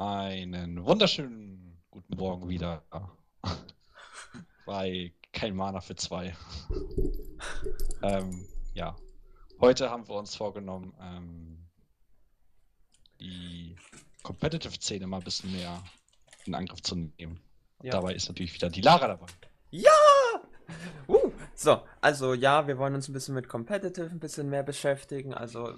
Einen wunderschönen guten Morgen wieder bei Kein Mana für zwei. ähm, ja, heute haben wir uns vorgenommen, ähm, die Competitive-Szene mal ein bisschen mehr in Angriff zu nehmen. Ja. Dabei ist natürlich wieder die Lara dabei. Ja! Uh, so, also ja, wir wollen uns ein bisschen mit Competitive ein bisschen mehr beschäftigen. Also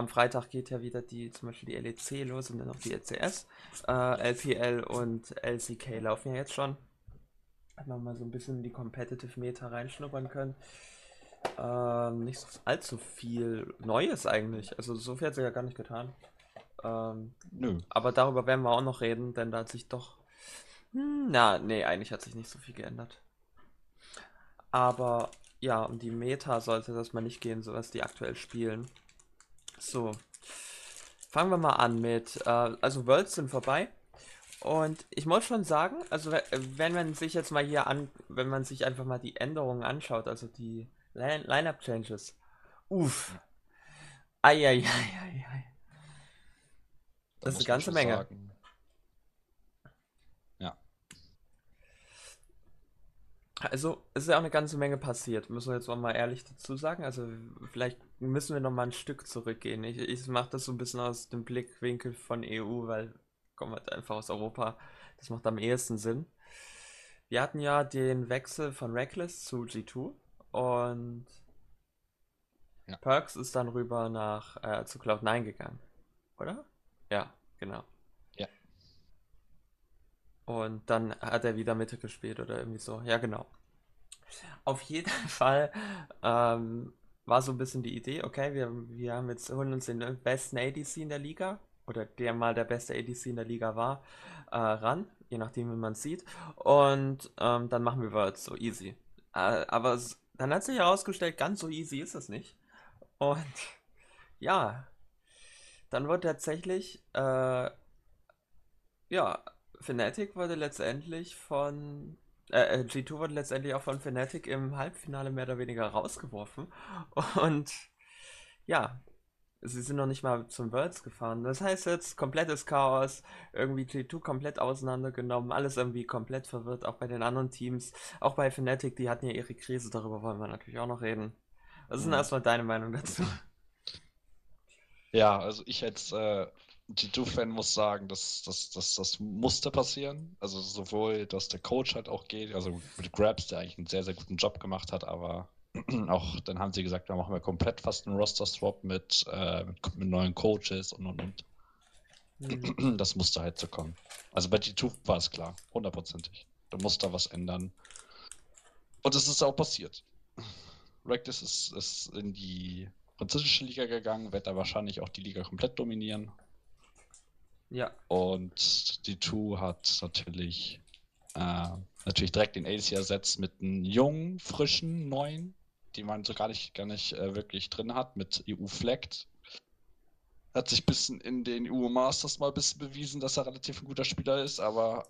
am Freitag geht ja wieder die, zum Beispiel die LEC los und dann noch die ECS. Äh, LPL und LCK laufen ja jetzt schon. Hat man mal so ein bisschen in die Competitive Meta reinschnuppern können. Ähm, nicht so allzu viel Neues eigentlich. Also so viel hat sie ja gar nicht getan. Ähm, Nö. Aber darüber werden wir auch noch reden, denn da hat sich doch. Hm, na, nee, eigentlich hat sich nicht so viel geändert. Aber ja, um die Meta sollte das mal nicht gehen, so was die aktuell spielen. So. Fangen wir mal an mit, äh, also Worlds sind vorbei. Und ich muss schon sagen, also wenn man sich jetzt mal hier an, wenn man sich einfach mal die Änderungen anschaut, also die Line Changes. Uff. Eieieiei. Das ist eine ganze Menge. Sagen. Ja. Also, es ist ja auch eine ganze Menge passiert, müssen wir jetzt auch mal ehrlich dazu sagen. Also, vielleicht müssen wir noch mal ein Stück zurückgehen. Ich, ich mache das so ein bisschen aus dem Blickwinkel von EU, weil kommen halt einfach aus Europa. Das macht am ehesten Sinn. Wir hatten ja den Wechsel von Reckless zu G2 und ja. Perks ist dann rüber nach äh, zu Cloud9 gegangen, oder? Ja, genau. Ja. Und dann hat er wieder Mitte gespielt oder irgendwie so. Ja, genau. Auf jeden Fall ähm, war so ein bisschen die Idee, okay, wir, wir haben jetzt, holen uns den besten ADC in der Liga oder der mal der beste ADC in der Liga war, äh, ran, je nachdem, wie man sieht. Und ähm, dann machen wir Worlds so easy. Äh, aber dann hat sich herausgestellt, ganz so easy ist es nicht. Und ja, dann wurde tatsächlich, äh, ja, Fnatic wurde letztendlich von äh, äh G2 wurde letztendlich auch von Fnatic im Halbfinale mehr oder weniger rausgeworfen. Und ja, sie sind noch nicht mal zum Worlds gefahren. Das heißt jetzt komplettes Chaos, irgendwie G2 komplett auseinandergenommen, alles irgendwie komplett verwirrt, auch bei den anderen Teams. Auch bei Fnatic, die hatten ja ihre Krise, darüber wollen wir natürlich auch noch reden. Was ist denn erstmal deine Meinung dazu? Ja, also ich als äh, G2-Fan muss sagen, dass, dass, dass das musste passieren. Also sowohl, dass der Coach halt auch geht, also mit Grabs, der eigentlich einen sehr, sehr guten Job gemacht hat, aber auch dann haben sie gesagt, dann machen wir komplett fast einen Roster-Swap mit, äh, mit, mit, neuen Coaches und und und. Mhm. Das musste halt so kommen. Also bei G2 war es klar, hundertprozentig. Da musste was ändern. Und es ist auch passiert. Reckless ist, ist in die französische Liga gegangen, wird da wahrscheinlich auch die Liga komplett dominieren. Ja. Und die Two hat natürlich äh, natürlich direkt den AC ersetzt mit einem jungen, frischen, neuen, die man so gar nicht, gar nicht äh, wirklich drin hat, mit EU Flagged. Hat sich ein bisschen in den EU Masters mal ein bisschen bewiesen, dass er relativ ein guter Spieler ist, aber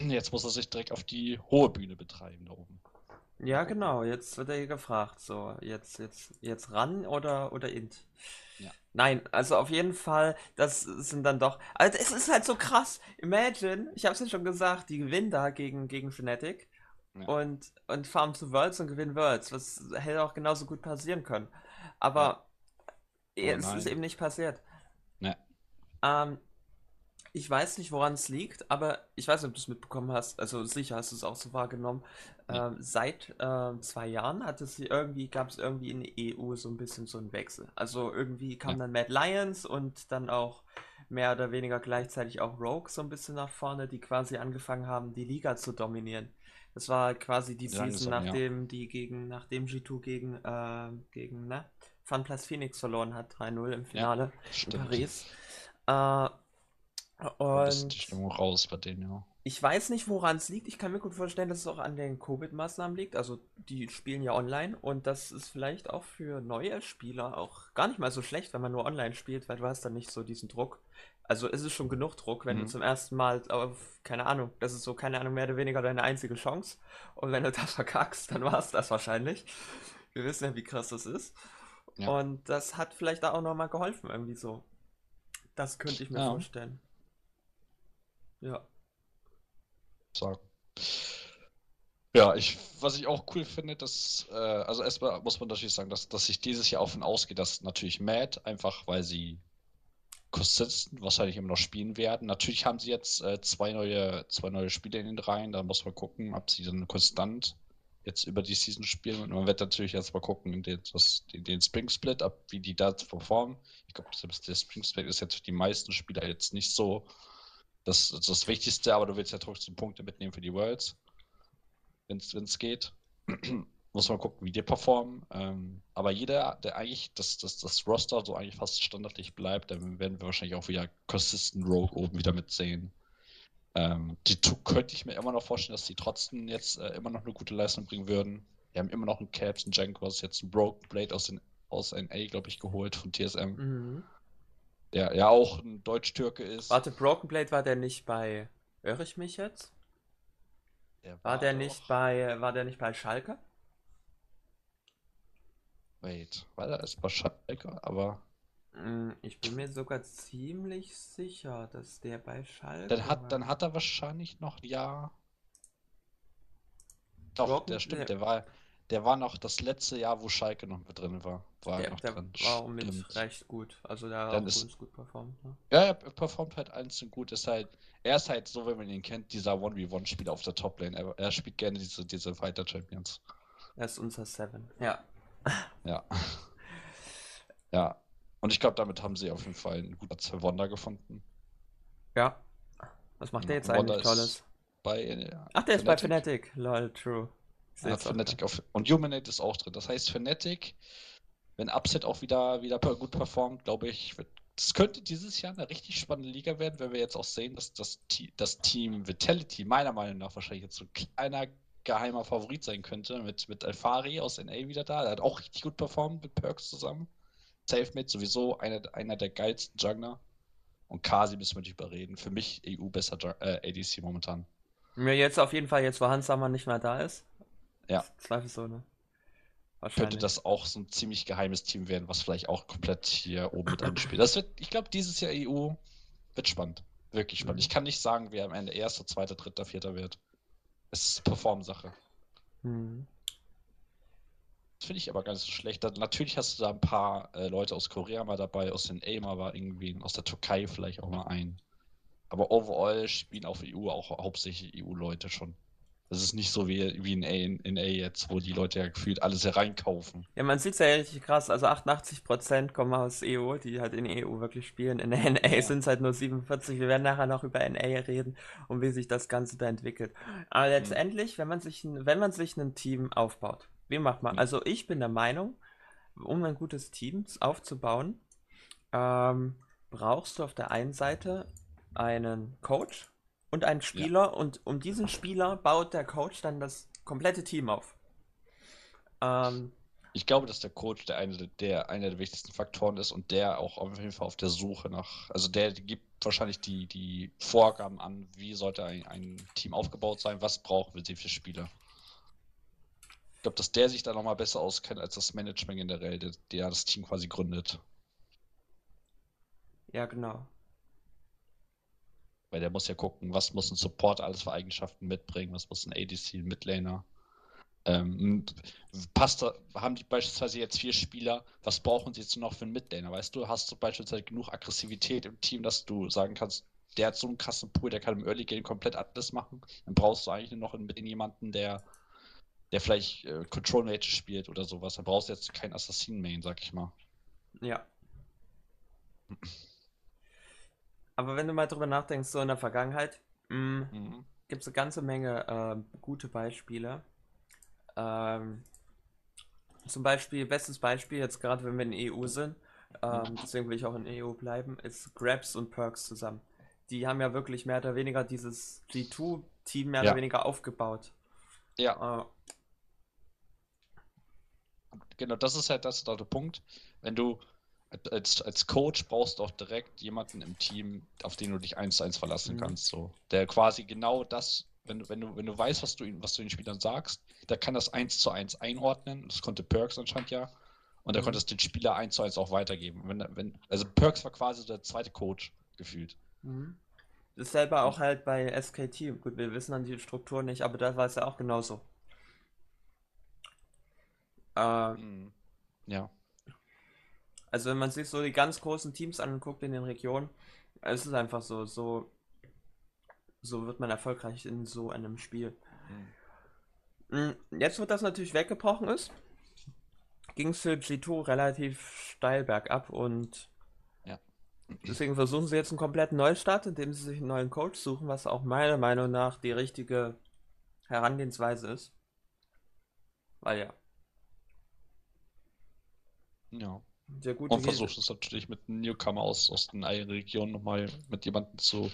jetzt muss er sich direkt auf die hohe Bühne betreiben da oben. Ja, genau, jetzt wird er hier gefragt, so, jetzt, jetzt, jetzt ran oder, oder int. Ja. Nein, also auf jeden Fall, das sind dann doch, also es ist halt so krass. Imagine, ich hab's ja schon gesagt, die gewinnen da gegen, gegen Fnatic ja. und, und farmen zu Worlds und gewinnen Worlds, was hätte auch genauso gut passieren können. Aber ja. oh, es ist eben nicht passiert. Ja. Ähm, ich weiß nicht, woran es liegt, aber ich weiß nicht, ob du es mitbekommen hast. Also sicher hast du es auch so wahrgenommen. Ja. Ähm, seit äh, zwei Jahren hat es irgendwie, gab es irgendwie in der EU so ein bisschen so einen Wechsel. Also irgendwie kam ja. dann Mad Lions und dann auch mehr oder weniger gleichzeitig auch Rogue so ein bisschen nach vorne, die quasi angefangen haben, die Liga zu dominieren. Das war quasi die Langsam, Season, nachdem ja. die gegen, nachdem G2 gegen, äh, gegen, ne? FunPlus Phoenix verloren hat, 3-0 im Finale in Paris. Äh, und ist die Stimmung raus bei denen, ja. Ich weiß nicht, woran es liegt. Ich kann mir gut vorstellen, dass es auch an den Covid-Maßnahmen liegt. Also, die spielen ja online und das ist vielleicht auch für neue Spieler auch gar nicht mal so schlecht, wenn man nur online spielt, weil du hast dann nicht so diesen Druck. Also, es ist schon genug Druck, wenn mhm. du zum ersten Mal auf, keine Ahnung, das ist so, keine Ahnung, mehr oder weniger deine einzige Chance. Und wenn du das verkackst, dann war es das wahrscheinlich. Wir wissen ja, wie krass das ist. Ja. Und das hat vielleicht auch nochmal geholfen, irgendwie so. Das könnte ich mir ja. vorstellen. Ja. Sagen. Ja, ich, was ich auch cool finde, dass, äh, also erstmal muss man natürlich sagen, dass, dass ich dieses Jahr davon ausgehe, dass natürlich Mad, einfach weil sie konsistent wahrscheinlich immer noch spielen werden. Natürlich haben sie jetzt äh, zwei neue, zwei neue Spiele in den Reihen, da muss man gucken, ob sie dann konstant jetzt über die Season spielen. Und man wird natürlich jetzt mal gucken in den, das, in den Spring Split, ab wie die da performen. Ich glaube, der Spring Split ist jetzt für die meisten Spieler jetzt nicht so das, das Wichtigste, aber du willst ja trotzdem Punkte mitnehmen für die Worlds wenn es geht. Muss man gucken, wie die performen. Ähm, aber jeder, der eigentlich das, das, das Roster so eigentlich fast standardlich bleibt, dann werden wir wahrscheinlich auch wieder Consistent Rogue oben wieder mitsehen. Ähm, die könnte ich mir immer noch vorstellen, dass die trotzdem jetzt äh, immer noch eine gute Leistung bringen würden. Wir haben immer noch einen Caps, einen Jankos, jetzt einen Broken Blade aus, den, aus NA, glaube ich, geholt von TSM. Mhm. Der ja auch ein Deutsch-Türke ist. Warte, Broken Blade war der nicht bei. Irre ich mich jetzt? Der war, war der doch... nicht bei war der nicht bei Schalke? Wait, war der erst bei Schalke, aber hm, ich bin mir sogar ziemlich sicher, dass der bei Schalke dann hat, war. Dann hat er wahrscheinlich noch, ja. Doch, Broken der stimmt, der war, der war noch das letzte Jahr, wo Schalke noch mit drin war. War der, noch der drin. war auch mit recht gut. Also der hat ist, gut performt. Ne? Ja, er performt halt einzeln gut. Ist halt, er ist halt so, wenn man ihn kennt, dieser 1v1-Spieler auf der Toplane. Er, er spielt gerne diese, diese Fighter Champions. Er ist unser Seven. Ja. Ja. ja. Und ich glaube, damit haben sie auf jeden Fall einen guten Platz für Wanda gefunden. Ja. Was macht der jetzt Wanda eigentlich Tolles? Bei, Ach, der Fnatic. ist bei Fnatic. Lol, true. Ja, Fnatic auf, und Humanate ist auch drin. Das heißt, Fnatic, wenn Upset auch wieder, wieder gut performt, glaube ich, wird, das könnte dieses Jahr eine richtig spannende Liga werden, wenn wir jetzt auch sehen, dass das, das Team Vitality meiner Meinung nach wahrscheinlich jetzt so ein kleiner geheimer Favorit sein könnte, mit, mit Alfari aus NA wieder da. Der hat auch richtig gut performt mit Perks zusammen. Safemate sowieso einer, einer der geilsten Jungler. Und Kasi müssen wir nicht überreden. Für mich EU besser äh, ADC momentan. Mir jetzt auf jeden Fall, jetzt wo Hans Sammer nicht mehr da ist. Ja. Zweifelsohne. Könnte das auch so ein ziemlich geheimes Team werden, was vielleicht auch komplett hier oben mit einspielt. Das wird, ich glaube, dieses Jahr EU wird spannend. Wirklich spannend. Mhm. Ich kann nicht sagen, wer am Ende erster, zweiter, dritter, vierter wird. Es ist Perform-Sache. Mhm. Das finde ich aber gar nicht so schlecht. Da, natürlich hast du da ein paar äh, Leute aus Korea mal dabei, aus den AIMA war irgendwie, aus der Türkei vielleicht auch mal ein. Aber overall spielen auf EU auch hauptsächlich EU-Leute schon. Das ist nicht so wie, wie in, A, in A jetzt, wo die Leute ja gefühlt alles hereinkaufen. Ja, man sieht es ja richtig krass. Also 88% kommen aus EU, die halt in EU wirklich spielen. In NA ja. sind es halt nur 47. Wir werden nachher noch über NA reden und wie sich das Ganze da entwickelt. Aber letztendlich, mhm. wenn man sich, wenn man sich ein Team aufbaut, wie macht man? Mhm. Also ich bin der Meinung, um ein gutes Team aufzubauen, ähm, brauchst du auf der einen Seite einen Coach, und einen Spieler ja. und um diesen Spieler baut der Coach dann das komplette Team auf. Ähm, ich glaube, dass der Coach der eine der, einer der wichtigsten Faktoren ist und der auch auf jeden Fall auf der Suche nach, also der gibt wahrscheinlich die, die Vorgaben an, wie sollte ein, ein Team aufgebaut sein, was brauchen wir sie für Spieler. Ich glaube, dass der sich da nochmal besser auskennt als das Management generell, der, der das Team quasi gründet. Ja, genau. Weil der muss ja gucken, was muss ein Support alles für Eigenschaften mitbringen, was muss ein ADC, ein Midlaner. Ähm, passt haben die beispielsweise jetzt vier Spieler, was brauchen sie jetzt noch für einen Midlaner? Weißt du, hast du beispielsweise genug Aggressivität im Team, dass du sagen kannst, der hat so einen krassen Pool, der kann im Early Game komplett alles machen. Dann brauchst du eigentlich noch einen, jemanden, der, der vielleicht äh, Control Mage spielt oder sowas. Dann brauchst du jetzt keinen Assassin Main, sag ich mal. Ja. Aber wenn du mal drüber nachdenkst, so in der Vergangenheit, mm, mhm. gibt es eine ganze Menge äh, gute Beispiele. Ähm, zum Beispiel, bestes Beispiel, jetzt gerade wenn wir in EU sind, ähm, deswegen will ich auch in EU bleiben, ist Grabs und Perks zusammen. Die haben ja wirklich mehr oder weniger dieses G2-Team mehr ja. oder weniger aufgebaut. Ja. Äh, genau, das ist halt das ist der Punkt. Wenn du als, als Coach brauchst du auch direkt jemanden im Team, auf den du dich eins zu eins verlassen mhm. kannst. So. Der quasi genau das, wenn du, wenn du, wenn du weißt, was du, was du den Spielern sagst, der kann das eins zu eins einordnen. Das konnte Perks anscheinend ja. Und er mhm. konnte es den Spieler eins zu eins auch weitergeben. Wenn, wenn, also Perks war quasi der zweite Coach gefühlt. Mhm. Dasselbe auch halt bei SKT. Gut, wir wissen dann die Struktur nicht, aber da war es ja auch genauso. Äh, Mhm. Ja. Also wenn man sich so die ganz großen Teams anguckt in den Regionen, es ist einfach so, so, so wird man erfolgreich in so einem Spiel. Mhm. Mm, Jetzt, wo das natürlich weggebrochen ist, ging es für G2 relativ steil bergab und Ja. deswegen versuchen sie jetzt einen kompletten Neustart, indem sie sich einen neuen Coach suchen, was auch meiner Meinung nach die richtige Herangehensweise ist. Weil ja, Ja. Der gute Und versucht es natürlich mit einem Newcomer aus, aus den eigenen Regionen nochmal mit jemandem zu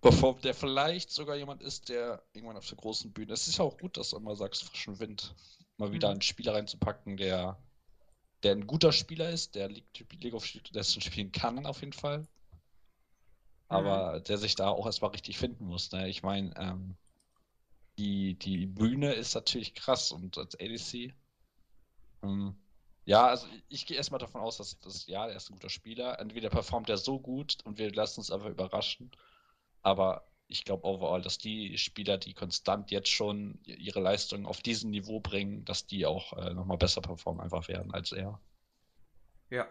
performen, der vielleicht sogar jemand ist, der irgendwann auf der großen Bühne. Es ist ja auch gut, dass du immer sagst, frischen Wind. Mal wieder Mhm. einen Spieler reinzupacken, der, der ein guter Spieler ist, der League, League of Legends spielen kann, auf jeden Fall. Aber der sich da auch erstmal richtig finden muss. Ne? Ich meine, ähm, die, die Bühne ist natürlich krass und als ADC. Ähm, ja, also ich gehe erstmal davon aus, dass das, ja, er ist ein guter Spieler. Entweder performt er so gut und wir lassen uns einfach überraschen. Aber ich glaube overall, dass die Spieler, die konstant jetzt schon ihre Leistung auf diesem Niveau bringen, dass die auch äh, nochmal besser performen einfach werden als er. Ja.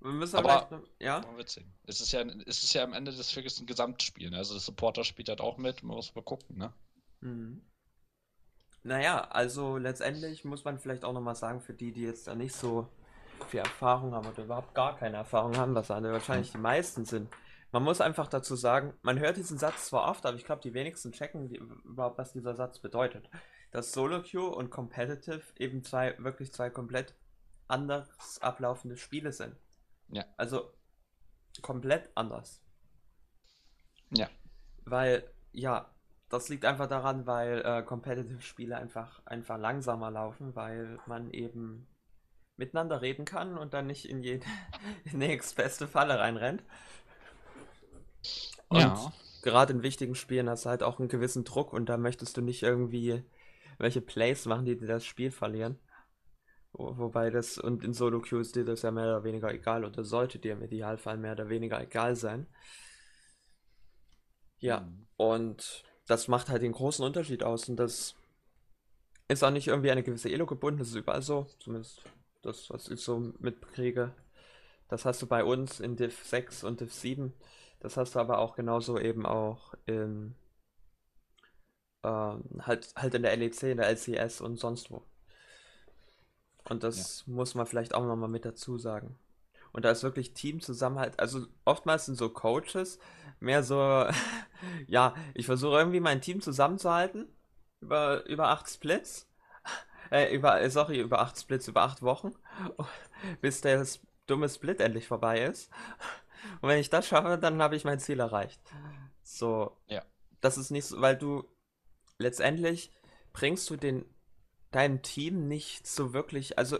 Wir müssen Aber- vielleicht, ja? Sehen. Es ist ja, es ist ja am Ende des Tages ein Gesamtspiel. Ne? Also der Supporter spielt halt auch mit, man muss mal gucken, ne? Mhm. Naja, also letztendlich muss man vielleicht auch nochmal sagen, für die, die jetzt da nicht so viel Erfahrung haben oder überhaupt gar keine Erfahrung haben, was alle wahrscheinlich die meisten sind. Man muss einfach dazu sagen, man hört diesen Satz zwar oft, aber ich glaube, die wenigsten checken die, überhaupt, was dieser Satz bedeutet. Dass Solo Queue und Competitive eben zwei, wirklich zwei komplett anders ablaufende Spiele sind. Ja. Also komplett anders. Ja. Weil, ja, das liegt einfach daran, weil äh, Competitive-Spiele einfach, einfach langsamer laufen, weil man eben miteinander reden kann und dann nicht in jede in nächstbeste Falle reinrennt. Und Ja. gerade in wichtigen Spielen hast du halt auch einen gewissen Druck und da möchtest du nicht irgendwie welche Plays machen, die dir das Spiel verlieren. Wo- Wobei das, und in Solo Queue ist dir das ja mehr oder weniger egal oder sollte dir im Idealfall mehr oder weniger egal sein. Ja, Mhm. und das macht halt den großen Unterschied aus. Und das ist auch nicht irgendwie eine gewisse Elo gebunden, das ist überall so. Zumindest das, was ich so mitkriege. Das hast du bei uns in Div 6 und Div 7. Das hast du aber auch genauso eben auch in ähm, halt, halt in der LEC, in der LCS und sonst wo. Und das muss man vielleicht auch nochmal mit dazu sagen. Und da ist wirklich Teamzusammenhalt, also oftmals sind so Coaches mehr so, ja, ich versuche irgendwie mein Team zusammenzuhalten über, über acht Splits, äh, über, äh, sorry, über acht Splits, über acht Wochen, bis der dumme Split endlich vorbei ist. Und wenn ich das schaffe, dann habe ich mein Ziel erreicht. So, Ja. das ist nicht so, weil du letztendlich bringst du den deinem Team nicht so wirklich, also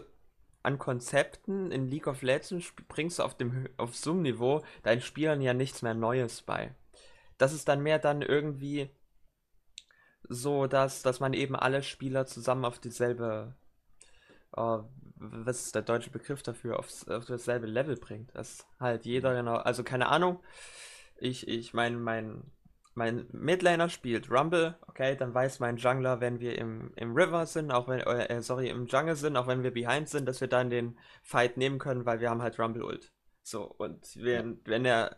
an Konzepten in League of Legends bringst du auf dem auf so einem Niveau deinen Spielern ja nichts mehr Neues bei. Das ist dann mehr dann irgendwie so, dass, dass man eben alle Spieler zusammen auf dieselbe, äh, was ist der deutsche Begriff dafür, aufs, auf dasselbe Level bringt. Dass halt jeder genau, also keine Ahnung, ich, ich mein, mein, mein Midlaner spielt Rumble, okay, dann weiß mein Jungler, wenn wir im, im River sind, auch wenn, äh, äh, sorry, im Jungle sind, auch wenn wir behind sind, dass wir dann den Fight nehmen können, weil wir haben halt Rumble Ult. So, und wenn, wenn der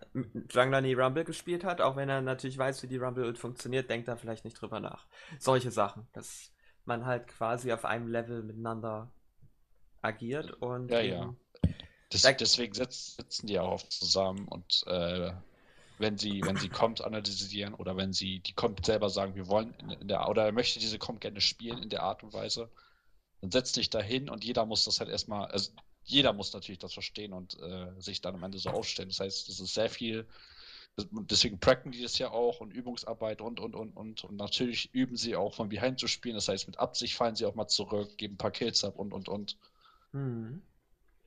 Jungler nie Rumble gespielt hat, auch wenn er natürlich weiß, wie die Rumble Ult funktioniert, denkt er vielleicht nicht drüber nach. Solche Sachen, dass man halt quasi auf einem Level miteinander agiert und Ja, ja. Das, Da- deswegen sitzen die auch oft zusammen und äh, wenn sie, wenn sie kommt analysieren oder wenn sie die kommt selber sagen, wir wollen in, in der oder er möchte diese kommt gerne spielen in der Art und Weise, dann setzt dich da hin und jeder muss das halt erstmal, also jeder muss natürlich das verstehen und äh, sich dann am Ende so aufstellen. Das heißt, das ist sehr viel, deswegen pracken die das ja auch und Übungsarbeit und und und und und natürlich üben sie auch von behind zu spielen. Das heißt, mit Absicht fallen sie auch mal zurück, geben ein paar Kills ab und und und Hm.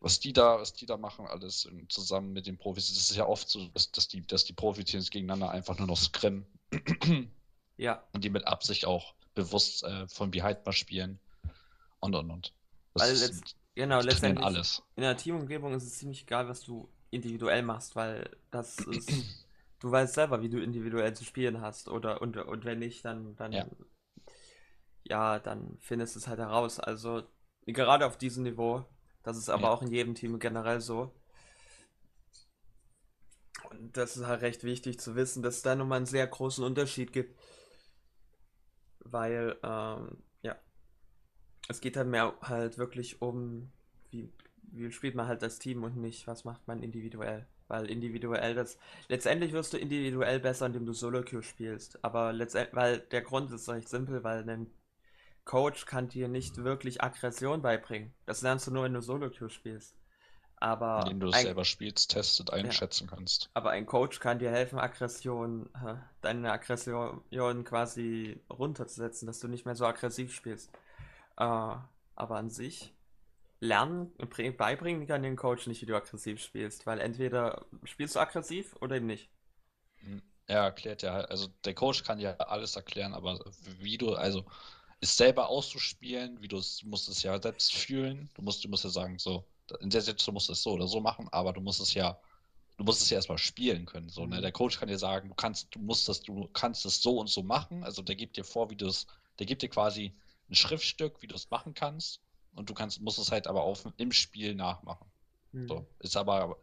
Was die da, was die da machen, alles zusammen mit den Profis, das ist ja oft so, dass, dass die, dass die Profiteams gegeneinander einfach nur noch scrimmen Ja, und die mit Absicht auch bewusst äh, von Behind mal spielen und und und. Das Weil ist, letzt- genau, letztendlich alles. in der Teamumgebung ist es ziemlich egal, was du individuell machst, weil das ist du weißt selber, wie du individuell zu spielen hast. Oder und, und wenn nicht, dann, dann ja. ja, dann findest du es halt heraus. Also gerade auf diesem Niveau, das ist aber ja. auch in jedem Team generell so. Und das ist halt recht wichtig zu wissen, dass es da nochmal einen sehr großen Unterschied gibt. Weil, ähm, ja, es geht halt mehr halt wirklich um, wie, wie spielt man halt das Team und nicht, was macht man individuell. Weil individuell das. Letztendlich wirst du individuell besser, indem du Solo-Queue spielst. Aber letztendlich, weil der Grund ist recht simpel, weil ein Coach kann dir nicht wirklich Aggression beibringen. Das lernst du nur, wenn du Solo-Queue spielst. Aber indem du es selber spielst, testet, einschätzen ja. kannst. Aber ein Coach kann dir helfen, Aggression, deine Aggression quasi runterzusetzen, dass du nicht mehr so aggressiv spielst. Äh, aber an sich lernen, beibringen kann den Coach nicht, wie du aggressiv spielst, weil entweder spielst du aggressiv oder eben nicht. Hm, er erklärt ja, also der Coach kann ja alles erklären, aber wie du, also es selber auszuspielen, wie du es, musst es ja selbst fühlen. Du musst, du musst ja sagen, so, in der Situation musst du es so oder so machen, aber du musst es ja, du musst es ja erstmal spielen können. So, ne? Mhm. Der Coach kann dir sagen, du kannst, du musst das, du kannst es so und so machen. Also der gibt dir vor, wie du es, der gibt dir quasi ein Schriftstück, wie du es machen kannst und du kannst, musst es halt aber auch im Spiel nachmachen. Mhm. So, ist aber,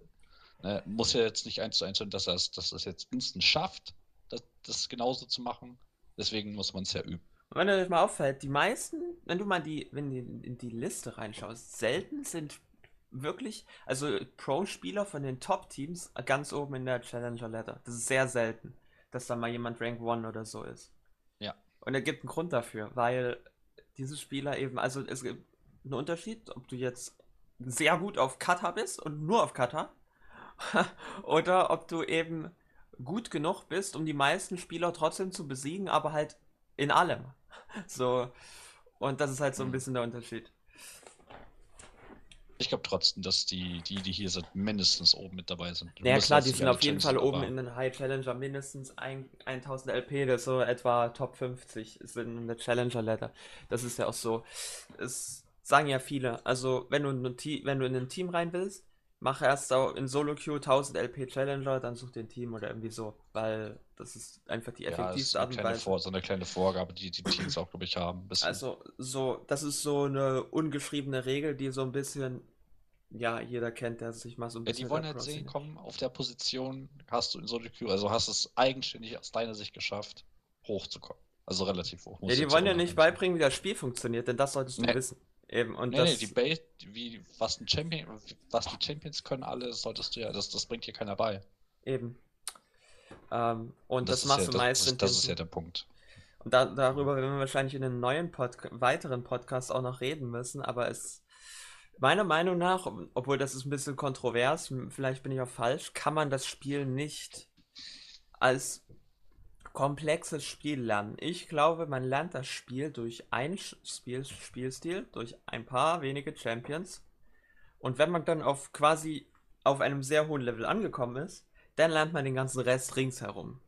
ne, muss ja jetzt nicht eins zu eins sein, dass er es, dass es jetzt instant schafft, das, das genauso zu machen. Deswegen muss man es ja üben. Und wenn das mal auffällt, die meisten, wenn du mal die, wenn du in die Liste reinschaust, selten sind wirklich, also Pro-Spieler von den Top-Teams ganz oben in der Challenger Ladder. Das ist sehr selten, dass da mal jemand Rank 1 oder so ist. Ja. Und er gibt einen Grund dafür, weil diese Spieler eben, also es gibt ein Unterschied, ob du jetzt sehr gut auf Kata bist und nur auf Kata oder ob du eben gut genug bist, um die meisten Spieler trotzdem zu besiegen, aber halt in allem. So und das ist halt so ein bisschen der Unterschied. Ich glaube trotzdem, dass die, die, die hier sind, mindestens oben mit dabei sind. Ja klar, die sind auf jeden Fall oben in den High Challenger mindestens ein, 1000 LP, das so etwa Top 50 sind in der Challenger Ladder. Das ist ja auch so. Es sagen ja viele. Also, wenn du, ein wenn du in ein Team rein willst, mach erst in Solo Queue 1000 LP Challenger, dann such den Team oder irgendwie so, weil das ist einfach die effektivste ja, Art und Weise. Vor, so eine kleine Vorgabe, die die Teams auch, glaube ich, haben. Also, so, das ist so eine ungeschriebene Regel, die so ein bisschen, ja, jeder kennt, der sich mal so ein bisschen. Ja, die wollen halt sehen, komm, auf der Position hast du in Solo Queue, also hast es eigenständig aus deiner Sicht geschafft, hochzukommen. Also relativ hoch. Ja, die wollen ja nicht beibringen, wie das Spiel funktioniert, denn das solltest du nee. wissen. Eben, und nee, das... nee, die Base, wie, was, ein Champion, was die Champions können, alle, solltest du ja, das, das bringt dir keiner bei. Eben. Ähm, und das, das machst ja, du meist. Das, das ist ja der Punkt. Und da, darüber werden wir wahrscheinlich in einem neuen Pod weiteren Podcast auch noch reden müssen, aber es, meiner Meinung nach, obwohl das ist ein bisschen kontrovers, vielleicht bin ich auch falsch, kann man das Spiel nicht als komplexes Spiel lernen. Ich glaube, man lernt das Spiel durch einen Spiel Spielstil, durch ein paar wenige Champions. Und wenn man dann auf quasi auf einem sehr hohen Level angekommen ist, dann lernt man den ganzen Rest ringsherum.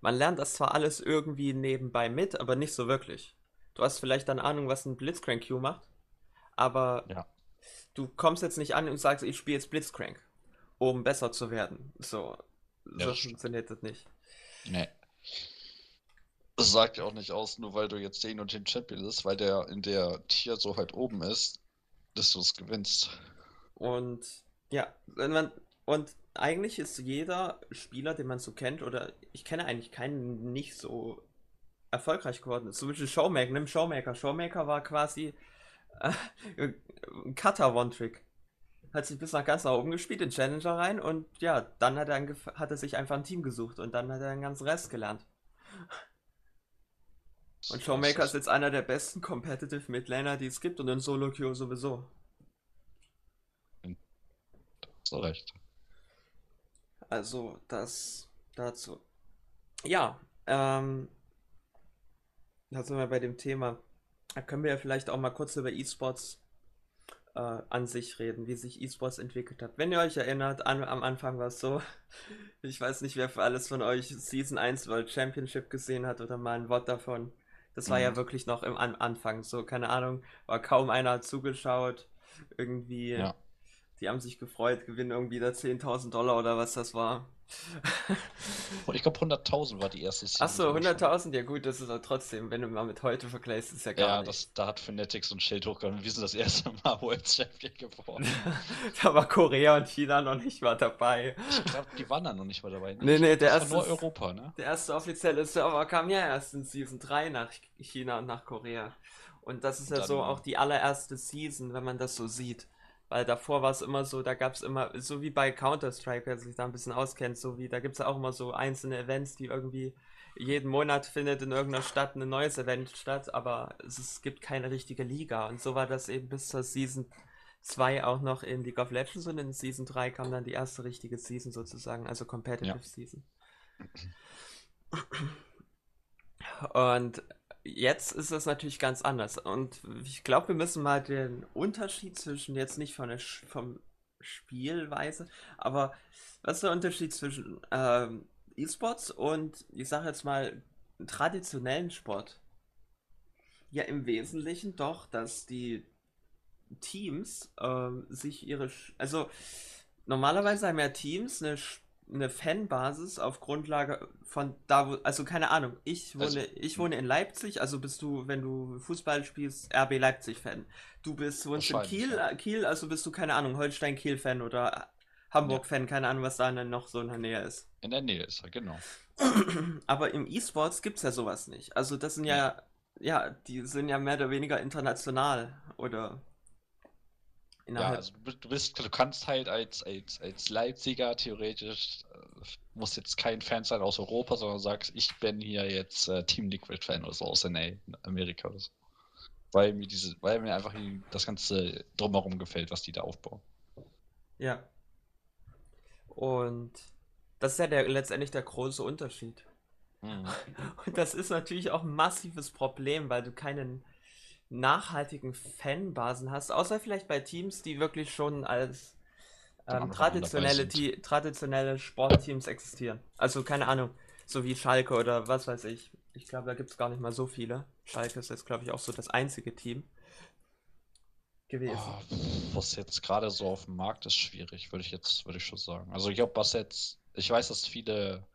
Man lernt das zwar alles irgendwie nebenbei mit, aber nicht so wirklich. Du hast vielleicht dann Ahnung, was ein Blitzcrank Q macht, aber ja. du kommst jetzt nicht an und sagst, ich spiele jetzt Blitzcrank, um besser zu werden. So, ja, so funktioniert das nicht. Nee. Sagt ja auch nicht aus, nur weil du jetzt den und den Champion bist, weil der in der Tier so weit oben ist, dass du es gewinnst. Und ja, wenn man und eigentlich ist jeder Spieler, den man so kennt, oder ich kenne eigentlich keinen nicht so erfolgreich geworden. Zum Beispiel Showmaker, nimm Showmaker. Showmaker war quasi äh, ein Cutter One-Trick. Hat sich bis nach ganz nach oben gespielt, in Challenger rein und ja, dann hat er, hat er sich einfach ein Team gesucht und dann hat er den ganzen Rest gelernt. Und Showmaker ist jetzt einer der besten Competitive Midlaner, die es gibt und in Solo Queue sowieso. So recht. Also, das dazu. Ja, ähm, da sind wir bei dem Thema. Da können wir ja vielleicht auch mal kurz über E-Sports äh, an sich reden, wie sich E-Sports entwickelt hat. Wenn ihr euch erinnert, an, am Anfang war es so, ich weiß nicht, wer für alles von euch Season 1 World Championship gesehen hat oder mal ein Wort davon. Das war mhm. ja wirklich noch im An Anfang, so, keine Ahnung, war kaum einer zugeschaut. Irgendwie, ja. Die haben sich gefreut, gewinnen irgendwie da 10.000 Dollar oder was das war. Ich glaube 100.000 war die erste Season. Achso, 100.000, ja gut, das ist aber trotzdem, wenn du mal mit heute vergleichst, ist ja gar ja, nicht. Das, da hat Fanatics und Schild hochgegangen. Wir sind das erste Mal World Champion geworden. da war Korea und China noch nicht mal dabei. Ich glaube, die waren da noch nicht mal dabei. Ne? Nee, nee, der erste. nur Europa, ne? Der erste offizielle Server kam ja erst in Season 3 nach China und nach Korea. Und das ist ja dann, so auch die allererste Season, wenn man das so sieht. Weil davor war es immer so, da gab es immer, so wie bei Counter-Strike, wer sich da ein bisschen auskennt, so wie, da gibt es auch immer so einzelne Events, die irgendwie jeden Monat findet in irgendeiner Stadt ein neues Event statt, aber es, es gibt keine richtige Liga. Und so war das eben bis zur Season 2 auch noch in League of Legends und in Season 3 kam dann die erste richtige Season sozusagen, also Competitive ja. Season. Und jetzt ist es natürlich ganz anders. Und ich glaube, wir müssen mal den Unterschied zwischen jetzt nicht von der Sch vom Spielweise, aber was ist der Unterschied zwischen ähm, E-Sports und ich sage jetzt mal traditionellen Sport? Ja, im Wesentlichen doch, dass die Teams ähm, sich ihre, also normalerweise haben ja Teams eine eine Fanbasis auf Grundlage von da, wo, also keine Ahnung, ich wohne, also, ich wohne in Leipzig, also bist du, wenn du Fußball spielst, RB Leipzig-Fan. Du bist, wohnst in Kiel, ja. Kiel, also bist du, keine Ahnung, Holstein-Kiel-Fan oder Hamburg-Fan, ja. keine Ahnung, was da dann noch so in der Nähe ist. In der Nähe ist er, genau. Aber im E-Sports gibt es ja sowas nicht. Also das sind ja, ja, die sind ja mehr oder weniger international oder ja, also du bist, du kannst halt als, als, als Leipziger theoretisch, äh, muss jetzt kein Fan sein aus Europa, sondern sagst, ich bin hier jetzt äh, Team Liquid Fan oder so aus NA, Amerika oder so. Weil mir diese, weil mir einfach das Ganze drumherum gefällt, was die da aufbauen. Ja. Und das ist ja der, letztendlich der große Unterschied. Mhm. Und das ist natürlich auch ein massives Problem, weil du keinen nachhaltigen Fanbasen hast, außer vielleicht bei Teams, die wirklich schon als ähm, traditionelle, traditionelle Sportteams existieren. Also keine Ahnung, so wie Schalke oder was weiß ich. Ich glaube, da gibt es gar nicht mal so viele. Schalke ist jetzt, glaube ich, auch so das einzige Team gewesen. Oh, was jetzt gerade so auf dem Markt ist, schwierig, würde ich jetzt, würde ich schon sagen. Also ich glaube, was jetzt, ich weiß, dass viele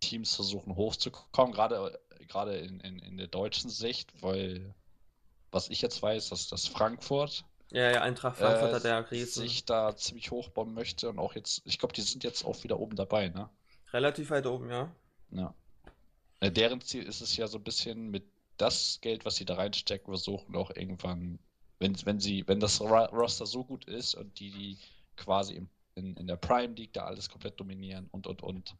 Teams versuchen hochzukommen, gerade gerade in, in, in der deutschen Sicht, weil was ich jetzt weiß, dass das Frankfurt ja, ja, Eintracht Frankfurt äh, hat ja riesen. sich da ziemlich hochbauen möchte und auch jetzt, ich glaube, die sind jetzt auch wieder oben dabei, ne? Relativ weit oben, ja. Ja. Deren Ziel ist es ja so ein bisschen mit das Geld, was sie da reinstecken, versuchen auch irgendwann, wenn, wenn sie, wenn das Roster so gut ist und die, die quasi im, in, in der Prime League da alles komplett dominieren und und und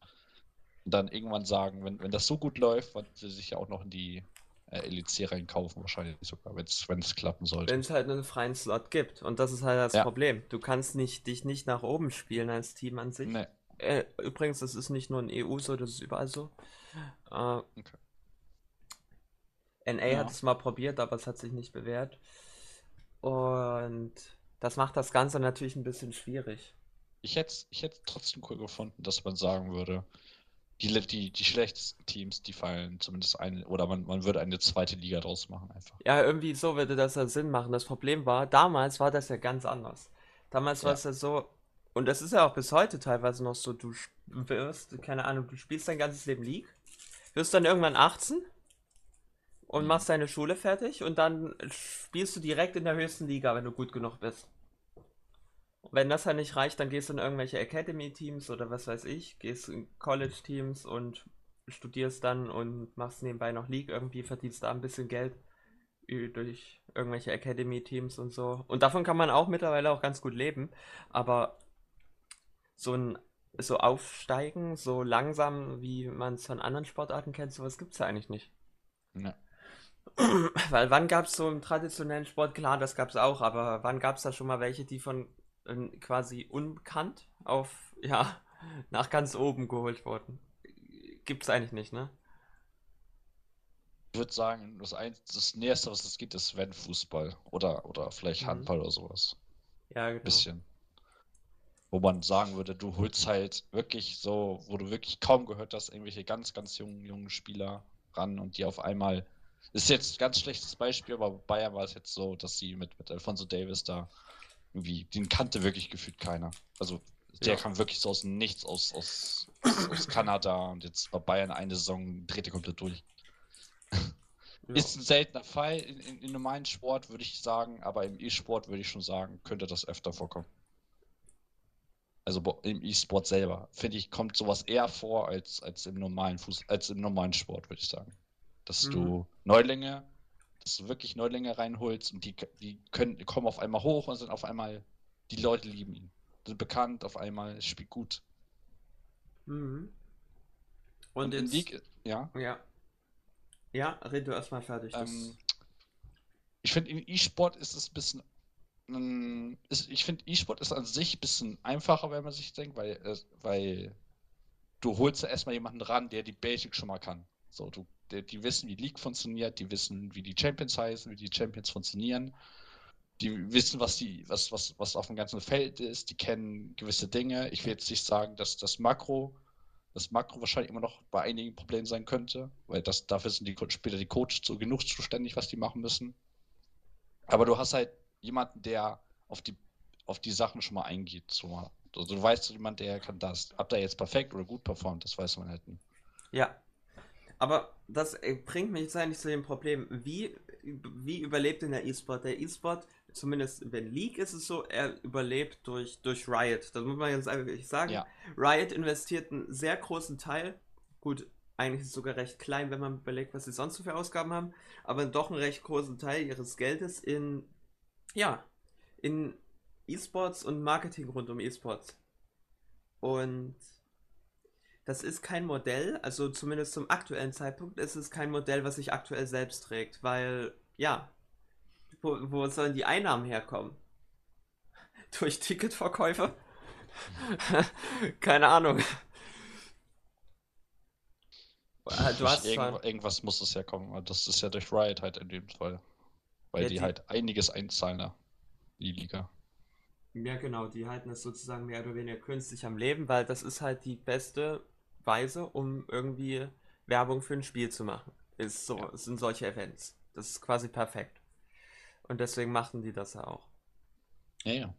und dann irgendwann sagen, wenn, wenn das so gut läuft, wollen sie sich ja auch noch in die äh, LEC reinkaufen, wahrscheinlich sogar, wenn es klappen sollte. Wenn es halt einen freien Slot gibt. Und das ist halt das ja. Problem. Du kannst nicht, dich nicht nach oben spielen als Team an sich. Nee. Äh, übrigens, das ist nicht nur in EU so, das ist überall so. Äh, okay. NA ja. hat es mal probiert, aber es hat sich nicht bewährt. Und das macht das Ganze natürlich ein bisschen schwierig. Ich hätte es ich trotzdem cool gefunden, dass man sagen würde, die, die, die schlechtesten Teams, die fallen zumindest eine, oder man, man würde eine zweite Liga draus machen einfach. Ja, irgendwie so würde das ja Sinn machen. Das Problem war, damals war das ja ganz anders. Damals ja. war es ja so, und das ist ja auch bis heute teilweise noch so, du wirst, keine Ahnung, du spielst dein ganzes Leben League, wirst dann irgendwann 18 und mhm. machst deine Schule fertig und dann spielst du direkt in der höchsten Liga, wenn du gut genug bist. Wenn das halt nicht reicht, dann gehst du in irgendwelche Academy-Teams oder was weiß ich, gehst in College-Teams und studierst dann und machst nebenbei noch League irgendwie, verdienst da ein bisschen Geld durch irgendwelche Academy-Teams und so. Und davon kann man auch mittlerweile auch ganz gut leben, aber so ein so aufsteigen, so langsam, wie man es von anderen Sportarten kennt, sowas gibt es ja eigentlich nicht. Ne. Weil wann gab es so im traditionellen Sport, klar, das gab es auch, aber wann gab es da schon mal welche, die von quasi unbekannt auf, ja, nach ganz oben geholt worden. Gibt es eigentlich nicht, ne? Ich würde sagen, das, ein, das Nächste, was es gibt, ist wenn Fußball oder, oder vielleicht mhm. Handball mhm. oder sowas. Ja, genau. Bisschen. Wo man sagen würde, du holst halt wirklich so, wo du wirklich kaum gehört hast, irgendwelche ganz, ganz jungen, jungen Spieler ran und die auf einmal. Ist jetzt ein ganz schlechtes Beispiel, aber Bayern war es jetzt so, dass sie mit, mit Alfonso Davis da irgendwie, den kannte wirklich gefühlt keiner. Also der ja. kam wirklich so aus dem Nichts, aus, aus, aus Kanada und jetzt war Bayern eine Saison, dreht er komplett durch. Ja. Ist ein seltener Fall. In, in, in normalen Sport würde ich sagen, aber im E-Sport würde ich schon sagen, könnte das öfter vorkommen. Also im E-Sport selber, finde ich, kommt sowas eher vor als, als im normalen Fuß, als im normalen Sport, würde ich sagen. Dass mhm. du Neulinge, dass du wirklich Neulinge reinholst und die, die können, kommen auf einmal hoch und sind auf einmal, die Leute lieben ihn. Sind bekannt, auf einmal, spielt gut. Mhm. Und, und jetzt, League, ja. Ja. Ja, red du erstmal fertig. Ähm, ich finde, in E-Sport ist es ein bisschen. Ähm, ist, ich finde, E-Sport ist an sich ein bisschen einfacher, wenn man sich denkt, weil, äh, weil du holst ja erstmal jemanden ran, der die Basics schon mal kann. So, du, die, die wissen, wie League funktioniert, die wissen, wie die Champions heißen, wie die Champions funktionieren. Die wissen, was die, was, was, was auf dem ganzen Feld ist, die kennen gewisse Dinge. Ich will jetzt nicht sagen, dass das Makro das Makro wahrscheinlich immer noch bei einigen Problemen sein könnte, weil das, dafür sind die später die Coaches so genug zuständig, was die machen müssen. Aber du hast halt jemanden, der auf die, auf die Sachen schon mal eingeht. So. Also du weißt jemand, der kann das. Ob der jetzt perfekt oder gut performt, das weiß man halt nicht. Ja. Aber das äh, bringt mich jetzt eigentlich zu dem Problem, wie, wie überlebt denn der E-Sport? Der E-Sport zumindest wenn League ist es so, er überlebt durch, durch Riot. Das muss man jetzt einfach sagen. Ja. Riot investiert einen sehr großen Teil. Gut, eigentlich ist es sogar recht klein, wenn man überlegt, was sie sonst so für Ausgaben haben, aber doch einen recht großen Teil ihres Geldes in, ja, in E-Sports und Marketing rund um E-Sports. Und das ist kein Modell, also zumindest zum aktuellen Zeitpunkt ist es kein Modell, was sich aktuell selbst trägt, weil, ja, wo, wo sollen die Einnahmen herkommen? Durch Ticketverkäufe? Keine Ahnung. Ah, du hast Irgend, irgendwas muss es ja kommen. Das ist ja durch Riot halt in dem Fall. Weil ja, die, die, halt einiges einzahlen, die Liga. Ja, genau, die halten es sozusagen mehr oder weniger künstlich am Leben, weil das ist halt die beste Weise, um irgendwie Werbung für ein Spiel zu machen. Ist so, ja. sind solche Events. Das ist quasi perfekt. Und deswegen machten die das ja auch. Ja, ja.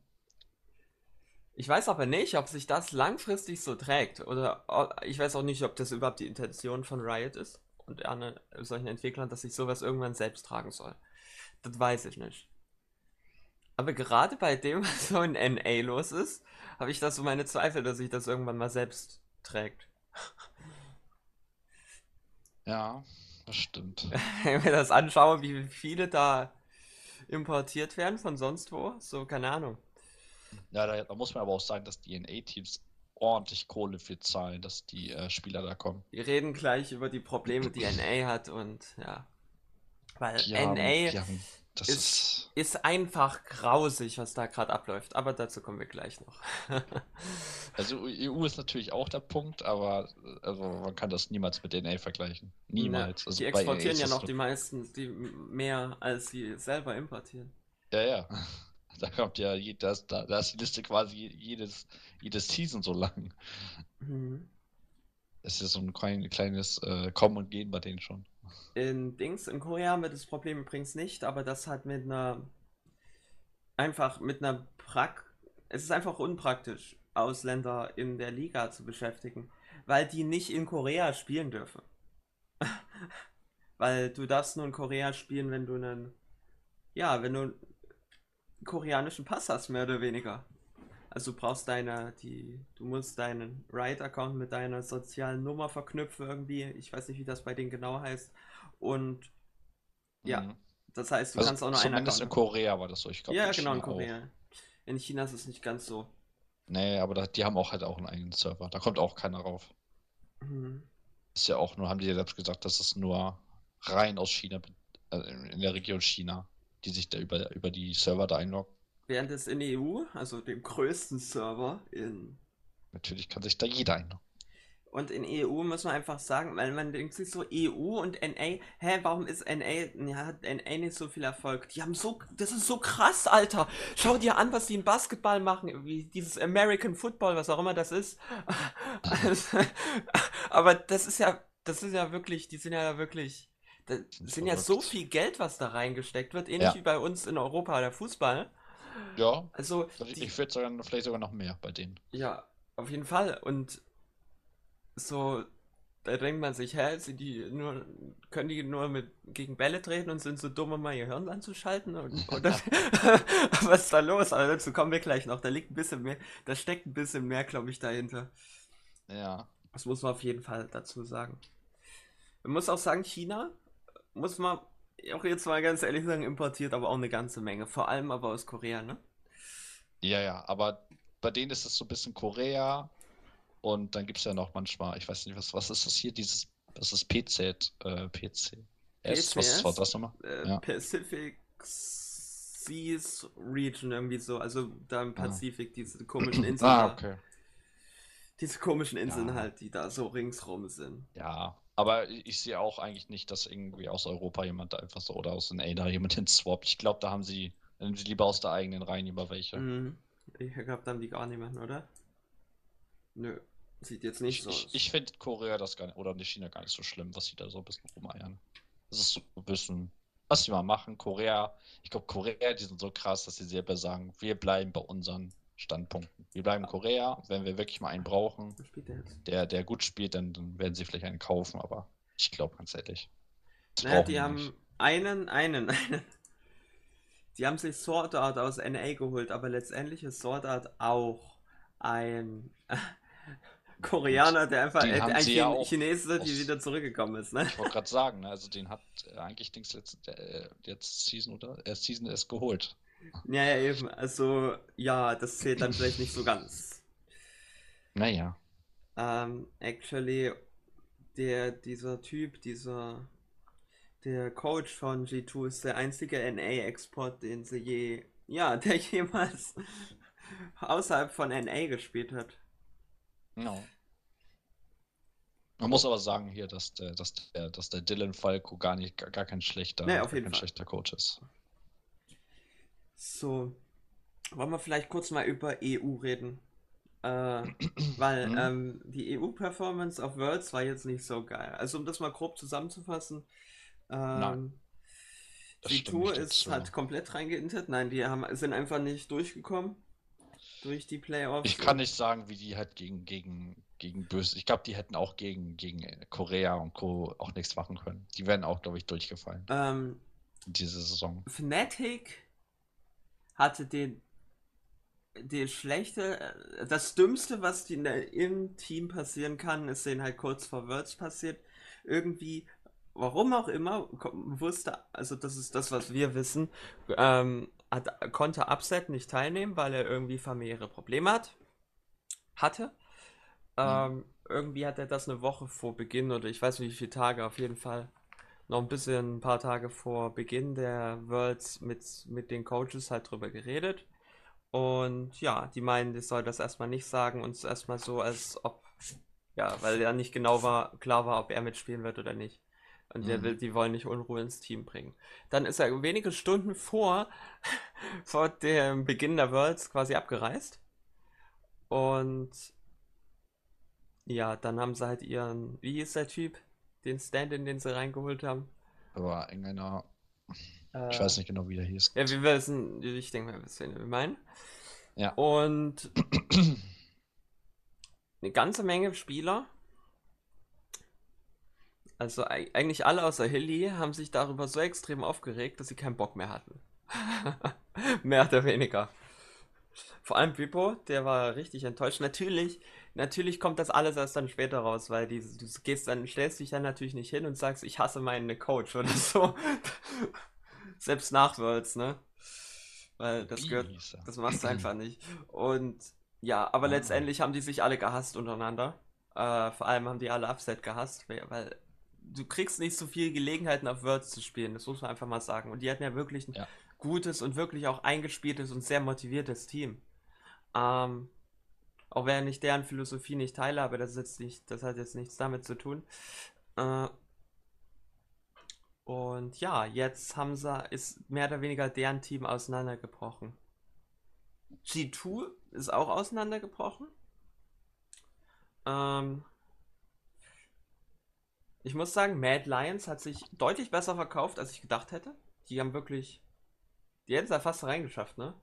Ich weiß aber nicht, ob sich das langfristig so trägt. Oder ich weiß auch nicht, ob das überhaupt die Intention von Riot ist und an solchen Entwicklern, dass sich sowas irgendwann selbst tragen soll. Das weiß ich nicht. Aber gerade bei dem, was so in NA los ist, habe ich da so meine Zweifel, dass sich das irgendwann mal selbst trägt. Ja, das stimmt. Wenn mir das anschaue, wie viele da importiert werden von sonst wo. So, keine Ahnung. Ja, da, da muss man aber auch sagen, dass die NA-Teams ordentlich Kohle für zahlen, dass die äh, Spieler da kommen. Wir reden gleich über die Probleme, die NA hat und ja. Weil die NA haben, ist, ist, ist, einfach grausig, was da gerade abläuft. Aber dazu kommen wir gleich noch. also EU ist natürlich auch der Punkt, aber also man kann das niemals mit NA vergleichen. Niemals. Also die exportieren ja noch die meisten, die mehr als sie selber importieren. Ja, ja. Da kommt ja, das, da, da ist die Liste quasi jedes, jedes Season so lang. Mhm. Das ist ja so ein klein, kleines äh, Kommen und Gehen bei denen schon. In Dings, in Korea haben wir das Problem übrigens nicht, aber das hat mit einer einfach mit einer Prak es ist einfach unpraktisch, Ausländer in der Liga zu beschäftigen, weil die nicht in Korea spielen dürfen. weil du darfst nur in Korea spielen, wenn du einen ja, wenn du einen koreanischen Pass hast, mehr oder weniger. Also du brauchst deine, die, du musst deinen Riot-Account mit deiner sozialen Nummer verknüpfen irgendwie. Ich weiß nicht, wie das bei denen genau heißt. Und ja, mhm. das heißt, du also kannst auch nur einen Account. in Korea war das so, ich glaube. Ja, genau, in Korea. Auch. In China ist es nicht ganz so. Nee, aber da, die haben auch halt auch einen eigenen Server. Da kommt auch keiner rauf. Mhm. Ist ja auch nur, haben die ja selbst gesagt, dass es nur rein aus China, also in der Region China, die sich da über, über die Server da einloggen. Während es in der EU, also dem größten Server in. Natürlich kann sich da jeder einloggen. Und in EU muss man einfach sagen, weil man denkt sich so EU und NA, hä, warum ist NA, hat NA nicht so viel Erfolg? Die haben so, das ist so krass, Alter. Schau dir an, was die in Basketball machen, wie dieses American Football, was auch immer das ist. Aber das ist ja, das ist ja wirklich, die sind ja wirklich, das sind ja so viel Geld, was da reingesteckt wird, ähnlich ja. wie bei uns in Europa der Fußball. Ja, Also, ich, die, ich würde sogar vielleicht sogar noch mehr bei denen. ja, auf jeden Fall. Und so, da denkt man sich, hä, sind die nur, können die nur mit gegen Bälle treten und sind so dumm, um mal ihr Hirn anzuschalten? Und, oder was ist da los? Aber dazu kommen wir gleich noch. Da liegt ein bisschen mehr, da steckt ein bisschen mehr, glaube ich, dahinter. Ja. Das muss man auf jeden Fall dazu sagen. Man muss auch sagen, China, muss man auch jetzt mal ganz ehrlich sagen, importiert aber auch eine ganze Menge. Vor allem aber aus Korea, ne? Ja, ja, aber bei denen ist es so ein bisschen Korea und dann gibt es ja noch manchmal, ich weiß nicht, was, was ist das hier, dieses, das ist PZ, äh, PC. S, was PCS? das nochmal? Äh, Ja. Pacific Seas Region irgendwie so, also da im Ah. Pazifik, diese komischen Inseln Ah, okay. Diese komischen Inseln Ja. halt, die da so ringsrum sind. Ja, aber ich, sehe auch eigentlich nicht, dass irgendwie aus Europa jemand da einfach so oder aus den da jemand hinswappt. Ich glaube, da haben sie, nehmen sie lieber aus der eigenen Reihen über welche. Mhm. Ich glaube, da haben die gar niemanden, oder? Nö, sieht jetzt nicht Ich, so aus. ich finde Korea das gar nicht, oder nicht China gar nicht so schlimm, was sie da so ein bisschen rumeiern. Das ist so ein bisschen, was sie mal machen. Korea, ich glaube, Korea, die sind so krass, dass sie selber sagen, wir bleiben bei unseren Standpunkten. Wir bleiben Korea. Wenn wir wirklich mal einen brauchen, der der, gut spielt, dann, dann werden sie vielleicht einen kaufen, aber ich glaube ganz ehrlich. Naja, die haben nicht. einen, einen, einen. Die haben sich Sword Art aus NA geholt, aber letztendlich ist Sword Art auch ein Koreaner, der einfach äh, ein ja Chin auch Chinese, die wieder zurückgekommen ist, ne? Ich wollte gerade sagen, ne, also den hat äh, eigentlich Dings jetzt, äh, jetzt Season oder? Erst Season erst geholt. Ja, ja, eben. Also, ja, das zählt dann vielleicht nicht so ganz. Naja. Ähm, actually, der, dieser Typ, dieser, der Coach von G2 ist der einzige NA-Export, den sie je, ja, der jemals außerhalb von NA gespielt hat. No. Man muss aber sagen hier, dass der, dass der, dass der Dylan Falco gar nicht, gar, kein schlechter, Nee, gar kein Fall. schlechter Coach ist. So, wollen wir vielleicht kurz mal über EU reden? Äh, weil Mhm. ähm, die EU-Performance auf Worlds war jetzt nicht so geil. Also um das mal grob zusammenzufassen, ähm, die Tour ist dazu. hat komplett reingeintet. Nein, die haben, sind einfach nicht durchgekommen durch die Playoffs. Ich kann nicht sagen, wie die halt gegen, gegen, gegen böse. Ich glaube, die hätten auch gegen, gegen Korea und Co. auch nichts machen können. Die wären auch, glaube ich, durchgefallen Ähm, in dieser Saison. Fnatic hatte den, den schlechte, äh, das Dümmste, was die im Team passieren kann, ist denen halt kurz vor Worlds passiert. Irgendwie, warum auch immer, wusste, also das ist das, was wir wissen, ähm, hat, konnte Upset nicht teilnehmen, weil er irgendwie familiäre Probleme hat, hatte. Ähm, irgendwie hat er das eine Woche vor Beginn oder ich weiß nicht wie viele Tage, auf jeden Fall noch ein bisschen, ein paar Tage vor Beginn der Worlds mit, mit den Coaches halt drüber geredet. Und ja, die meinen, ich soll das erstmal nicht sagen und es erstmal so, als ob, ja, weil ja nicht genau war, klar war, ob er mitspielen wird oder nicht. Und der Mhm. will, die wollen nicht Unruhe ins Team bringen. Dann ist er wenige Stunden vor, vor dem Beginn der Worlds quasi abgereist. Und ja, dann haben sie halt ihren, wie ist der Typ? Den Stand-in, den sie reingeholt haben. Aber irgendeiner, Äh, ich weiß nicht genau, wie der hieß. Ja, wir wissen, ich denke, wir wissen, wen wir meinen. Ja. Und eine ganze Menge Spieler, also eig- eigentlich alle außer Hilly, haben sich darüber so extrem aufgeregt, dass sie keinen Bock mehr hatten. mehr oder weniger. Vor allem Bippo, der war richtig enttäuscht. Natürlich, natürlich kommt das alles erst dann später raus, weil die, du gehst dann, stellst dich dann natürlich nicht hin und sagst, ich hasse meinen Coach oder so. Selbst nach Worlds, ne? Weil das gehört, das machst du einfach nicht. Und ja, aber letztendlich haben die sich alle gehasst untereinander. Äh, vor allem haben die alle Upset gehasst, weil, weil du kriegst nicht so viele Gelegenheiten auf Worlds zu spielen, das muss man einfach mal sagen. Und die hatten ja wirklich ein Ja. gutes und wirklich auch eingespieltes und sehr motiviertes Team. Ähm, auch wenn ich deren Philosophie nicht teile, aber das, ist nicht, das hat jetzt nichts damit zu tun. Äh, und ja, jetzt sie, ist mehr oder weniger deren Team auseinandergebrochen. G2 ist auch auseinandergebrochen. Ähm, ich muss sagen, Mad Lions hat sich deutlich besser verkauft, als ich gedacht hätte. Die haben wirklich, die hätten es ja fast reingeschafft, ne?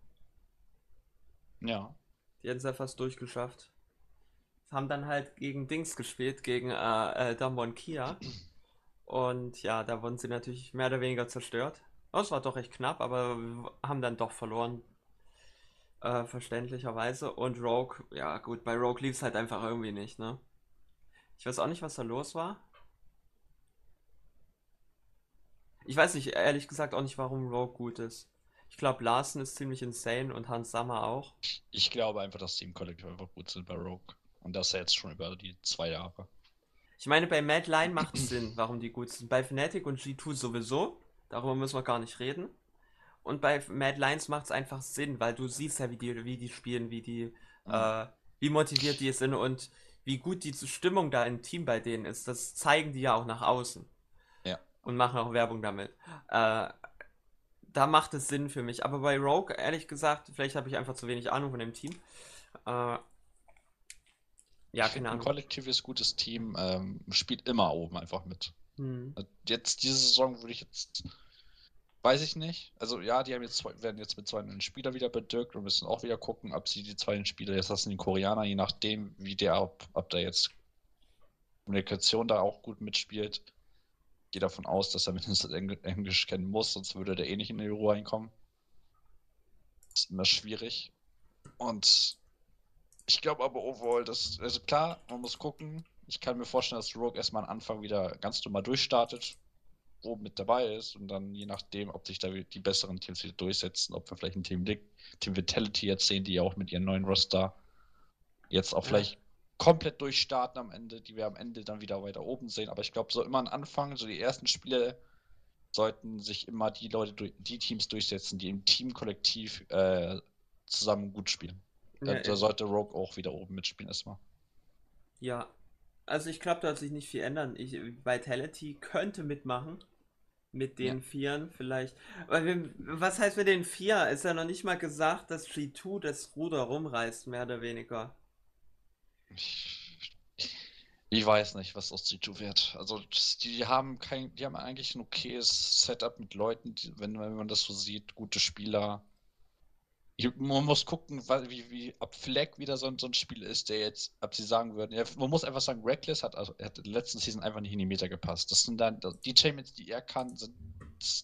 Ja. Die hätten es ja fast durchgeschafft. Haben dann halt gegen Dings gespielt, gegen äh, äh, Damwon Kia. Und ja, da wurden sie natürlich mehr oder weniger zerstört. Oh, es war doch recht knapp, aber haben dann doch verloren. Äh, verständlicherweise. Und Rogue, ja gut, bei Rogue lief es halt einfach irgendwie nicht, ne? Ich weiß auch nicht, was da los war. Ich weiß nicht, ehrlich gesagt auch nicht, warum Rogue gut ist. Ich glaube, Larsen ist ziemlich insane und Hans Sammer auch. Ich glaube einfach, dass die im Kollektiv einfach gut sind bei Rogue. Und das jetzt schon über die zwei Jahre. Ich meine, bei Mad Line macht es Sinn, warum die gut sind. Bei Fnatic und G2 sowieso. Darüber müssen wir gar nicht reden. Und bei Mad Lions macht es einfach Sinn, weil du siehst ja, wie die, wie die spielen, wie die, mhm. äh, wie motiviert die sind und wie gut die Stimmung da im Team bei denen ist. Das zeigen die ja auch nach außen. Ja. Und machen auch Werbung damit. Äh, da macht es Sinn für mich. Aber bei Rogue, ehrlich gesagt, vielleicht habe ich einfach zu wenig Ahnung von dem Team. Äh, ja, genau. Ein kollektives, gutes Team ähm, spielt immer oben einfach mit. Hm. Jetzt, diese Saison würde ich jetzt. Weiß ich nicht. Also ja, die haben jetzt zwei, werden jetzt mit zwei neuen Spielern wieder bedrückt und müssen auch wieder gucken, ob sie die zwei Spieler, jetzt lassen die Koreaner, je nachdem, wie der, ob, ob der jetzt Kommunikation da auch gut mitspielt. Gehe davon aus, dass er mindestens Englisch kennen muss, sonst würde der eh nicht in die Euro reinkommen. Ist immer schwierig. Und ich glaube aber overall, dass, also klar, man muss gucken. Ich kann mir vorstellen, dass Rogue erstmal am Anfang wieder ganz normal durchstartet, oben mit dabei ist und dann je nachdem, ob sich da die besseren Teams wieder durchsetzen, ob wir vielleicht ein Team, Team Vitality jetzt sehen, die ja auch mit ihren neuen Roster jetzt auch ja. vielleicht komplett durchstarten am Ende, die wir am Ende dann wieder weiter oben sehen. Aber ich glaube, so immer am Anfang, so die ersten Spiele sollten sich immer die Leute, die Teams durchsetzen, die im Team-Kollektiv äh, zusammen gut spielen. Da, ja, da sollte Rogue auch wieder oben mitspielen erstmal. Ja. Also ich glaube, da wird sich nicht viel ändern. Ich, Vitality könnte mitmachen. Mit den ja. Vieren vielleicht. Aber wir, was heißt mit den Vier? Ist ja noch nicht mal gesagt, dass G2 das Ruder rumreißt, mehr oder weniger. Ich, ich weiß nicht, was aus G2 wird. Also die haben kein, die haben eigentlich ein okayes Setup mit Leuten, die, wenn, wenn man das so sieht, gute Spieler man muss gucken, wie, wie ab Fleck wieder so, so, ein Spiel ist, der jetzt, ob sie sagen würden, ja, man muss einfach sagen, Reckless hat, also, hat in der letzten Season einfach nicht in die Meter gepasst. Das sind dann, die Champions, die er kann, sind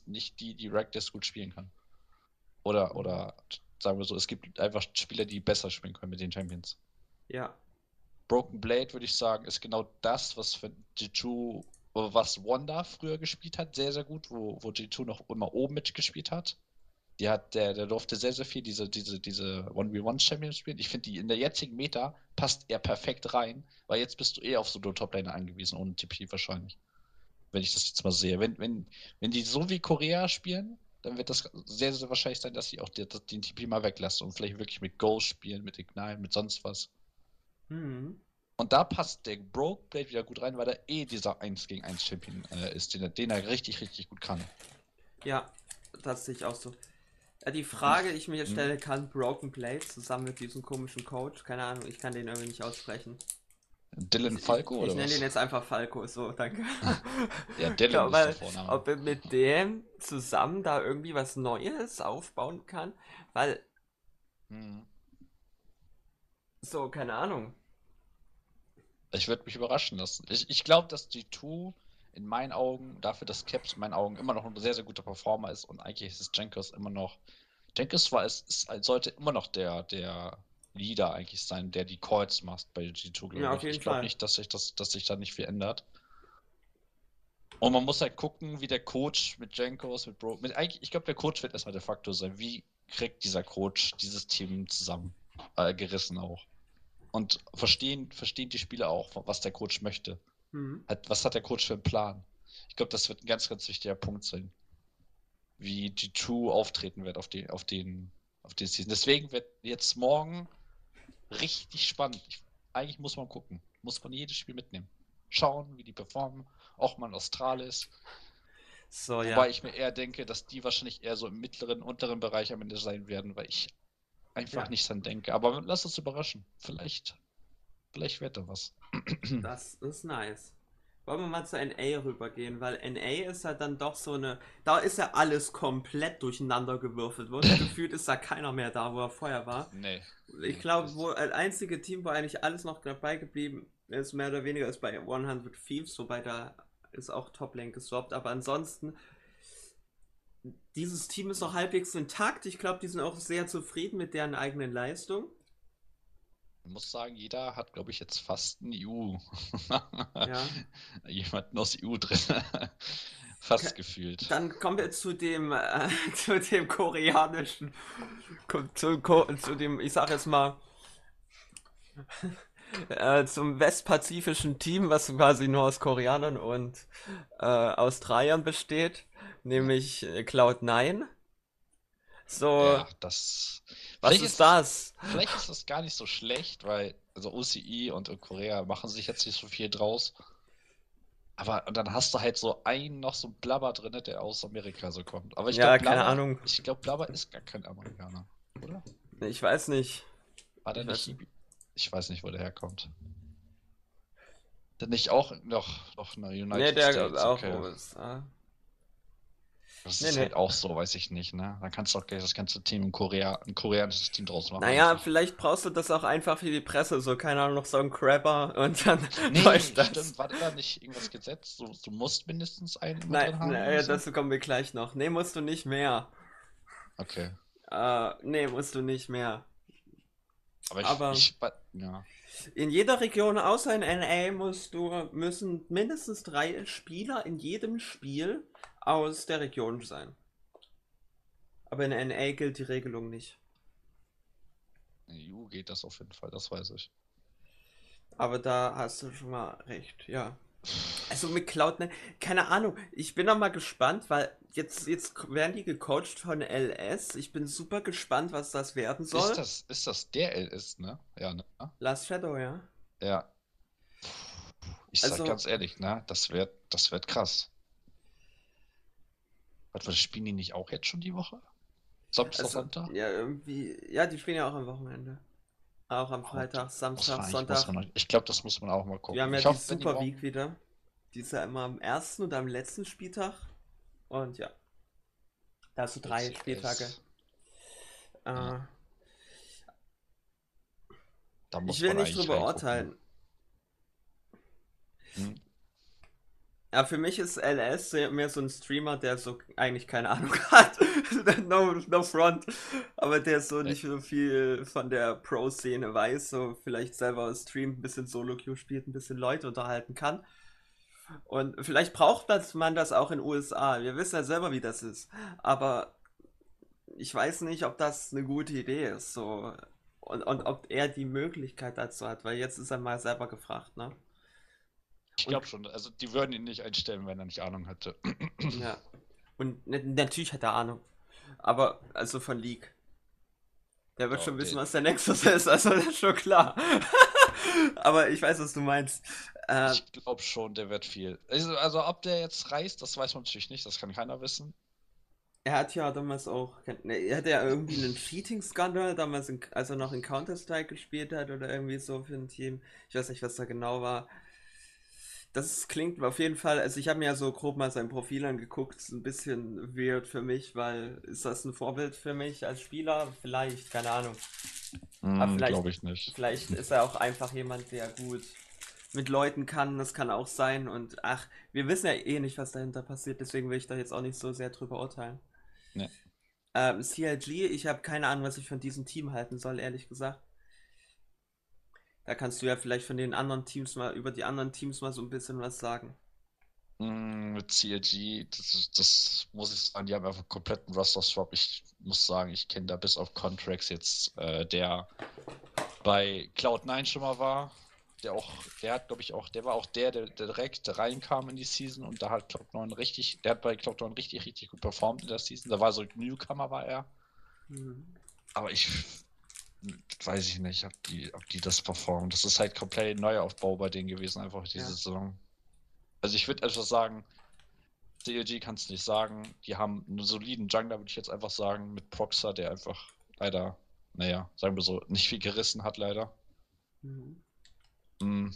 nicht die, die Reckless gut spielen kann. Oder, oder sagen wir so, es gibt einfach Spieler, die besser spielen können mit den Champions. Ja. Broken Blade, würde ich sagen, ist genau das, was für G2, was Wanda früher gespielt hat, sehr, sehr gut, wo, wo G2 noch immer oben mitgespielt hat. Die hat, der, der durfte sehr, sehr viel diese, diese, diese 1v1 spielen. Ich finde, die in der jetzigen Meta passt er perfekt rein, weil jetzt bist du eh auf so eine Toplane angewiesen, ohne TP wahrscheinlich. Wenn ich das jetzt mal sehe. Wenn, wenn, wenn die so wie Korea spielen, dann wird das sehr, sehr wahrscheinlich sein, dass sie auch die, den TP mal weglassen und vielleicht wirklich mit Ghost spielen, mit Ignite, mit sonst was. Mhm. Und da passt der Broke Blade wieder gut rein, weil er eh dieser 1 gegen 1 Champion äh, ist, den er, den er richtig, richtig gut kann. Ja, das sehe ich auch so. Ja, die Frage, die ich mir jetzt hm. stelle, kann Broken Blade zusammen mit diesem komischen Coach, keine Ahnung, ich kann den irgendwie nicht aussprechen. Dylan Falco ich, oder Ich nenne den jetzt einfach Falco, so, danke. ja, Dylan ja, ist der Vorname. Ob er mit dem zusammen da irgendwie was Neues aufbauen kann, weil. Hm. So, keine Ahnung. Ich würde mich überraschen lassen. Ich, ich glaube, dass G2 in meinen Augen, dafür, dass Caps in meinen Augen immer noch ein sehr, sehr guter Performer ist und eigentlich ist Jenkins immer noch. Jenkins war es, ist, sollte immer noch der, der Leader eigentlich sein, der die Calls macht bei G2, glaube ja, ich. Ich glaube nicht, dass sich, das, dass sich da nicht viel ändert. Und man muss halt gucken, wie der Coach mit Jenkos, mit Bro, mit eigentlich, ich glaube, der Coach wird erstmal der Faktor sein. Wie kriegt dieser Coach dieses Team zusammen äh, gerissen auch? Und verstehen, verstehen die Spieler auch, was der Coach möchte. Mhm. Hat, was hat der Coach für einen Plan? Ich glaube, das wird ein ganz, ganz wichtiger Punkt sein. Wie G2 auftreten wird auf den, auf den, auf den Season. Deswegen wird jetzt morgen richtig spannend. Ich, eigentlich muss man gucken. Muss man jedes Spiel mitnehmen. Schauen, wie die performen. Auch mal in Australis. So, Wobei ja. ich mir eher denke, dass die wahrscheinlich eher so im mittleren, unteren Bereich am Ende sein werden, weil ich einfach ja. nicht dran denke. Aber lass uns überraschen. Vielleicht Vielleicht wird da was. Das ist nice. wollen wir mal zu NA rübergehen, weil NA ist halt dann doch so eine. Da ist ja alles komplett durcheinander gewürfelt worden. Gefühlt ist da keiner mehr da, wo er vorher war. Nee. Ich glaube, wo ein einzige Team, wo eigentlich alles noch dabei geblieben ist, mehr oder weniger ist bei 100 Thieves, wobei da ist auch Toplane geswappt, aber ansonsten. Dieses Team ist noch halbwegs intakt. Ich glaube, die sind auch sehr zufrieden mit deren eigenen Leistung. Ich muss sagen, jeder hat, glaube ich, jetzt fast ein EU. Ja. Jemanden aus EU drin. fast Okay. gefühlt. Dann kommen wir zu dem, äh, zu dem koreanischen, ko- zu, zu dem, ich sag jetzt mal, äh, zum westpazifischen Team, was quasi nur aus Koreanern und äh, Australiern besteht, nämlich äh, Cloud9. So, Ja, das. was Vielleicht ist das? Vielleicht ist das gar nicht so schlecht, weil also OCI und in Korea machen sich jetzt nicht so viel draus. Aber und dann hast du halt so einen noch so Blabber drin, der aus Amerika so kommt. Aber ich Ja, glaube, keine Blabber, Ahnung. ich glaube, Blabber ist gar kein Amerikaner, oder? Ich weiß nicht. War der Ich nicht? weiß Ich weiß nicht, wo der herkommt. Der nicht auch noch, noch eine United Nee, der States, auch okay. USA. Das Nee, ist nee. halt auch so, weiß ich nicht, ne? Dann kannst du auch gleich das ganze Team in Korea, ein koreanisches Team draus machen. Naja, einfach. vielleicht brauchst du das auch einfach für die Presse, so keine Ahnung, noch so ein Crabber und dann Nee, läuft das. stimmt, war da nicht irgendwas gesetzt? Du, du musst mindestens einen Nein, haben so? dazu kommen wir gleich noch. Nee, musst du nicht mehr. Okay. Äh, nee, musst du nicht mehr. Aber ich, Aber- ich wa- ja. In jeder Region außer in NA musst du, müssen mindestens drei Spieler in jedem Spiel aus der Region sein. Aber in NA gilt die Regelung nicht. In EU geht das auf jeden Fall, das weiß ich. Aber da hast du schon mal recht, ja. Also mit Cloud9, keine Ahnung, ich bin noch mal gespannt, weil jetzt, jetzt werden die gecoacht von LS. Ich bin super gespannt, was das werden soll. Ist das, ist das der LS, ne? Ja, ne? Last Shadow, ja. Ja. Ich sag Also- ganz ehrlich, ne? Das wird, das wird krass. Warte, was spielen die nicht auch jetzt schon die Woche? Samstag, Also, Sonntag? ja, irgendwie, ja, die spielen ja auch am Wochenende. Auch am Freitag, Muss Samstag, Sonntag. man, ich glaube, das muss man auch mal gucken. Wir haben ja ich die hoffe, Super Week wieder. Die ist ja immer am ersten und am letzten Spieltag. Und ja. Da hast du drei LCS. Spieltage. Äh, Ja. Ich will nicht drüber urteilen. Hm. Ja, für mich ist LS mehr so ein Streamer, der so eigentlich keine Ahnung hat. no, no front. Aber der so Nee. nicht so viel von der Pro-Szene weiß, so vielleicht selber streamt, ein bisschen Solo-Queue spielt, ein bisschen Leute unterhalten kann. Und vielleicht braucht das, man das auch in USA. Wir wissen ja selber, wie das ist. Aber ich weiß nicht, ob das eine gute Idee ist. So. Und, und ob er die Möglichkeit dazu hat, weil jetzt ist er mal selber gefragt, ne? Ich glaube schon. Also die würden ihn nicht einstellen, wenn er nicht Ahnung hätte. Ja. Und natürlich hat er Ahnung. Aber, also von League. Der wird Ja, schon wissen, was der Nexus ist, also das ist schon klar. Aber ich weiß, was du meinst. Äh, Ich glaube schon, der wird viel. Also, also ob der jetzt reißt, das weiß man natürlich nicht, das kann keiner wissen. er hat ja damals auch, ne, er hatte ja irgendwie einen Cheating-Skandal, damals, in, als er noch in Counter-Strike gespielt hat oder irgendwie so für ein Team. Ich weiß nicht, was da genau war. Das klingt auf jeden Fall, also ich habe mir ja so grob mal sein Profil angeguckt, ist ein bisschen weird für mich, weil ist das ein Vorbild für mich als Spieler? Vielleicht, keine Ahnung. Aber Hm, vielleicht- glaube ich nicht. Vielleicht ist er auch einfach jemand, der gut mit Leuten kann, das kann auch sein. Und ach, wir wissen ja eh nicht, was dahinter passiert, deswegen will ich da jetzt auch nicht so sehr drüber urteilen. Nee. Ähm, CLG, ich habe keine Ahnung, was ich von diesem Team halten soll, ehrlich gesagt. Da kannst du ja vielleicht von den anderen Teams mal, über die anderen Teams mal so ein bisschen was sagen. Hm, mit CLG, das, das muss ich sagen, die haben einfach einen kompletten Roster-Swap. Ich muss sagen, ich kenne da bis auf Contracts jetzt, äh, der bei Cloud9 schon mal war. Der auch, der hat, glaube ich, auch, der war auch der, der, der direkt reinkam in die Season und da hat Cloud9 richtig, der hat bei Cloud9 richtig, richtig gut performt in der Season. Da war so ein Newcomer, war er. Hm. Aber ich weiß ich nicht, ob die, ob die das performen. Das ist halt komplett Neuaufbau bei denen gewesen, einfach diese Ja. Saison. Also ich würde einfach sagen, CLG kannst du nicht sagen. Die haben einen soliden Jungler, würde ich jetzt einfach sagen, mit Proxer, der einfach leider, naja, sagen wir so, nicht viel gerissen hat, leider. Mhm. Hm,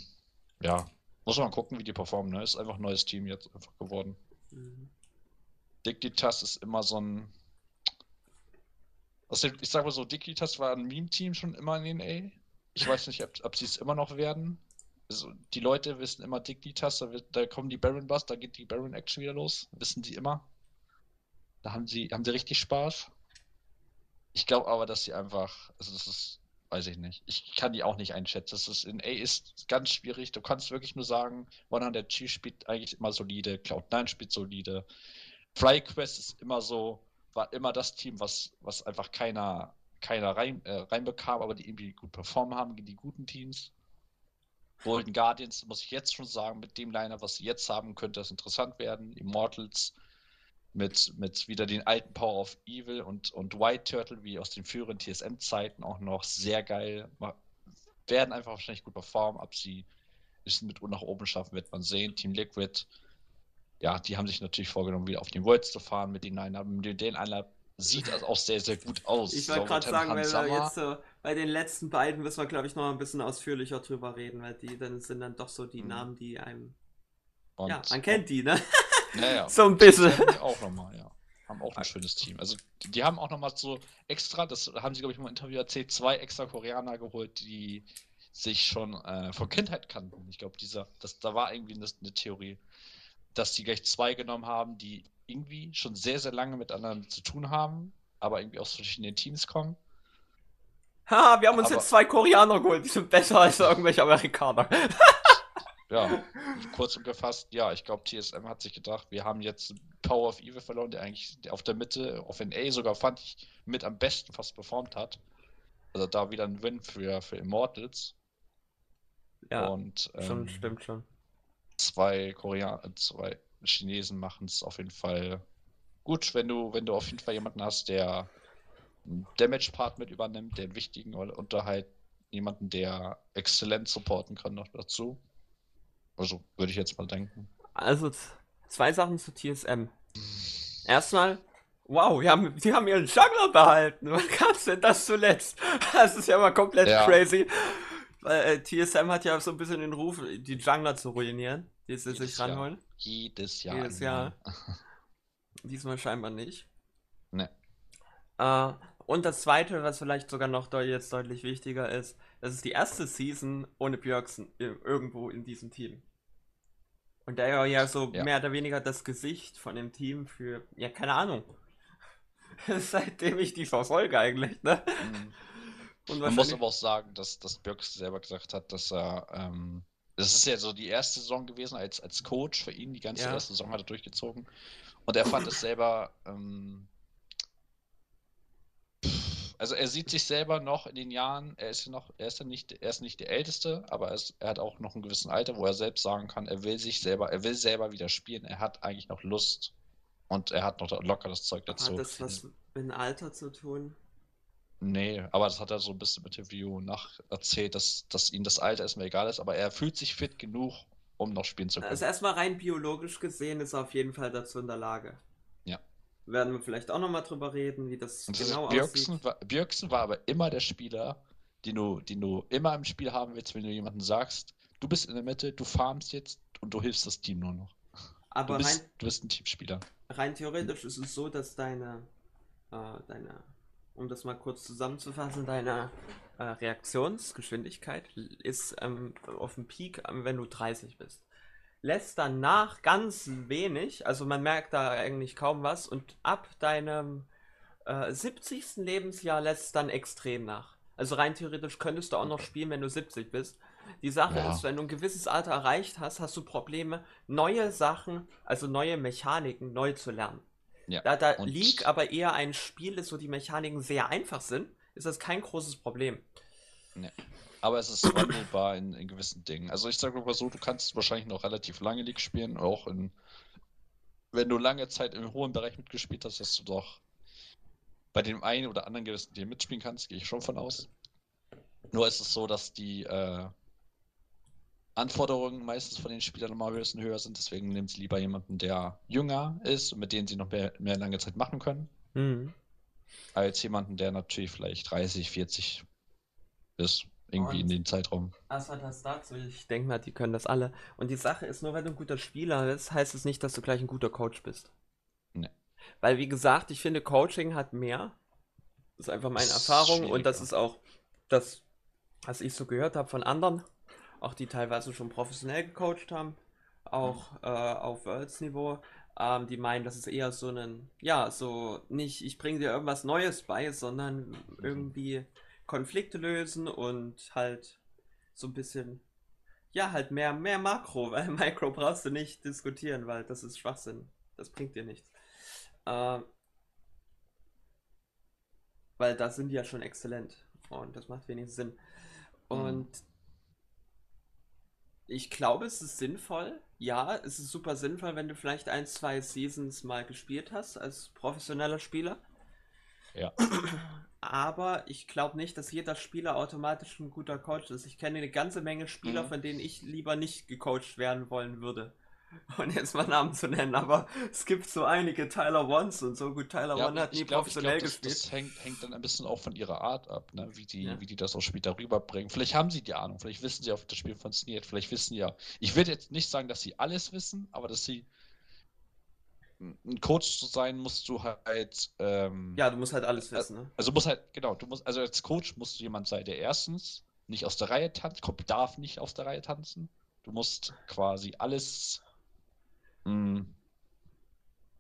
ja, Muss man gucken, wie die performen. Ne? Ist einfach ein neues Team jetzt einfach geworden. Mhm. Dickitas ist immer so ein. Also ich sag mal so, Dickitas war ein Meme-Team schon immer in den A. Ich weiß nicht, ob, ob sie es immer noch werden. Also, die Leute wissen immer Dickitas, da, da kommen die Baron Bus, da geht die Baron Action wieder los. Wissen sie immer. Da haben sie, haben sie richtig Spaß. Ich glaube aber, dass sie einfach, also das ist, weiß ich nicht. Ich kann die auch nicht einschätzen. Das ist in A ist ganz schwierig. Du kannst wirklich nur sagen, 100 G spielt eigentlich immer solide, Cloud9 spielt solide. FlyQuest ist immer so, war immer das Team, was, was einfach keiner, keiner rein, äh, reinbekam, aber die irgendwie gut performen haben gegen die guten Teams. Golden Guardians, muss ich jetzt schon sagen, mit dem Liner, was sie jetzt haben, könnte das interessant werden. Immortals mit, mit wieder den alten Power of Evil und, und White Turtle, wie aus den früheren TSM-Zeiten, auch noch sehr geil. Werden einfach wahrscheinlich gut performen. Ob sie es mit nach oben schaffen, wird man sehen. Team Liquid ja, die haben sich natürlich vorgenommen, wieder auf den Worlds zu fahren mit den Line-Up. Mit den Line-Up sieht also auch sehr, sehr gut aus. Ich wollte gerade sagen, weil wir jetzt so, bei den letzten beiden müssen wir, glaube ich, noch ein bisschen ausführlicher drüber reden, weil die dann sind dann doch so die mhm. Namen, die einem. Und ja, man kennt die, ne? Naja, so ein bisschen. Auch nochmal, ja. Haben auch ein schönes Team. Also, die, die haben auch nochmal so extra, das haben sie, glaube ich, mal im Interview erzählt, zwei extra Koreaner geholt, die sich schon äh, von Kindheit kannten. Ich glaube, dieser, das, da war irgendwie eine, eine Theorie dass die gleich zwei genommen haben, die irgendwie schon sehr, sehr lange miteinander zu tun haben, aber irgendwie aus verschiedenen Teams kommen. Ha, wir haben uns aber, jetzt zwei Koreaner geholt, die sind besser als irgendwelche Amerikaner. ja, kurz und gefasst, ja, ich glaube, TSM hat sich gedacht, wir haben jetzt Power of Evil verloren, der eigentlich auf der Mitte, auf NA sogar fand ich, mit am besten fast performt hat. Also da wieder ein Win für, für Immortals. Ja, und, ähm, schon, stimmt schon zwei Koreaner, zwei Chinesen machen es auf jeden Fall gut, wenn du, wenn du auf jeden Fall jemanden hast, der einen Damage-Part mit übernimmt, den wichtigen und da halt jemanden, der exzellent supporten kann noch dazu. Also würde ich jetzt mal denken. Also zwei Sachen zu TSM. Erstmal, wow, wir haben, die haben ihren Jungler behalten. Wann kam denn das zuletzt? Das ist ja mal komplett ja. crazy. Weil äh, TSM hat ja so ein bisschen den Ruf, die Jungler zu ruinieren, die sie sich ranholen. Jahr. Jedes Jahr. Jedes Jahr. Diesmal scheinbar nicht. Ne. Äh, und das zweite, was vielleicht sogar noch de jetzt deutlich wichtiger ist, das ist die erste Season ohne Björksen irgendwo in diesem Team. Und der ja so ja. mehr oder weniger das Gesicht von dem Team für, ja, keine Ahnung. Seitdem ich die verfolge eigentlich, ne? Mhm. Man muss aber auch sagen, dass, dass Birks selber gesagt hat, dass er, ähm, das ist ja so die erste Saison gewesen als, als Coach für ihn, die ganze ja. erste Saison hat er durchgezogen. Und er fand es selber, ähm, also er sieht sich selber noch in den Jahren, er ist ja noch, er ist ja nicht, er ist nicht der Älteste, aber er, ist, er hat auch noch ein gewissen Alter, wo er selbst sagen kann, er will sich selber, er will selber wieder spielen, er hat eigentlich noch Lust und er hat noch locker das Zeug dazu. Hat das was mit dem Alter zu tun? Nee, aber das hat er so ein bisschen mit Interview nach erzählt, dass, dass ihm das Alter erstmal egal ist, aber er fühlt sich fit genug, um noch spielen zu können. Also erstmal rein biologisch gesehen ist er auf jeden Fall dazu in der Lage. Ja. Werden wir vielleicht auch nochmal drüber reden, wie das Und genau Björksen aussieht. War, Björksen war aber immer der Spieler, den du, den du immer im Spiel haben willst, wenn du jemanden sagst, du bist in der Mitte, du farmst jetzt und du hilfst das Team nur noch. Aber du bist, rein, du bist ein Teamspieler. Rein theoretisch ist es so, dass deine, äh, deine um das mal kurz zusammenzufassen, deine äh, Reaktionsgeschwindigkeit ist ähm, auf dem Peak, ähm, wenn du 30 bist. Lässt danach ganz wenig, also man merkt da eigentlich kaum was und ab deinem äh, 70. Lebensjahr lässt es dann extrem nach. Also rein theoretisch könntest du auch noch spielen, wenn du 70 bist. Die Sache ja. ist, wenn du ein gewisses Alter erreicht hast, hast du Probleme, neue Sachen, also neue Mechaniken neu zu lernen. Ja. Da, da League aber eher ein Spiel ist, wo die Mechaniken sehr einfach sind, ist das kein großes Problem. Nee. Aber es ist wandelbar in, in gewissen Dingen. Also ich sage mal so, du kannst wahrscheinlich noch relativ lange League spielen, auch in, wenn du lange Zeit im hohen Bereich mitgespielt hast, dass du doch bei dem einen oder anderen gewissen Team mitspielen kannst, gehe ich schon von aus. Nur ist es so, dass die äh, Anforderungen meistens von den Spielern nochmal ein bisschen höher sind. Deswegen nehmen sie lieber jemanden, der jünger ist und mit dem sie noch mehr, mehr lange Zeit machen können. Mhm. Als jemanden, der natürlich vielleicht 30, 40 ist. Irgendwie in Und dem Zeitraum. erstmal das dazu, ich denke mal, die können das alle. Und die Sache ist, nur weil du ein guter Spieler bist, heißt es nicht, dass du gleich ein guter Coach bist. Nee. Weil, wie gesagt, ich finde, Coaching hat mehr. Das ist einfach meine Das Erfahrung und das ist auch das, was ich so gehört habe von anderen, auch die teilweise schon professionell gecoacht haben, auch äh, auf Worlds-Niveau. Ähm, die meinen, das ist eher so ein, ja, so nicht, ich bringe dir irgendwas Neues bei, sondern irgendwie Konflikte lösen und halt so ein bisschen, ja, halt mehr, mehr Makro, weil Micro brauchst du nicht diskutieren, weil das ist Schwachsinn. Das bringt dir nichts. Ähm, weil da sind die ja schon exzellent und das macht wenig Sinn. Und ich glaube, es ist sinnvoll. Ja, es ist super sinnvoll, wenn du vielleicht ein, zwei Seasons mal gespielt hast als professioneller Spieler. Ja. Aber ich glaube nicht, dass jeder Spieler automatisch ein guter Coach ist. Ich kenne eine ganze Menge Spieler, Mhm. von denen ich lieber nicht gecoacht werden wollen würde. Und jetzt mal Namen zu nennen, aber es gibt so einige Tyler Ones und so. Gut, Tyler Ja, One hat ich nie glaube, professionell glaub, das, gespielt. das hängt, hängt dann ein bisschen auch von ihrer Art ab, ne? wie, die, Ja. wie die das auch später rüberbringen. Vielleicht haben sie die Ahnung, vielleicht wissen sie, ob das Spiel funktioniert, vielleicht wissen ja. Ich würde jetzt nicht sagen, dass sie alles wissen, aber dass sie ein Coach zu sein, musst du halt. Ähm, Ja, du musst halt alles wissen, ne? Also muss halt, genau, du musst, also als Coach musst du jemand sein, der erstens nicht aus der Reihe tanzt, darf nicht aus der Reihe tanzen. Du musst quasi alles. Mh,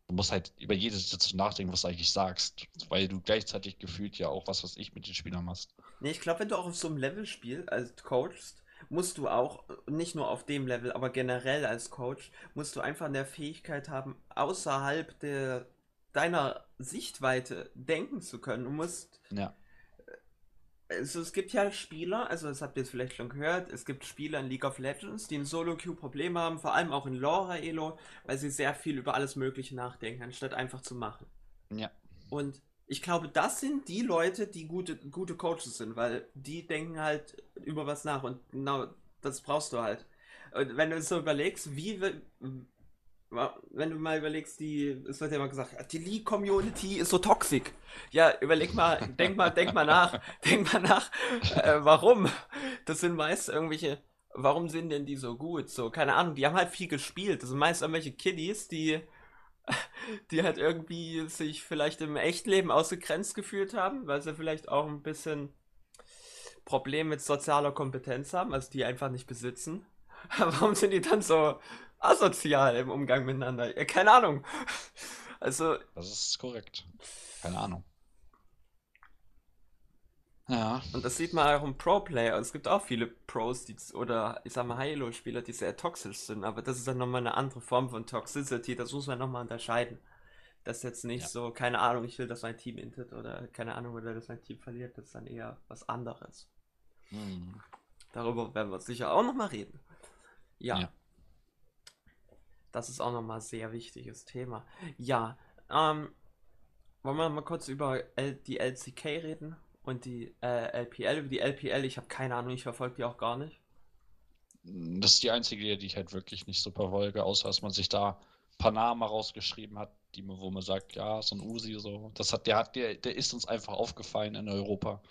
du musst halt über jede Situation nachdenken, was du eigentlich sagst, weil du gleichzeitig gefühlt ja auch was, was ich mit den Spielern machst. Nee, ich glaube, wenn du auch auf so einem Level spielst, als coachst, musst du auch, nicht nur auf dem Level, aber generell als Coach, musst du einfach eine Fähigkeit haben, außerhalb der, deiner Sichtweite denken zu können. Du musst, Ja. Also es gibt ja Spieler, also das habt ihr vielleicht schon gehört, es gibt Spieler in League of Legends, die in Solo-Queue Probleme haben, vor allem auch in Laura Elo, weil sie sehr viel über alles Mögliche nachdenken, anstatt einfach zu machen. Ja. Und ich glaube, das sind die Leute, die gute, gute Coaches sind, weil die denken halt über was nach und genau das brauchst du halt. Und wenn du so überlegst, wie, wir- wenn du mal überlegst, die, es wird ja immer gesagt, die League-Community ist so toxisch. Ja, überleg mal, denk mal, denk mal nach, denk mal nach, äh, warum? Das sind meist irgendwelche, warum sind denn die so gut? So, keine Ahnung, die haben halt viel gespielt. Das sind meist irgendwelche Kiddies, die die halt irgendwie sich vielleicht im Echtleben ausgegrenzt gefühlt haben, weil sie vielleicht auch ein bisschen Probleme mit sozialer Kompetenz haben, also die einfach nicht besitzen. Warum sind die dann so asozial im Umgang miteinander? Ja, keine Ahnung. Also, Das ist korrekt. Keine Ahnung. Ja. und das sieht man auch im Pro-Player. Es gibt auch viele Pros, die, oder ich sag mal Halo-Spieler, die sehr toxisch sind, aber das ist dann nochmal eine andere Form von Toxicity, das muss man nochmal unterscheiden. Das ist jetzt nicht Ja. so, keine Ahnung, ich will, dass mein Team intet oder keine Ahnung, oder dass mein Team verliert, das ist dann eher was anderes. Hm. Darüber werden wir sicher auch nochmal reden. Ja. Ja. Das ist auch nochmal ein sehr wichtiges Thema. Ja, ähm, wollen wir mal kurz über L die LCK reden und die äh, LPL. Über die LPL, ich habe keine Ahnung, ich verfolge die auch gar nicht. Das ist die einzige, die ich halt wirklich nicht so verfolge, außer dass man sich da ein paar Namen rausgeschrieben hat, die, wo man sagt, ja, so ein Usi, so. Das hat, der hat, der, der ist uns einfach aufgefallen in Europa.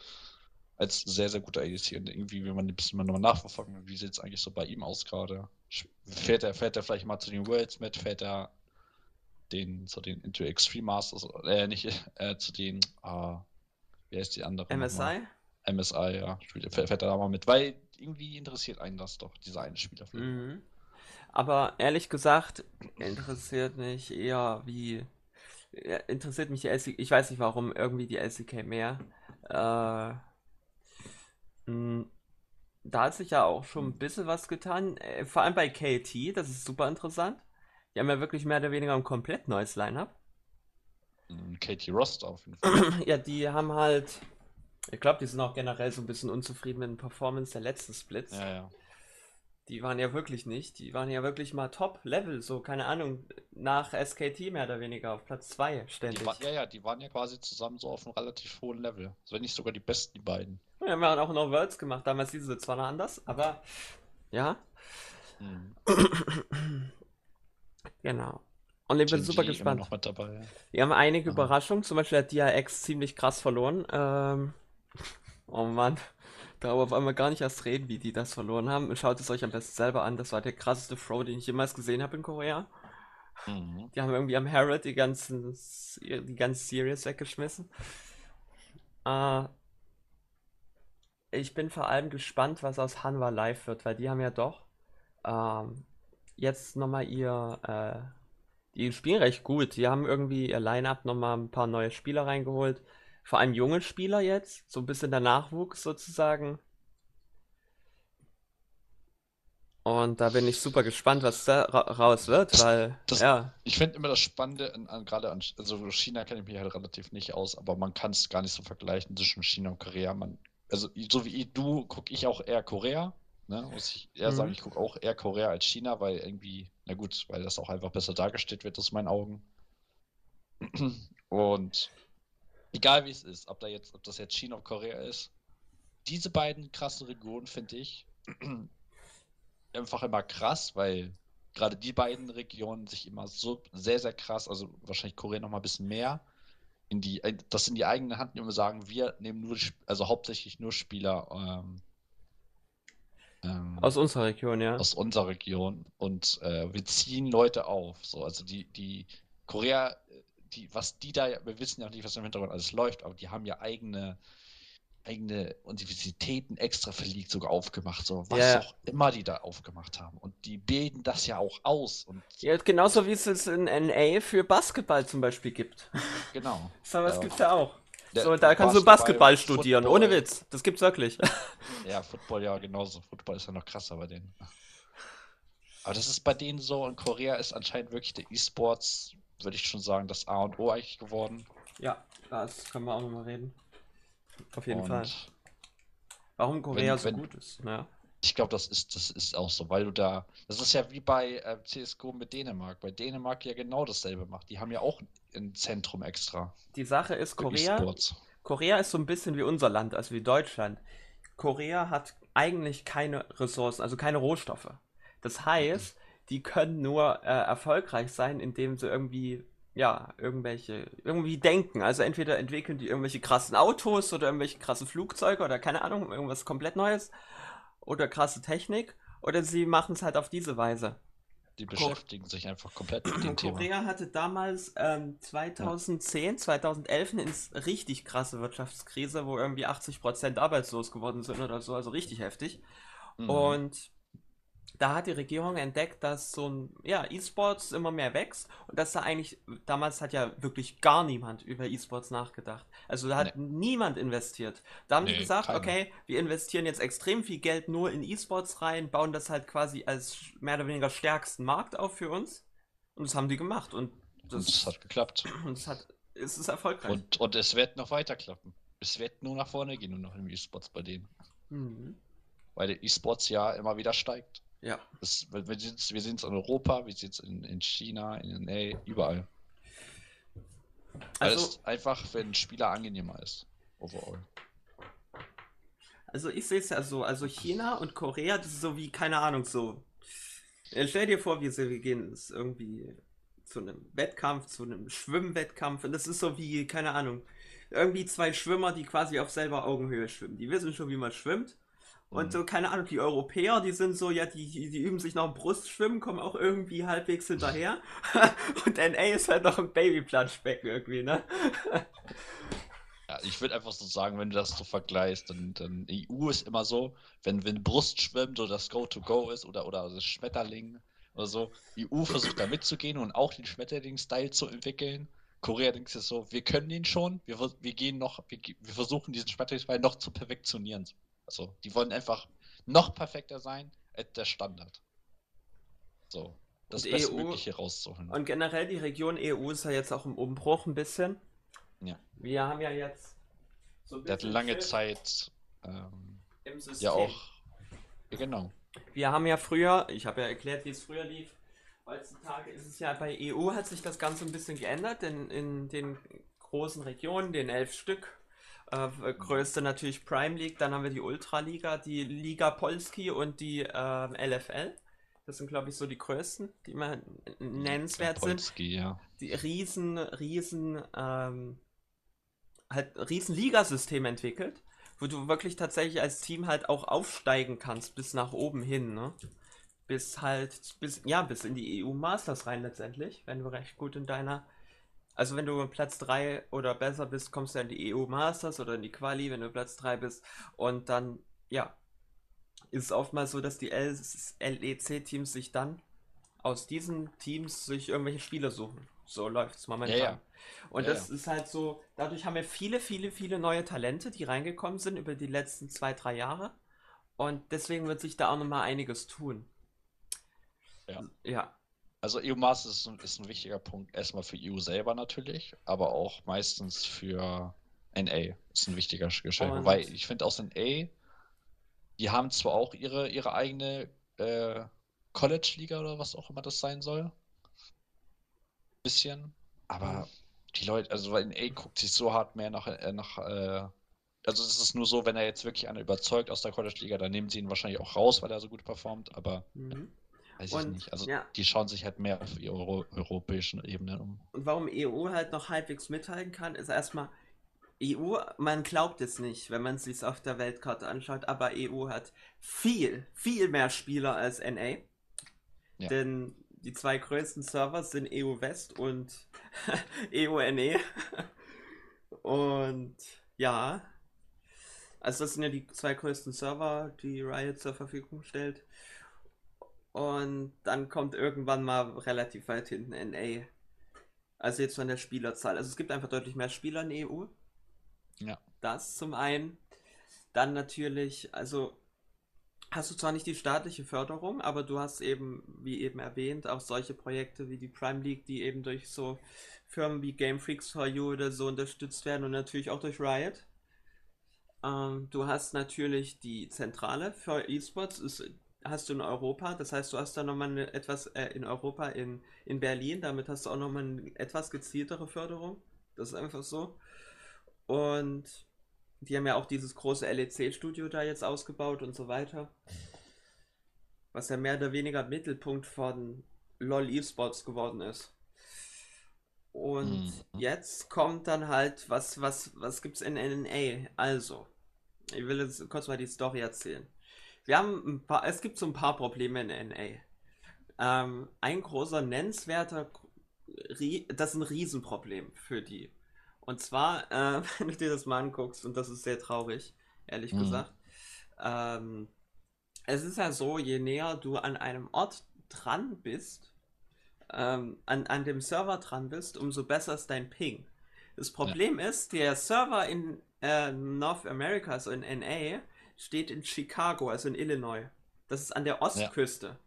Als sehr, sehr guter ADC. Und irgendwie, wenn man ein bisschen mal nochmal nachverfolgen, wie sieht es eigentlich so bei ihm aus gerade? Fährt er, fährt er vielleicht mal zu den Worlds mit? Fährt er den, zu den Into Extreme Masters, äh, nicht, äh, zu den, ah, wie heißt die andere? nochmal? MSI? MSI, ja. Fährt, er da mal mit? Weil irgendwie interessiert einen das doch, dieser eine Spieler. Mhm. Aber ehrlich gesagt, interessiert mich eher wie. ja, Interessiert mich die LCK. Ich weiß nicht warum, irgendwie die LCK mehr. Äh, mh, da hat sich ja auch schon ein bisschen was getan. Äh, vor allem bei KT, das ist super interessant. Die haben ja wirklich mehr oder weniger ein komplett neues Line-Up. Mhm, Katie Rost auf jeden Fall. Ja, die haben halt. Ich glaube, die sind auch generell so ein bisschen unzufrieden mit den Performance der letzten Splits. Ja, ja. Die waren ja wirklich nicht. Die waren ja wirklich mal Top-Level, so, keine Ahnung, nach SKT mehr oder weniger auf Platz 2 Die ständig. war, ja, ja, die waren ja quasi zusammen so auf einem relativ hohen Level. Also wenn nicht sogar die besten, die beiden. Wir haben ja auch noch Worlds gemacht, damals hieß es zwar noch anders, aber ja, Mhm. genau. Und ich bin Gen super G gespannt. noch mit dabei. Wir haben einige Aha. Überraschungen, zum Beispiel hat DRX ziemlich krass verloren. Ähm, oh Mann, darüber auf einmal gar nicht erst reden, wie die das verloren haben. Schaut es euch am besten selber an. Das war der krasseste Throw, den ich jemals gesehen habe in Korea. Mhm. Die haben irgendwie am Herald die ganzen, die ganze Series weggeschmissen. Äh, ich bin vor allem gespannt, was aus Hanwha Live wird, weil die haben ja doch ähm, jetzt nochmal ihr, äh, die spielen recht gut. Die haben irgendwie ihr Line-Up nochmal ein paar neue Spieler reingeholt. Vor allem junge Spieler jetzt, so ein bisschen der Nachwuchs sozusagen. Und da bin ich super gespannt, was da ra raus wird, weil, das, ja. Ich finde immer das Spannende, an, an, gerade an also China kenne ich mich halt relativ nicht aus, aber man kann es gar nicht so vergleichen zwischen China und Korea. Man, also so wie du, gucke ich auch eher Korea, ne? muss ich eher mhm. sagen, ich gucke auch eher Korea als China, weil irgendwie, na gut, weil das auch einfach besser dargestellt wird aus meinen Augen. Und egal wie es ist, ob da jetzt, ob das jetzt China oder Korea ist, diese beiden krassen Regionen finde ich einfach immer krass, weil gerade die beiden Regionen sich immer so sehr, sehr krass, also wahrscheinlich Korea noch mal ein bisschen mehr, in die, das in die eigene Hand nehmen und sagen, wir nehmen nur, also hauptsächlich nur Spieler ähm, ähm, aus unserer Region, ja. Aus unserer Region und äh, wir ziehen Leute auf. So, also die, die Korea, die, was die da, wir wissen ja nicht, was im Hintergrund alles läuft, aber die haben ja eigene eigene Universitäten extra League sogar aufgemacht, so was yeah. auch immer die da aufgemacht haben. Und die bilden das ja auch aus. Und ja, genauso wie es es in NA für Basketball zum Beispiel gibt. Genau. so was ja. gibt es ja auch. so, da kannst Basketball, du Basketball studieren, Football, ohne Witz. Das gibt's wirklich. ja, Football ja genauso. Football ist ja noch krasser bei denen. Aber das ist bei denen so, in Korea ist anscheinend wirklich der E-Sports, würde ich schon sagen, das A und O eigentlich geworden. Ja, das können wir auch nochmal reden. Auf jeden Und Fall. Warum Korea wenn, so wenn, gut ist, ja. Ich glaube, das ist, das ist auch so, weil du da. Das ist ja wie bei äh, CSGO mit Dänemark. Bei Dänemark ja genau dasselbe macht. Die haben ja auch ein Zentrum extra. Die Sache ist, Korea. Korea ist so ein bisschen wie unser Land, also wie Deutschland. Korea hat eigentlich keine Ressourcen, also keine Rohstoffe. Das heißt, die können nur äh, erfolgreich sein, indem sie irgendwie ja, irgendwelche, irgendwie denken. Also entweder entwickeln die irgendwelche krassen Autos oder irgendwelche krassen Flugzeuge oder keine Ahnung, irgendwas komplett Neues oder krasse Technik oder sie machen es halt auf diese Weise. Die beschäftigen Ko sich einfach komplett mit dem Thema. Korea hatte damals ähm, 2010, ja. 2011 eine richtig krasse Wirtschaftskrise, wo irgendwie 80% arbeitslos geworden sind oder so, also richtig heftig. Mhm. Und da hat die Regierung entdeckt, dass so ein ja, E-Sports immer mehr wächst und dass da eigentlich, damals hat ja wirklich gar niemand über E-Sports nachgedacht. Also da hat nee. niemand investiert. Da haben nee, die gesagt, keiner. okay, wir investieren jetzt extrem viel Geld nur in E-Sports rein, bauen das halt quasi als mehr oder weniger stärksten Markt auf für uns. Und das haben die gemacht. Und das, und das hat geklappt. Und es hat, es ist erfolgreich. Und, und es wird noch weiter klappen. Es wird nur nach vorne gehen, nur noch im E-Sports bei denen. Mhm. Weil der E-Sports ja immer wieder steigt. Ja. Das, wir, wir sehen es in Europa, wir sehen es in, in China, in NA, überall. Also, es einfach für einen Spieler angenehmer ist. Overall. Also ich sehe es ja so, also China und Korea, das ist so wie, keine Ahnung, so. Äh, stell dir vor, wir, wir gehen irgendwie zu einem Wettkampf, zu einem Schwimmwettkampf und das ist so wie, keine Ahnung, irgendwie zwei Schwimmer, die quasi auf selber Augenhöhe schwimmen. Die wissen schon, wie man schwimmt und mhm. so, keine Ahnung, die Europäer, die sind so, ja, die, die üben sich noch im Brustschwimmen, kommen auch irgendwie halbwegs hinterher. und NA ist halt noch ein Babyplanschbecken irgendwie, ne? Ja, ich würde einfach so sagen, wenn du das so vergleichst, dann, dann EU ist immer so, wenn, wenn Brustschwimmen so das Go-to-Go ist oder, oder das Schmetterling oder so, EU versucht da mitzugehen und auch den Schmetterling-Style zu entwickeln. Korea denkt sich so, wir können ihn schon, wir, wir gehen noch, wir, wir versuchen diesen Schmetterling-Style noch zu perfektionieren. Also, die wollen einfach noch perfekter sein als der Standard. So, das und Bestmögliche EU, rauszuholen. Und generell die Region EU ist ja jetzt auch im Umbruch ein bisschen. Ja. Wir haben ja jetzt so ein bisschen. Der hat lange Zeit ähm, im System. Ja, auch. Ja, genau. Wir haben ja früher, ich habe ja erklärt, wie es früher lief. Heutzutage ist es ja bei EU hat sich das Ganze ein bisschen geändert, denn in den großen Regionen, den elf Stück, äh, größte natürlich Prime League, dann haben wir die Ultraliga, die Liga Polski und die äh, LFL. Das sind, glaube ich, so die größten, die immer nennenswert Polski, sind. Ja. Die riesen, riesen, ähm, halt riesen Ligasystem entwickelt, wo du wirklich tatsächlich als Team halt auch aufsteigen kannst bis nach oben hin, ne? Bis halt, bis, ja, bis in die EU Masters rein letztendlich, wenn du recht gut in deiner, also wenn du Platz 3 oder besser bist, kommst du in die EU Masters oder in die Quali, wenn du Platz 3 bist und dann, ja, ist es oftmals so, dass die LEC-Teams sich dann aus diesen Teams sich irgendwelche Spieler suchen. So läuft es momentan. Ja, ja. Und ja, das ist halt so, dadurch haben wir viele, viele, viele neue Talente, die reingekommen sind über die letzten zwei, drei Jahre. Und deswegen wird sich da auch nochmal einiges tun. Ja. Also EU Masters ist ein, ist ein wichtiger Punkt, erstmal für EU selber natürlich, aber auch meistens für NA ist ein wichtiger Geschäft. Wobei ich finde aus NA, die haben zwar auch ihre, ihre eigene äh, College-Liga oder was auch immer das sein soll. Bisschen. Aber die Leute, also weil NA guckt sich so hart mehr nach, äh, nach äh, also es ist nur so, wenn er jetzt wirklich einer überzeugt aus der College-Liga, dann nehmen sie ihn wahrscheinlich auch raus, weil er so gut performt, aber mhm. Weiß und, ich nicht. Also ja. die schauen sich halt mehr auf die Euro europäischen Ebene um. Und warum EU halt noch halbwegs mithalten kann, ist erstmal, EU, man glaubt es nicht, wenn man es sich auf der Weltkarte anschaut, aber EU hat viel, viel mehr Spieler als NA. Ja. Denn die zwei größten Server sind EU West und EUNE. und ja, also das sind ja die zwei größten Server, die Riot zur Verfügung stellt. Und dann kommt irgendwann mal relativ weit hinten NA. Also jetzt von der Spielerzahl. Also es gibt einfach deutlich mehr Spieler in EU. Ja. Das zum einen. Dann natürlich, also hast du zwar nicht die staatliche Förderung, aber du hast eben, wie eben erwähnt, auch solche Projekte wie die Prime League, die eben durch so Firmen wie Game Freaks for You oder so unterstützt werden und natürlich auch durch Riot. Ähm, du hast natürlich die Zentrale für E-Sports, ist, hast du in Europa, das heißt, du hast da nochmal eine, etwas äh, in Europa, in, in Berlin, damit hast du auch nochmal eine etwas gezieltere Förderung. Das ist einfach so. Und die haben ja auch dieses große LEC-Studio da jetzt ausgebaut und so weiter. Was ja mehr oder weniger Mittelpunkt von LOL eSports geworden ist. Und mhm. jetzt kommt dann halt, was, was, was gibt's in NNA? Also, ich will jetzt kurz mal die Story erzählen. Wir haben ein paar, es gibt so ein paar Probleme in NA. Ähm, ein großer nennenswerter, das ist ein Riesenproblem für die. Und zwar, äh, wenn du dir das mal anguckst, und das ist sehr traurig, ehrlich mhm. gesagt, ähm, es ist ja so, je näher du an einem Ort dran bist, ähm, an, an dem Server dran bist, umso besser ist dein Ping. Das Problem ja. ist, der Server in äh, North America, also in NA, steht in Chicago, also in Illinois. Das ist an der Ostküste.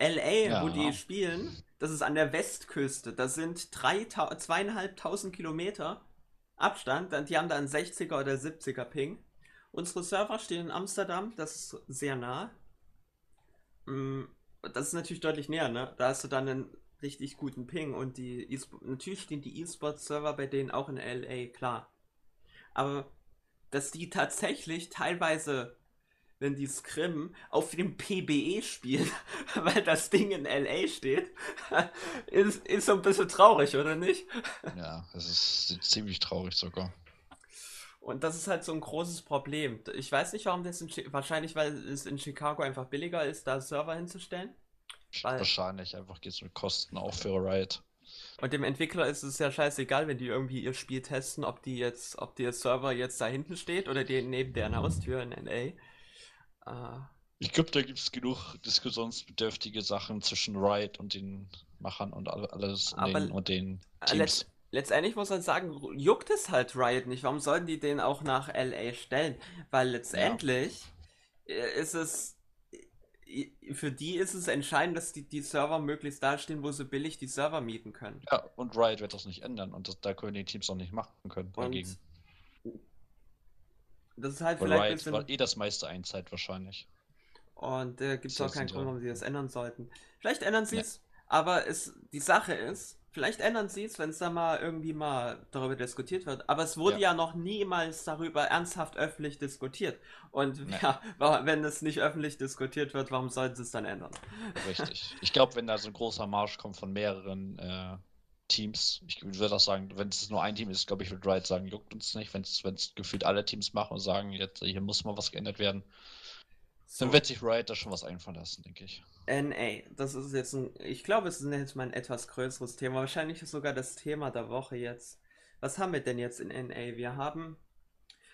Ja. LA, ja, wo die spielen, das ist an der Westküste. Das sind zweieinhalbtausend Kilometer Abstand. Die haben da einen 60er oder 70er Ping. Unsere Server stehen in Amsterdam, das ist sehr nah. Mm, das ist natürlich deutlich näher, ne? Da hast du dann einen richtig guten Ping und die e natürlich stehen die E-Sport-Server bei denen auch in LA, klar. Aber dass die tatsächlich teilweise wenn die Scrim auf dem PBE spielen, weil das Ding in LA steht, ist, ist so ein bisschen traurig, oder nicht? Ja, es ist ziemlich traurig sogar. Und das ist halt so ein großes Problem. Ich weiß nicht, warum das in wahrscheinlich, weil es in Chicago einfach billiger ist, da Server hinzustellen. Weil Wahrscheinlich, einfach geht es mit Kosten auch für Riot. Und dem Entwickler ist es ja scheißegal, wenn die irgendwie ihr Spiel testen, ob die jetzt, ob der Server jetzt da hinten steht oder die neben deren Haustür in LA. Uh, ich glaube, da gibt es genug diskussionsbedürftige Sachen zwischen Riot und den Machern und alles aber den, und den Teams. Letzt, letztendlich muss man sagen, juckt es halt Riot nicht. Warum sollten die den auch nach LA stellen? Weil letztendlich ja. Äh, ist es für die ist es entscheidend, dass die, die Server möglichst da stehen, wo sie billig die Server mieten können. Ja, und Riot wird das nicht ändern und das, da können die Teams auch nicht machen können dagegen. Das ist halt Weil vielleicht Riot bisschen... war eh das meiste Einzeit wahrscheinlich. Und da äh, gibt es auch keinen Grund, warum sie das ändern sollten. Vielleicht ändern sie es, ja. aber es, die Sache ist, vielleicht ändern sie es, wenn es da mal irgendwie mal darüber diskutiert wird. Aber es wurde ja, ja noch niemals darüber ernsthaft öffentlich diskutiert. Und nee. ja, wenn es nicht öffentlich diskutiert wird, warum sollten sie es dann ändern? Richtig. Ich glaube, wenn da so ein großer Marsch kommt von mehreren äh, Teams. Ich würde auch sagen, wenn es nur ein Team ist, glaube ich, würde Riot sagen, juckt uns nicht. Wenn es gefühlt alle Teams machen und sagen, jetzt hier muss mal was geändert werden, so. dann wird sich Riot da schon was einfallen lassen, denke ich. NA, das ist jetzt ein, ich glaube, es ist jetzt mal ein etwas größeres Thema. Wahrscheinlich ist sogar das Thema der Woche jetzt. Was haben wir denn jetzt in NA? Wir haben,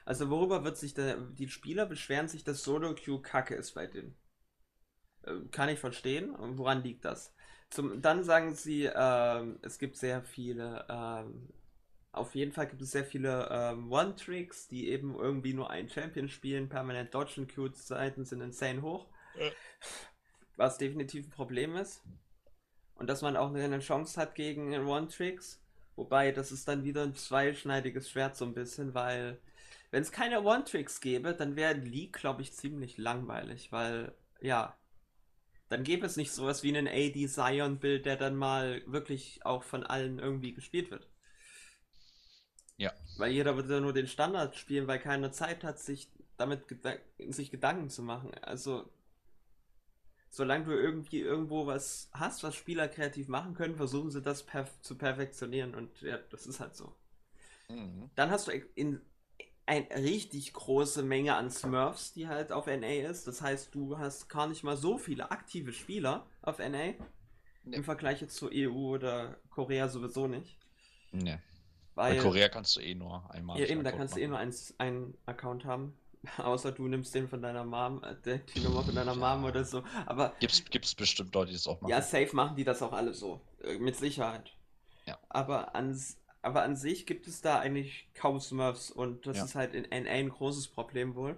also worüber wird sich der, die Spieler beschweren sich, dass Solo Q kacke ist bei denen. Äh, kann ich verstehen. Woran liegt das? Zum, dann sagen sie, äh, es gibt sehr viele, äh, auf jeden Fall gibt es sehr viele äh, One-Tricks, die eben irgendwie nur einen Champion spielen, permanent dodgen, Q-Zeiten sind insane hoch. Ja. Was definitiv ein Problem ist. Und dass man auch eine Chance hat gegen One-Tricks. Wobei, das ist dann wieder ein zweischneidiges Schwert so ein bisschen, weil wenn es keine One-Tricks gäbe, dann wäre League, glaube ich, ziemlich langweilig, weil, ja, dann gäbe es nicht sowas wie einen AD Zion-Bild, der dann mal wirklich auch von allen irgendwie gespielt wird. Ja. Weil jeder würde ja nur den Standard spielen, weil keiner Zeit hat, sich damit sich Gedanken zu machen. Also, solange du irgendwie irgendwo was hast, was Spieler kreativ machen können, versuchen sie das perf zu perfektionieren und ja, das ist halt so. Mhm. Dann hast du in eine richtig große Menge an Smurfs, die halt auf NA ist. Das heißt, du hast gar nicht mal so viele aktive Spieler auf NA. Nee. Im Vergleich jetzt zu EU oder Korea sowieso nicht. Nee. Weil, Bei Korea kannst du eh nur einmal. Ja, eben, da kannst machen. du eh nur einen Account haben. Außer du nimmst den von deiner Mom, äh, die Nummer von deiner Mom oder so. Aber. Gibt's, gibt's bestimmt Leute, die das auch machen. Ja, safe machen die das auch alle so. Äh, mit Sicherheit. Ja. Aber an, aber an sich gibt es da eigentlich kaum Smurfs und das ja. ist halt in NA ein großes Problem wohl.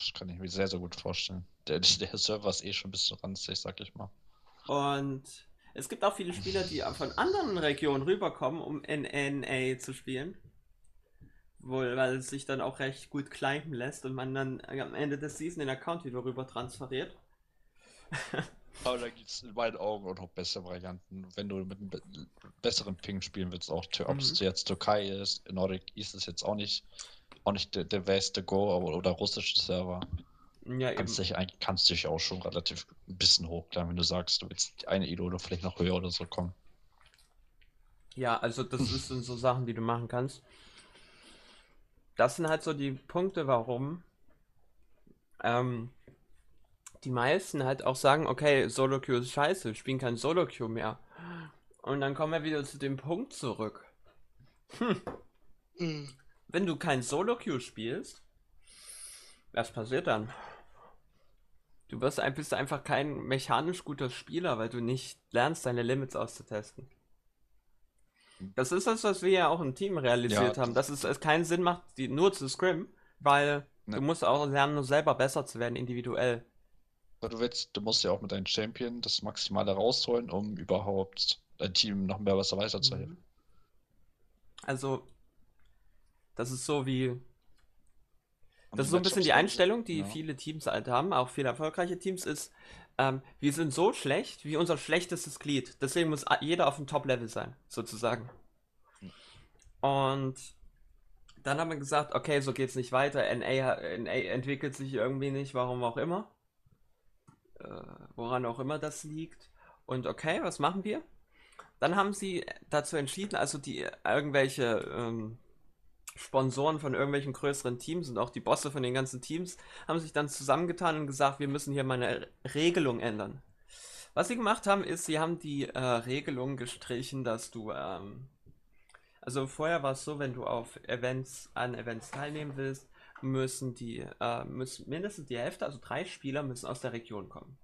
Das kann ich mir sehr, sehr gut vorstellen. Der, der Server ist eh schon ein bisschen ranzig, sag ich mal. Und es gibt auch viele Spieler, die von anderen Regionen rüberkommen, um in NA zu spielen. Wohl, weil es sich dann auch recht gut climben lässt und man dann am Ende des Season den Account wieder rüber transferiert. Aber da gibt es in meinen Augen auch noch bessere Varianten. Wenn du mit einem be besseren Ping spielen willst, auch ob es mhm. jetzt Türkei ist, Nordic ist es jetzt auch nicht, auch nicht der, der beste Go oder russische Server. Ja, kannst dich eigentlich kannst dich auch schon relativ ein bisschen hochklären, wenn du sagst, du willst eine Elo oder vielleicht noch höher oder so kommen. Ja, also das sind so Sachen, die du machen kannst. Das sind halt so die Punkte, warum ähm, die meisten halt auch sagen, okay, Solo Queue ist scheiße, wir spielen kein Solo Queue mehr. Und dann kommen wir wieder zu dem Punkt zurück. Hm. Mhm. Wenn du kein Solo Queue spielst, was passiert dann? Du wirst ein, bist einfach kein mechanisch guter Spieler, weil du nicht lernst, deine Limits auszutesten. Das ist das, was wir ja auch im Team realisiert ja, haben, dass es, es keinen Sinn macht, die nur zu scrim, weil ne. du musst auch lernen, selber besser zu werden, individuell. Du willst, du musst ja auch mit deinem Champion das Maximale rausholen, um überhaupt dein Team noch mehr besser weiterzuhelfen. Mhm. Also, das ist so wie. Das ist so ein bisschen die Einstellung, die ja. viele Teams halt haben, auch viele erfolgreiche Teams, ist, ähm, wir sind so schlecht wie unser schlechtestes Glied. Deswegen muss jeder auf dem Top-Level sein, sozusagen. Und dann haben wir gesagt, okay, so geht's nicht weiter. NA, NA entwickelt sich irgendwie nicht, warum auch immer äh, woran auch immer das liegt. Und okay, was machen wir? Dann haben sie dazu entschieden, also die irgendwelche ähm, Sponsoren von irgendwelchen größeren Teams und auch die Bosse von den ganzen Teams haben sich dann zusammengetan und gesagt, wir müssen hier mal eine Regelung ändern. Was sie gemacht haben, ist, sie haben die äh, Regelung gestrichen, dass du, ähm, also vorher war es so, wenn du auf Events, an Events teilnehmen willst, müssen die, äh, müssen mindestens die Hälfte, also drei Spieler müssen aus der Region kommen.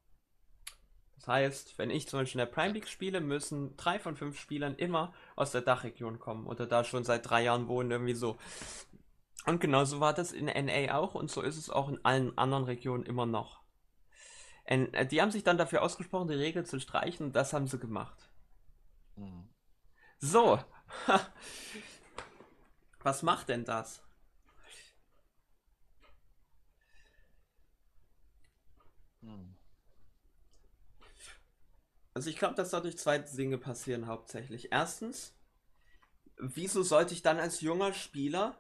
Das heißt, wenn ich zum Beispiel in der Prime League spiele, müssen drei von fünf Spielern immer aus der Dachregion kommen oder da schon seit drei Jahren wohnen, irgendwie so. Und genauso war das in NA auch und so ist es auch in allen anderen Regionen immer noch. Und äh, die haben sich dann dafür ausgesprochen, die Regel zu streichen und das haben sie gemacht. Mhm. So. Was macht denn das? Hm. Also ich glaube, dass dadurch zwei Dinge passieren hauptsächlich. Erstens, wieso sollte ich dann als junger Spieler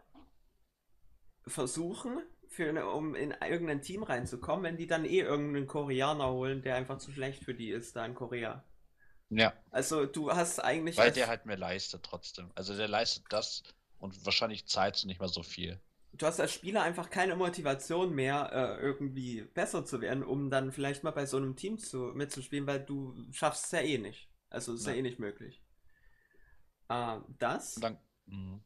versuchen, für eine, um in irgendein Team reinzukommen, wenn die dann eh irgendeinen Koreaner holen, der einfach zu schlecht für die ist, da in Korea. Ja. Also du hast eigentlich. Weil der halt mehr leistet trotzdem. Also der leistet das und wahrscheinlich zahlt nicht mehr so viel. Du hast als Spieler einfach keine Motivation mehr, äh, irgendwie besser zu werden, um dann vielleicht mal bei so einem Team zu, mitzuspielen, weil du schaffst es ja eh nicht. Also ist ja, ja eh nicht möglich. Äh, das mhm.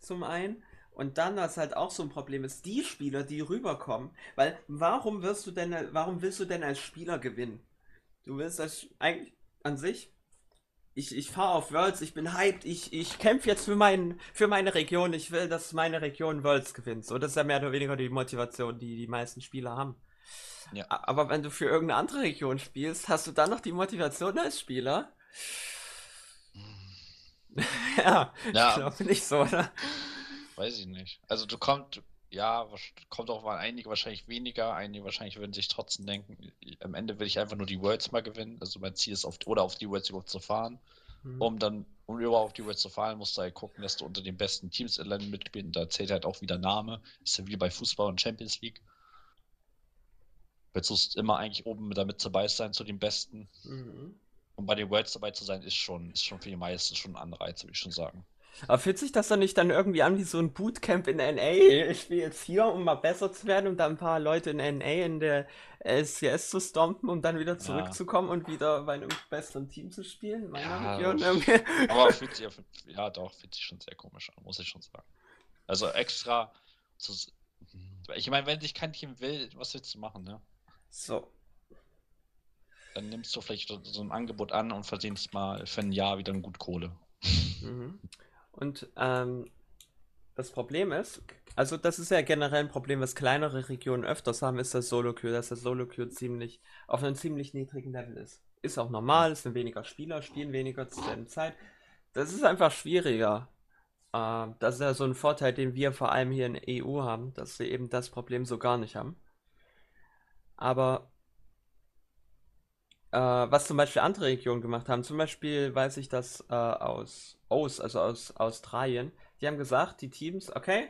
zum einen. Und dann, was halt auch so ein Problem ist, die Spieler, die rüberkommen, weil warum wirst du denn, warum willst du denn als Spieler gewinnen? Du willst als, eigentlich an sich, ich, ich fahre auf Worlds, ich bin hyped, ich, ich kämpfe jetzt für, mein, für meine Region, ich will, dass meine Region Worlds gewinnt. So, das ist ja mehr oder weniger die Motivation, die die meisten Spieler haben. Ja. Aber wenn du für irgendeine andere Region spielst, hast du dann noch die Motivation als Spieler? ja, ja, ich glaube nicht so, oder? Weiß ich nicht. Also du kommst, ja, kommt auch mal einige wahrscheinlich weniger, einige wahrscheinlich würden sich trotzdem denken, am Ende will ich einfach nur die Worlds mal gewinnen. Also mein Ziel ist auf oder auf die Worlds überhaupt zu fahren. Mhm. Um dann, um überhaupt auf die Worlds zu fahren, musst du halt gucken, dass du unter den besten Teams in Ländern mitspielst. Da zählt halt auch wieder Name. Ist ja wie bei Fußball und Champions League. Willst du immer eigentlich oben damit dabei sein zu den Besten. Mhm. Und bei den Worlds dabei zu sein, ist schon, ist schon für die meisten schon ein Anreiz, würde ich schon sagen. Aber fühlt sich das dann nicht dann irgendwie an wie so ein Bootcamp in NA? Ich spiele jetzt hier, um mal besser zu werden, um dann ein paar Leute in NA in der LCS zu stompen, um dann wieder zurückzukommen ja. und wieder bei einem besseren Team zu spielen? Meiner ja, Region Aber fühlt sich, ja doch, fühlt sich schon sehr komisch an, muss ich schon sagen. Also extra zu, ich meine, wenn sich kein Team will, was willst du machen, ne? So, dann nimmst du vielleicht so ein Angebot an und verdienst mal für ein Jahr wieder gut Kohle. Mhm. Und ähm, das Problem ist, also das ist ja generell ein Problem, was kleinere Regionen öfters haben, ist das Solo-Queue, dass das Solo-Queue ziemlich auf einem ziemlich niedrigen Level ist. Ist auch normal, es sind weniger Spieler, spielen weniger zur selben Zeit. Das ist einfach schwieriger. Äh, das ist ja so ein Vorteil, den wir vor allem hier in EU haben, dass wir eben das Problem so gar nicht haben. Aber äh, was zum Beispiel andere Regionen gemacht haben. Zum Beispiel weiß ich das äh, aus OS, also aus Australien. Die haben gesagt, die Teams, okay,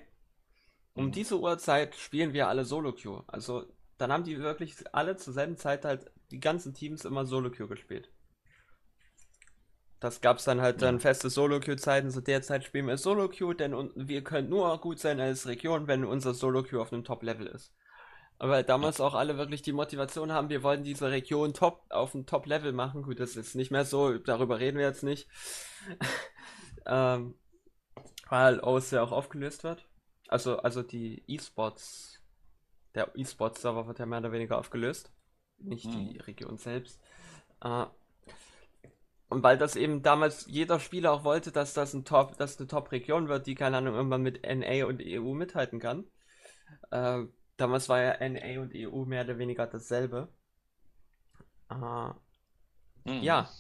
um mhm. diese Uhrzeit spielen wir alle Solo-Queue. Also dann haben die wirklich alle zur selben Zeit halt die ganzen Teams immer Solo-Queue gespielt. Das gab es dann halt ja. dann feste Solo-Queue-Zeiten. So derzeit spielen wir Solo-Queue, denn wir können nur gut sein als Region, wenn unser Solo-Queue auf einem Top-Level ist. Aber damals auch alle wirklich die Motivation haben, wir wollen diese Region top auf ein Top-Level machen. Gut, das ist nicht mehr so, darüber reden wir jetzt nicht. ähm, weil OS ja auch aufgelöst wird. Also, also die E-Sports, der E-Sports-Server wird ja mehr oder weniger aufgelöst. Nicht mhm. die Region selbst. Äh, und weil das eben damals jeder Spieler auch wollte, dass das ein Top, dass eine Top-Region wird, die keine Ahnung irgendwann mit NA und EU mithalten kann. Äh, Damals war ja NA und EU mehr oder weniger dasselbe. Äh, mhm. Ja.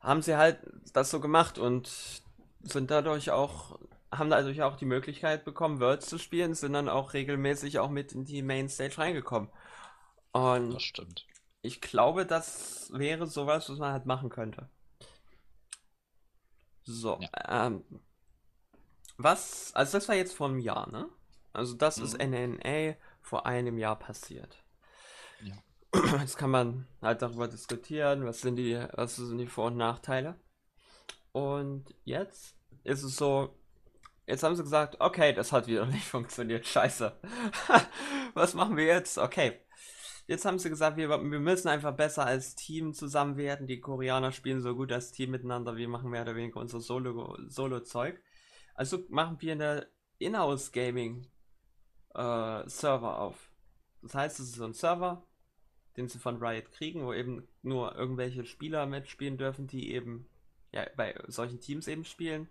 Haben sie halt das so gemacht und sind dadurch auch, haben dadurch auch die Möglichkeit bekommen, Worlds zu spielen, sind dann auch regelmäßig auch mit in die Mainstage reingekommen. Und das stimmt. Ich glaube, das wäre sowas, was man halt machen könnte. So, ja. ähm, was, also das war jetzt vor einem Jahr, ne? Also das mhm. ist NNA vor einem Jahr passiert. Ja. Jetzt kann man halt darüber diskutieren, was sind die, was sind die Vor- und Nachteile. Und jetzt ist es so, jetzt haben sie gesagt, okay, das hat wieder nicht funktioniert, scheiße. was machen wir jetzt? Okay. Jetzt haben sie gesagt, wir, wir müssen einfach besser als Team zusammen werden. Die Koreaner spielen so gut als Team miteinander, wir machen mehr oder weniger unser Solo-Zeug. Solo also machen wir eine Inhouse-Gaming äh, Server auf. Das heißt, es ist so ein Server, den sie von Riot kriegen, wo eben nur irgendwelche Spieler mitspielen dürfen, die eben ja, bei solchen Teams eben spielen.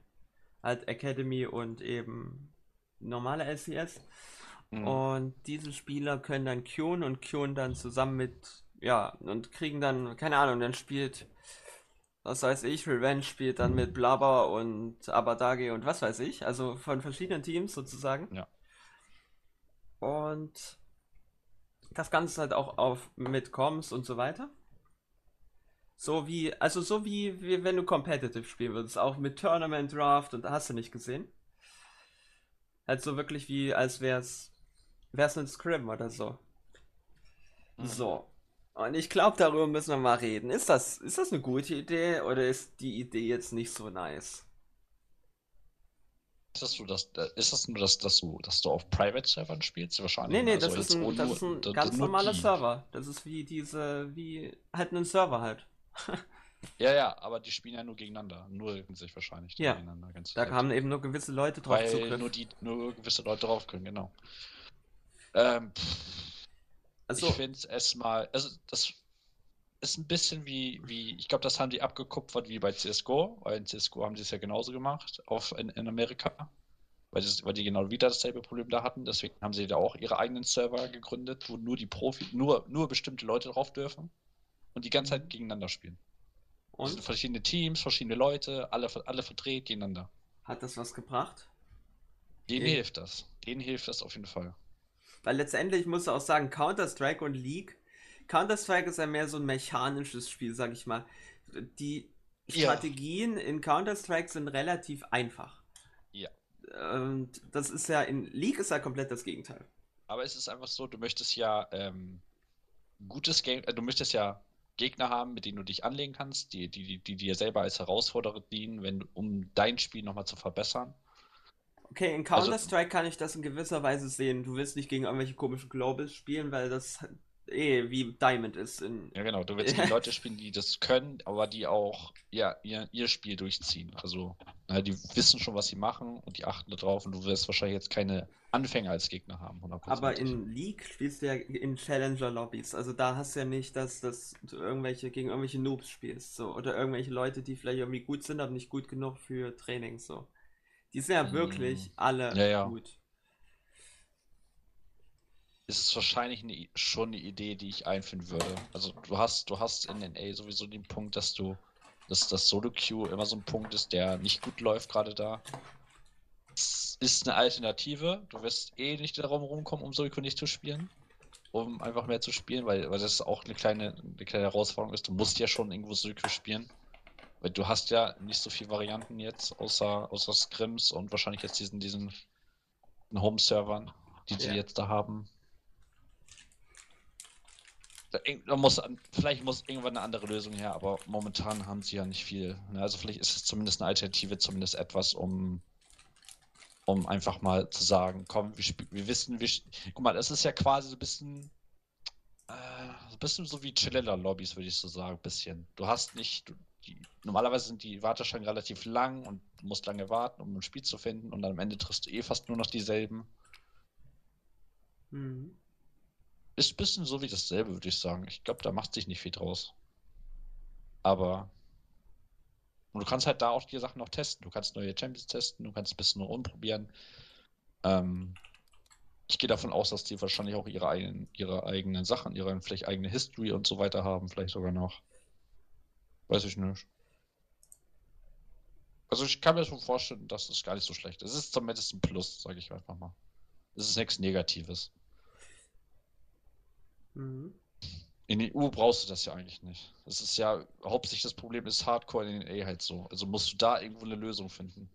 Halt Academy und eben normale LCS. Mhm. Und diese Spieler können dann queuen und queuen dann zusammen mit, ja, und kriegen dann, keine Ahnung, dann spielt, was weiß ich, Revenge spielt dann mit Blabber und Abadage und was weiß ich, also von verschiedenen Teams sozusagen. Ja. Und das Ganze halt auch auf mit Comms und so weiter. So wie, also so wie, wie wenn du Competitive spielen würdest, auch mit Tournament Draft und hast du nicht gesehen. Halt so wirklich wie, als wär's, wär's ein Scrim oder so. Mhm. So. Und ich glaube, darüber müssen wir mal reden. Ist das, ist das eine gute Idee oder ist die Idee jetzt nicht so nice? Ist das, äh, ist das nur, dass, dass, du, dass du auf Private-Servern spielst? Wahrscheinlich. Nee, nee, also das, ist ein, das ist ein da- ganz normaler die. Server. Das ist wie diese, wie halt ein Server halt. Ja, ja, aber die spielen ja nur gegeneinander. Nur sich wahrscheinlich. Ja. Gegeneinander, ganz Da haben eben nur gewisse Leute drauf Weil Zugriff. nur, die, nur gewisse Leute drauf können, genau. Ähm, pff, Also, ich finde es erstmal, also das ist ein bisschen wie, wie ich glaube, das haben die abgekupfert wie bei CSGO, weil in CSGO haben sie es ja genauso gemacht auf, in, in Amerika, weil, das, weil die genau wieder dasselbe Problem da hatten. Deswegen haben sie da auch ihre eigenen Server gegründet, wo nur die Profi, nur, nur bestimmte Leute drauf dürfen und die ganze Zeit gegeneinander spielen. Und? verschiedene Teams, verschiedene Leute, alle, alle verdreht gegeneinander. Hat das was gebracht? Denen Nee. hilft das. Denen hilft das auf jeden Fall. Weil letztendlich musst du auch sagen, Counter-Strike und League. Counter-Strike ist ja mehr so ein mechanisches Spiel, sag ich mal. Die Ja. Strategien in Counter-Strike sind relativ einfach. Ja. Und das ist ja in League ist ja komplett das Gegenteil. Aber es ist einfach so, du möchtest ja ähm, gutes Game, äh, du möchtest ja Gegner haben, mit denen du dich anlegen kannst, die, die, die, die dir selber als Herausforderer dienen, wenn, um dein Spiel nochmal zu verbessern. Okay, in Also- Counter-Strike kann ich das in gewisser Weise sehen. Du willst nicht gegen irgendwelche komischen Globals spielen, weil das eh wie Diamond ist. In, Ja, genau, du willst gegen Leute spielen, die das können, aber die auch ja, ihr, ihr Spiel durchziehen. Also, na, die wissen schon, was sie machen und die achten darauf und du wirst wahrscheinlich jetzt keine Anfänger als Gegner haben, aber hundertprozentig. in League spielst du ja in Challenger-Lobbys. Also da hast du ja nicht, dass, dass du irgendwelche gegen irgendwelche Noobs spielst. So. Oder irgendwelche Leute, die vielleicht irgendwie gut sind, aber nicht gut genug für Training. So. Die sind ja Mm. wirklich alle Ja, ja. gut. Ist es wahrscheinlich eine, schon eine Idee, die ich einführen würde. Also du hast, du hast in NA sowieso den Punkt, dass du, dass das Solo Queue immer so ein Punkt ist, der nicht gut läuft gerade da. Es ist eine Alternative. Du wirst eh nicht darum rumkommen, um Solo Queue nicht zu spielen. Um einfach mehr zu spielen, weil, weil das auch eine kleine, eine kleine Herausforderung ist. Du musst ja schon irgendwo Solo Queue spielen. Weil du hast ja nicht so viele Varianten jetzt, außer, außer Scrims und wahrscheinlich jetzt diesen, diesen Home-Servern, die sie Ja. jetzt da haben. Da, da muss, vielleicht muss irgendwann eine andere Lösung her, aber momentan haben sie ja nicht viel. Ne? Also vielleicht ist es zumindest eine Alternative, zumindest etwas, um, um einfach mal zu sagen, komm, wir, wir wissen, wir, guck mal, es ist ja quasi so ein bisschen, äh, so ein bisschen so wie Chillella-Lobbys, würde ich so sagen, ein bisschen. Du hast nicht, du, die, normalerweise sind die Warteschlangen relativ lang und du musst lange warten, um ein Spiel zu finden und dann am Ende triffst du eh fast nur noch dieselben. Mhm. Ist ein bisschen so wie dasselbe, würde ich sagen. Ich glaube, da macht sich nicht viel draus. Aber. Und du kannst halt da auch die Sachen noch testen. Du kannst neue Champions testen, du kannst ein bisschen rumprobieren. Ähm, ich gehe davon aus, dass die wahrscheinlich auch ihre eigenen, ihre eigenen Sachen, ihre vielleicht eigene History und so weiter haben, vielleicht sogar noch. Weiß ich nicht. Also ich kann mir schon vorstellen, dass es gar nicht so schlecht ist. Es ist zumindest ein Plus, sage ich einfach mal. Es ist nichts Negatives. Mhm. In den EU brauchst du das ja eigentlich nicht. Das ist ja, hauptsächlich das Problem ist Hardcore in den A halt so. Also musst du da irgendwo eine Lösung finden.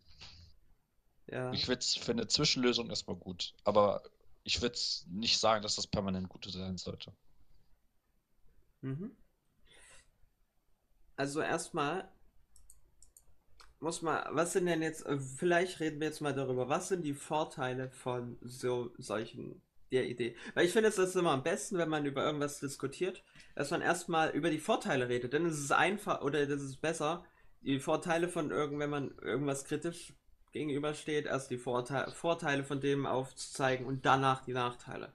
Ja. Ich würde für eine Zwischenlösung erstmal gut, aber ich würde nicht sagen, dass das permanent gut sein sollte. Mhm. Also erstmal muss man, was sind denn jetzt, vielleicht reden wir jetzt mal darüber, was sind die Vorteile von so solchen der Idee? Weil ich finde, es ist immer am besten, wenn man über irgendwas diskutiert, dass man erstmal über die Vorteile redet, denn es ist einfach oder das ist besser, die Vorteile von irgend, wenn man irgendwas kritisch gegenübersteht, erst die Vorteile, Vorteile von dem aufzuzeigen und danach die Nachteile.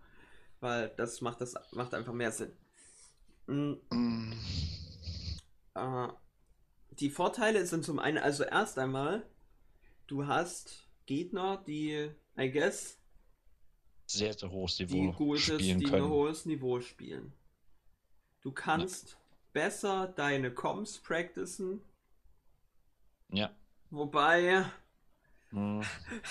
Weil das macht das macht einfach mehr Sinn. Mm, äh, die Vorteile sind zum einen, also erst einmal, du hast Gegner, die, I guess, Sehr, sehr hohes die Niveau gutes, spielen die ein können. hohes Niveau spielen. Du kannst besser deine Comms practicen, Ja. wobei Mm,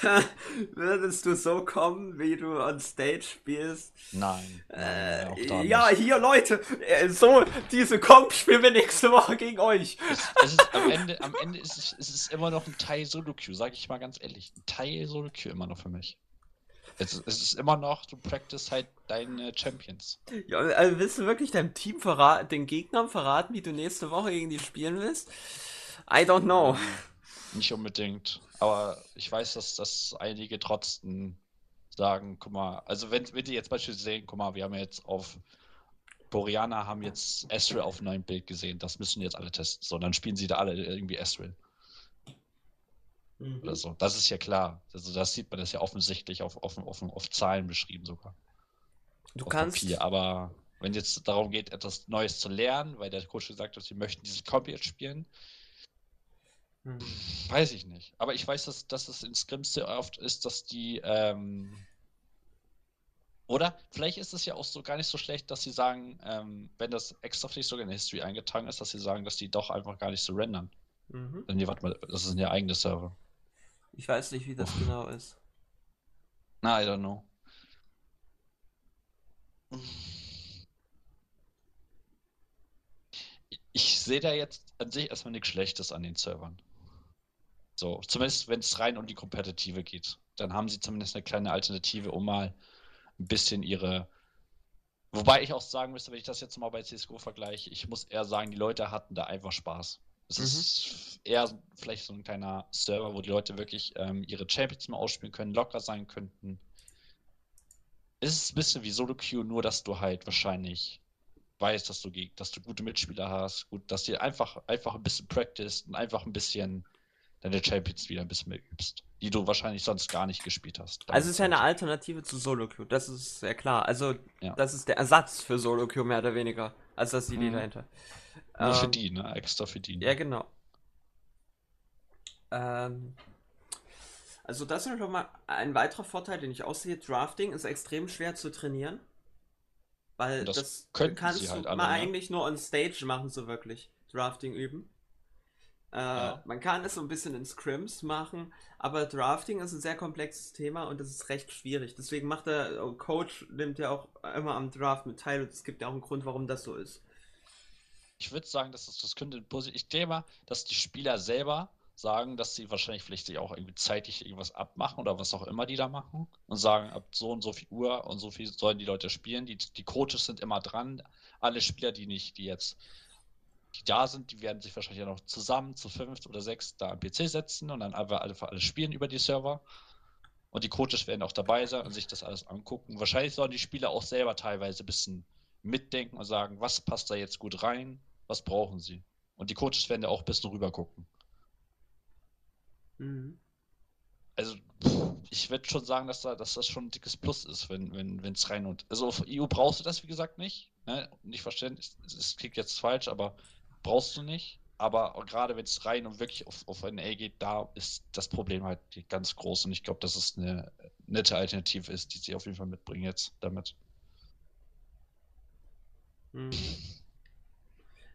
würdest du so kommen, wie du on stage spielst. Nein. Äh, ja, nicht. hier Leute, äh, so, diese Comms spielen wir nächste Woche gegen euch. Es, es ist, am Ende, am Ende ist es, es ist immer noch ein Teil Solo-Queue, sage ich mal ganz ehrlich. Ein Teil Solo-Queue immer noch für mich. Es, es, ist immer noch, du practice halt deine Champions. Ja, also willst du wirklich deinem Team verraten, den Gegnern verraten, wie du nächste Woche gegen die spielen willst? I don't know. Nicht unbedingt. Aber ich weiß, dass, dass einige trotzdem sagen, guck mal, also wenn, wenn die jetzt beispielsweise sehen, guck mal, wir haben jetzt auf Boreaner haben jetzt Astral auf einem neuen Bild gesehen, das müssen jetzt alle testen. So, dann spielen sie da alle irgendwie Astral. Mhm. Oder so. Das ist ja klar. Also das sieht man das ja offensichtlich auf, auf, auf, auf Zahlen beschrieben sogar. Du kannst. Papier. Aber wenn jetzt darum geht, etwas Neues zu lernen, weil der Coach gesagt hat, sie möchten dieses Kombi jetzt spielen, hm. weiß ich nicht. Aber ich weiß, dass, dass es in Scrims sehr oft ist, dass die ähm, oder vielleicht ist es ja auch so gar nicht so schlecht, dass sie sagen, ähm, wenn das extra vielleicht sogar in der History eingetragen ist, dass sie sagen, dass die doch einfach gar nicht so rendern. Mhm. Denn, warte mal, das ist ja eigenes Server. Ich weiß nicht, wie das genau ist. Na, I don't know. Ich sehe da jetzt an sich erstmal nichts Schlechtes an den Servern. So, zumindest wenn es rein um die Kompetitive geht. Dann haben sie zumindest eine kleine Alternative, um mal ein bisschen ihre. Wobei ich auch sagen müsste, wenn ich das jetzt mal bei CSGO vergleiche, ich muss eher sagen, die Leute hatten da einfach Spaß. Es mhm. ist eher vielleicht so ein kleiner Server, wo die Leute wirklich ähm, ihre Champions mal ausspielen können, locker sein könnten. Es ist ein bisschen wie Solo Queue, nur dass du halt wahrscheinlich weißt, dass du, dass du gute Mitspieler hast, gut, dass du einfach, einfach ein bisschen practice und einfach ein bisschen deine Champions wieder ein bisschen mehr übst, die du wahrscheinlich sonst gar nicht gespielt hast. Also es ist ja eine Alternative zu Solo Queue, das ist sehr klar. Also ja. das ist der Ersatz für Solo Queue mehr oder weniger. Also das ist die Idee mhm. dahinter. Nur ähm, für die, ne? Extra für die. Ja, genau. Ähm, also das ist schon mal ein weiterer Vorteil, den ich aussehe. Drafting ist extrem schwer zu trainieren. Weil das, das kannst du halt alle, mal ne? eigentlich nur on Stage machen, so wirklich. Drafting üben. Äh, ja. Man kann es so ein bisschen in Scrims machen, aber Drafting ist ein sehr komplexes Thema und das ist recht schwierig. Deswegen macht der Coach, nimmt ja auch immer am Draft mit teil und es gibt ja auch einen Grund, warum das so ist ich würde sagen, dass das, das könnte positiv. Ich denke mal, dass die Spieler selber sagen, dass sie wahrscheinlich vielleicht sich auch irgendwie zeitlich irgendwas abmachen oder was auch immer die da machen und sagen, ab so und so viel Uhr und so viel sollen die Leute spielen. Die, die Coaches sind immer dran. Alle Spieler, die nicht, die jetzt die da sind, die werden sich wahrscheinlich noch zusammen zu fünf oder sechs da am PC setzen und dann einfach alle, alle spielen über die Server. Und die Coaches werden auch dabei sein und sich das alles angucken. Wahrscheinlich sollen die Spieler auch selber teilweise ein bisschen mitdenken und sagen, was passt da jetzt gut rein, was brauchen sie? Und die Coaches werden ja auch ein bisschen rüber gucken. Mhm. Also, ich würde schon sagen, dass, da, dass das schon ein dickes Plus ist, wenn es wenn, rein und. Also auf EU brauchst du das, wie gesagt, nicht. Ne? Nicht verstehen, es klingt jetzt falsch, aber brauchst du nicht. Aber gerade wenn es rein und wirklich auf, auf NA geht, da ist das Problem halt ganz groß. Und ich glaube, dass es eine nette Alternative ist, die sie auf jeden Fall mitbringen jetzt damit. Mhm.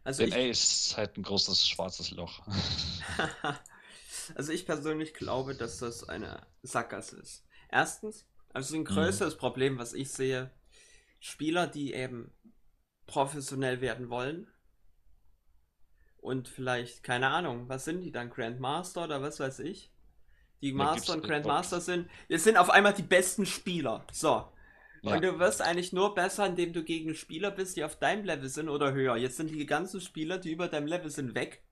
Also ich, ist halt ein großes schwarzes Loch. also ich persönlich glaube, dass das eine Sackgasse ist. Erstens, also ein größeres mhm. Problem, was ich sehe, Spieler, die eben professionell werden wollen und vielleicht, keine Ahnung, was sind die dann, Grandmaster oder was weiß ich? Die Master und Grandmaster sind, wir sind auf einmal die besten Spieler. So, ja. Und du wirst eigentlich nur besser, indem du gegen Spieler bist, die auf deinem Level sind oder höher. Jetzt sind die ganzen Spieler, die über deinem Level sind, weg.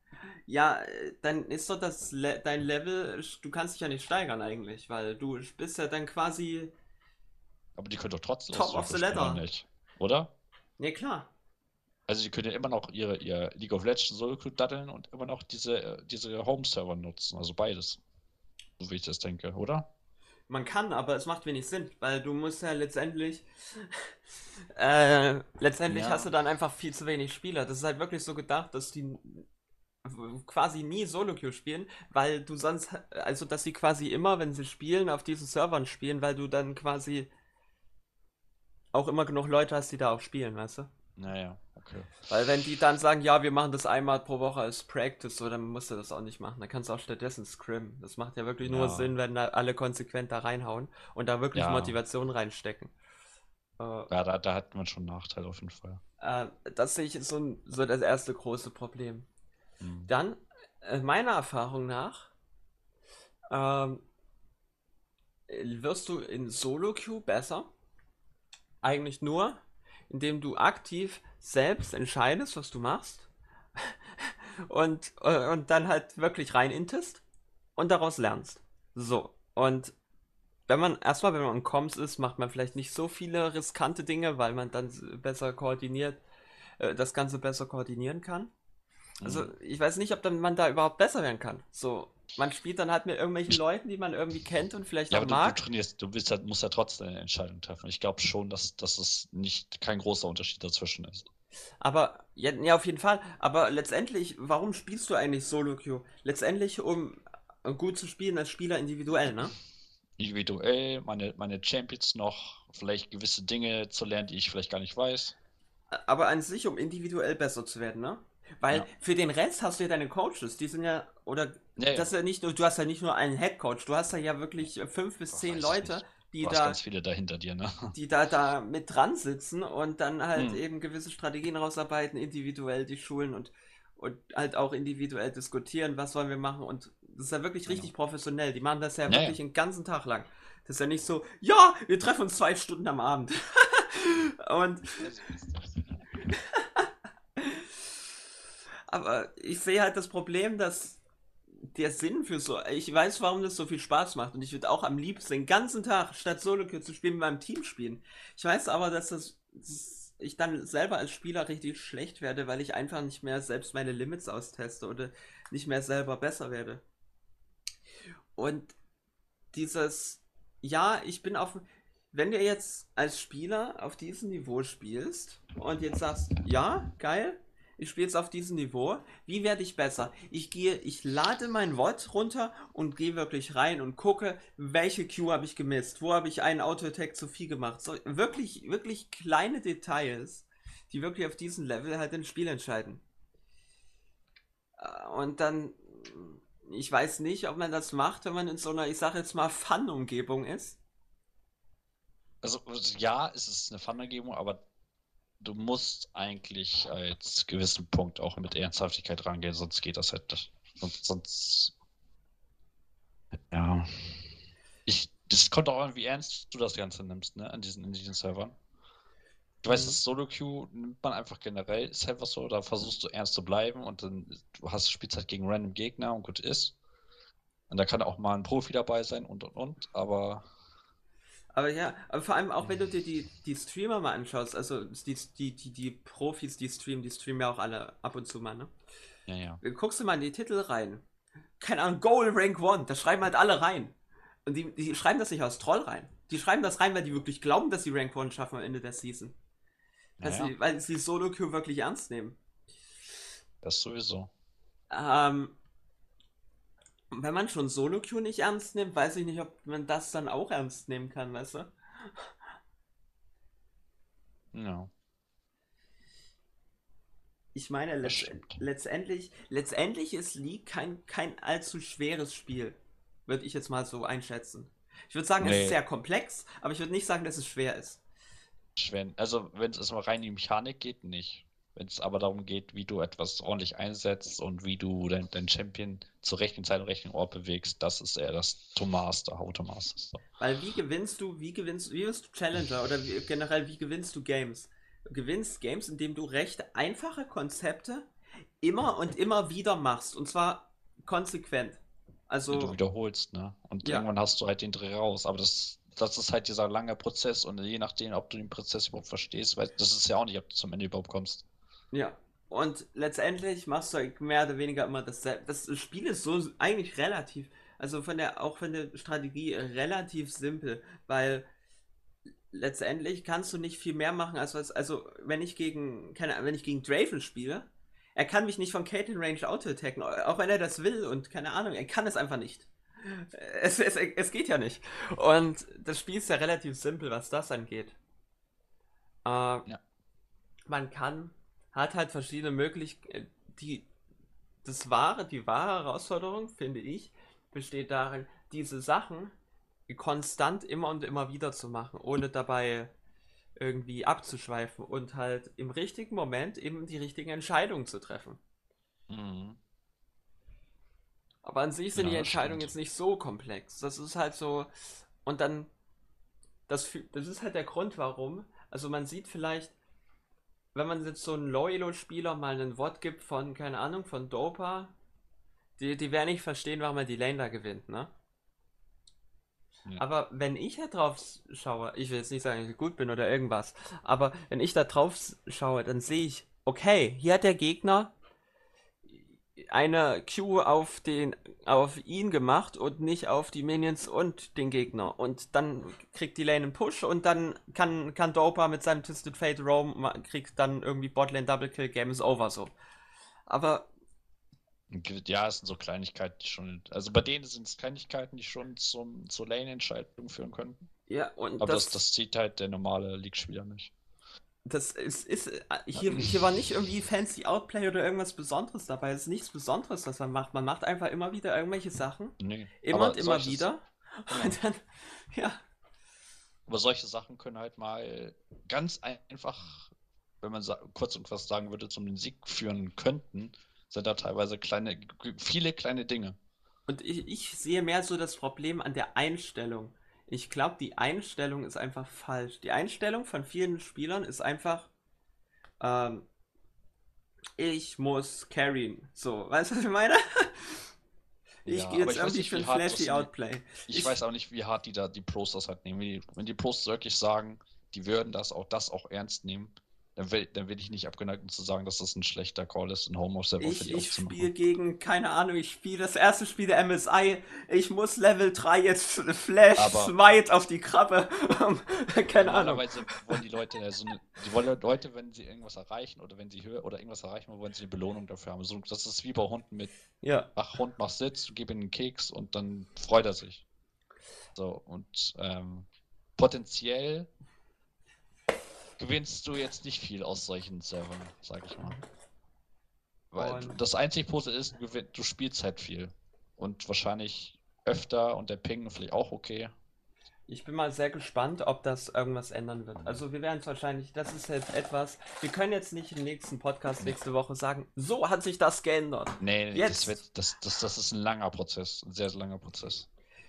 Ja, dann ist doch das Le dein Level, du kannst dich ja nicht steigern eigentlich, weil du bist ja dann quasi. Aber die können doch trotzdem Top of the Ladder. Nicht, oder? Ja, klar. Also die können ja immer noch ihre, ihr League of Legends Solo daddeln und immer noch diese, diese Home-Server nutzen. Also beides. So wie ich das denke, oder? Man kann, aber es macht wenig Sinn, weil du musst ja letztendlich. äh, letztendlich ja. hast du dann einfach viel zu wenig Spieler. Das ist halt wirklich so gedacht, dass die quasi nie Solo-Queue spielen, weil du sonst, also dass sie quasi immer, wenn sie spielen, auf diesen Servern spielen, weil du dann quasi auch immer genug Leute hast, die da auch spielen, weißt du? Naja, okay. Weil wenn die dann sagen, ja, wir machen das einmal pro Woche als Practice, so, dann musst du das auch nicht machen. Dann kannst du auch stattdessen scrim. Das macht ja wirklich ja. nur Sinn, wenn da alle konsequent da reinhauen und da wirklich ja. Motivation reinstecken. Äh, ja, da, da hat man schon Nachteil auf jeden Fall. Äh, das sehe ich so, so das erste große Problem. Mhm. Dann, äh, meiner Erfahrung nach, ähm, äh, wirst du in Solo-Queue besser. Eigentlich nur, indem du aktiv selbst entscheidest, was du machst. und, und dann halt wirklich rein intest und daraus lernst. So. Und wenn man, erstmal, wenn man in Comms ist, macht man vielleicht nicht so viele riskante Dinge, weil man dann besser koordiniert, äh, das Ganze besser koordinieren kann. Also, mhm. ich weiß nicht, ob dann man da überhaupt besser werden kann. So, man spielt dann halt mit irgendwelchen Leuten, die man irgendwie kennt und vielleicht ja, auch mag. Du, du trainierst, du willst halt, musst ja trotzdem eine Entscheidung treffen. Ich glaube schon, dass, dass es nicht kein großer Unterschied dazwischen ist. Aber, ja, ja, auf jeden Fall. Aber letztendlich, warum spielst du eigentlich Solo Queue? Letztendlich, um gut zu spielen als Spieler individuell, ne? Individuell, meine, meine Champions noch, vielleicht gewisse Dinge zu lernen, die ich vielleicht gar nicht weiß. Aber an sich, um individuell besser zu werden, ne? Weil ja. für den Rest hast du ja deine Coaches, die sind ja, oder ja, das ist ja nicht nur, du hast ja nicht nur einen Head Coach, du hast ja wirklich fünf bis zehn Leute, die da ganz viele dahinter dir, ne? Die da da mit dran sitzen und dann halt hm. eben gewisse Strategien rausarbeiten, individuell die Schulen und und halt auch individuell diskutieren, was wollen wir machen und das ist ja wirklich richtig genau. professionell. Die machen das ja, ja wirklich ja. den ganzen Tag lang. Das ist ja nicht so, ja, wir treffen uns zwei Stunden am Abend. und aber ich sehe halt das Problem, dass der Sinn für so. Ich weiß, warum das so viel Spaß macht und ich würde auch am liebsten den ganzen Tag statt Solo zu spielen mit meinem Team spielen. Ich weiß aber, dass das, das ich dann selber als Spieler richtig schlecht werde, weil ich einfach nicht mehr selbst meine Limits austeste oder nicht mehr selber besser werde. Und dieses, ja, ich bin auf, wenn du jetzt als Spieler auf diesem Niveau spielst und jetzt sagst, ja, geil, ich spiele jetzt auf diesem Niveau. Wie werde ich besser? Ich gehe, ich lade mein Wort runter und gehe wirklich rein und gucke, welche Q habe ich gemisst, wo habe ich einen Auto-Attack zu viel gemacht. So, wirklich, wirklich kleine Details, die wirklich auf diesem Level halt das Spiel entscheiden. Äh, und dann, ich weiß nicht, ob man das macht, wenn man in so einer, ich sage jetzt mal, Fun-Umgebung ist. Also, ja, es ist eine Fun-Umgebung, aber du musst eigentlich als gewissen Punkt auch mit Ernsthaftigkeit rangehen, sonst geht das halt nicht. Sonst, sonst ja. Ich, das kommt auch an, wie ernst du das Ganze nimmst, ne, an diesen, in diesen Servern. Du weißt, mhm. das Solo-Queue nimmt man einfach generell, ist einfach so, da versuchst du ernst zu bleiben und dann du hast Spielzeit gegen random Gegner und gut ist. Und da kann auch mal ein Profi dabei sein und und und, aber aber ja, aber vor allem auch wenn du dir die, die Streamer mal anschaust, also die, die, die, die Profis, die streamen, die streamen ja auch alle ab und zu mal, ne? Ja, ja. Guckst du mal in die Titel rein. Keine Ahnung, Goal Rank 1, da schreiben halt alle rein. Und die, die schreiben das nicht aus Troll rein. Die schreiben das rein, weil die wirklich glauben, dass sie Rank 1 schaffen am Ende der Season. Ja, sie, weil sie Solo Queue wirklich ernst nehmen. Das sowieso. Ähm, wenn man schon Solo-Queue nicht ernst nimmt, weiß ich nicht, ob man das dann auch ernst nehmen kann, weißt du? Ja. Ich meine, letzt letztendlich, letztendlich ist League kein, kein allzu schweres Spiel. Würde ich jetzt mal so einschätzen. Ich würde sagen, nee. es ist sehr komplex, aber ich würde nicht sagen, dass es schwer ist. Schwer. Also, wenn es mal rein in die Mechanik geht, nicht. Wenn es aber darum geht, wie du etwas ordentlich einsetzt und wie du deinen dein Champion zur rechten Zeit und rechten Ort bewegst, das ist eher das How to Master. So. Weil wie gewinnst du, wie gewinnst wie wirst du Challenger oder wie, generell wie gewinnst du Games? Du gewinnst Games, indem du recht einfache Konzepte immer und immer wieder machst und zwar konsequent. Also du wiederholst, ne? Und ja. irgendwann hast du halt den Dreh raus, aber das das ist halt dieser lange Prozess und je nachdem, ob du den Prozess überhaupt verstehst, weil das ist ja auch nicht, ob du zum Ende überhaupt kommst. Ja. Und letztendlich machst du halt mehr oder weniger immer dasselbe. Das Spiel ist so eigentlich relativ, also von der, auch von der Strategie relativ simpel, weil letztendlich kannst du nicht viel mehr machen als was, also wenn ich gegen, keine wenn ich gegen Draven spiele, er kann mich nicht von Caitlyn Range auto-attacken, auch wenn er das will und keine Ahnung, er kann es einfach nicht. Es, es, es geht ja nicht. Und das Spiel ist ja relativ simpel, was das angeht. Äh, ja. Man kann hat halt verschiedene Möglichkeiten. Die, das wahre, die wahre Herausforderung, finde ich, besteht darin, diese Sachen konstant immer und immer wieder zu machen, ohne dabei irgendwie abzuschweifen und halt im richtigen Moment eben die richtigen Entscheidungen zu treffen. Mhm. Aber an sich sind ja, die Entscheidungen jetzt nicht so komplex. Das ist halt so, Und dann, das, das ist halt der Grund, warum. Also man sieht vielleicht, wenn man jetzt so einen Low-Elo-Spieler mal ein Wort gibt von, keine Ahnung, von Dopa, die, die werden nicht verstehen, warum er die Lane da gewinnt, ne? Ja. Aber wenn ich da drauf schaue, ich will jetzt nicht sagen, dass ich gut bin oder irgendwas, aber wenn ich da drauf schaue, dann sehe ich, okay, hier hat der Gegner eine Q auf den auf ihn gemacht und nicht auf die Minions und den Gegner. Und dann kriegt die Lane einen Push und dann kann, kann Dopa mit seinem Twisted Fate Roam, kriegt dann irgendwie Botlane Double Kill, Game is over so. Aber. Ja, es sind so Kleinigkeiten, die schon. Also bei denen sind es Kleinigkeiten, die schon zum, zur Lane-Entscheidung führen könnten. Ja, und. Aber das, das, das sieht halt der normale League-Spieler nicht das ist, ist hier, hier war nicht irgendwie fancy Outplay oder irgendwas Besonderes dabei. Es ist nichts Besonderes, was man macht. Man macht einfach immer wieder irgendwelche Sachen. Nee, immer und immer wieder. Genau. Und dann, ja. Aber solche Sachen können halt mal ganz einfach, wenn man kurz und was sagen würde, zum Sieg führen könnten, sind da teilweise kleine, viele kleine Dinge. Und ich, ich sehe mehr so das Problem an der Einstellung. Ich glaube, die Einstellung ist einfach falsch. Die Einstellung von vielen Spielern ist einfach, ähm, ich muss carryen. So, weißt du, was ich meine? Ich ja, gehe jetzt irgendwie für ein flashy Outplay. Ich, ich, weiß auch nicht, wie hart die da die Pros das halt nehmen. Wenn die Pros wirklich sagen, die würden das auch das auch ernst nehmen, dann will, dann will ich nicht abgeneigt, um zu sagen, dass das ein schlechter Call ist, ein Home of Server für die Ich spiele gegen, keine Ahnung, ich spiele das erste Spiel der MSI, ich muss Level 3 jetzt Flash Aber Smite auf die Krabbe. keine Ahnung. Normalerweise wollen die Leute, also die wollen Leute, wenn sie irgendwas erreichen oder wenn sie höher oder irgendwas erreichen, wollen sie eine Belohnung dafür haben. So, das ist wie bei Hunden mit, ja. ach Hund, mach Sitz, gib ihm einen Keks und dann freut er sich. So, und ähm, potenziell gewinnst du jetzt nicht viel aus solchen Servern, sag ich mal. Weil und das einzige Pose ist, du spielst halt viel. Und wahrscheinlich öfter und der Ping vielleicht auch okay. Ich bin mal sehr gespannt, ob das irgendwas ändern wird. Also wir werden es wahrscheinlich, das ist jetzt etwas, wir können jetzt nicht im nächsten Podcast nächste Woche sagen, so hat sich das geändert. Nee, jetzt. Das, wird, das, das, das ist ein langer Prozess, ein sehr, sehr langer Prozess.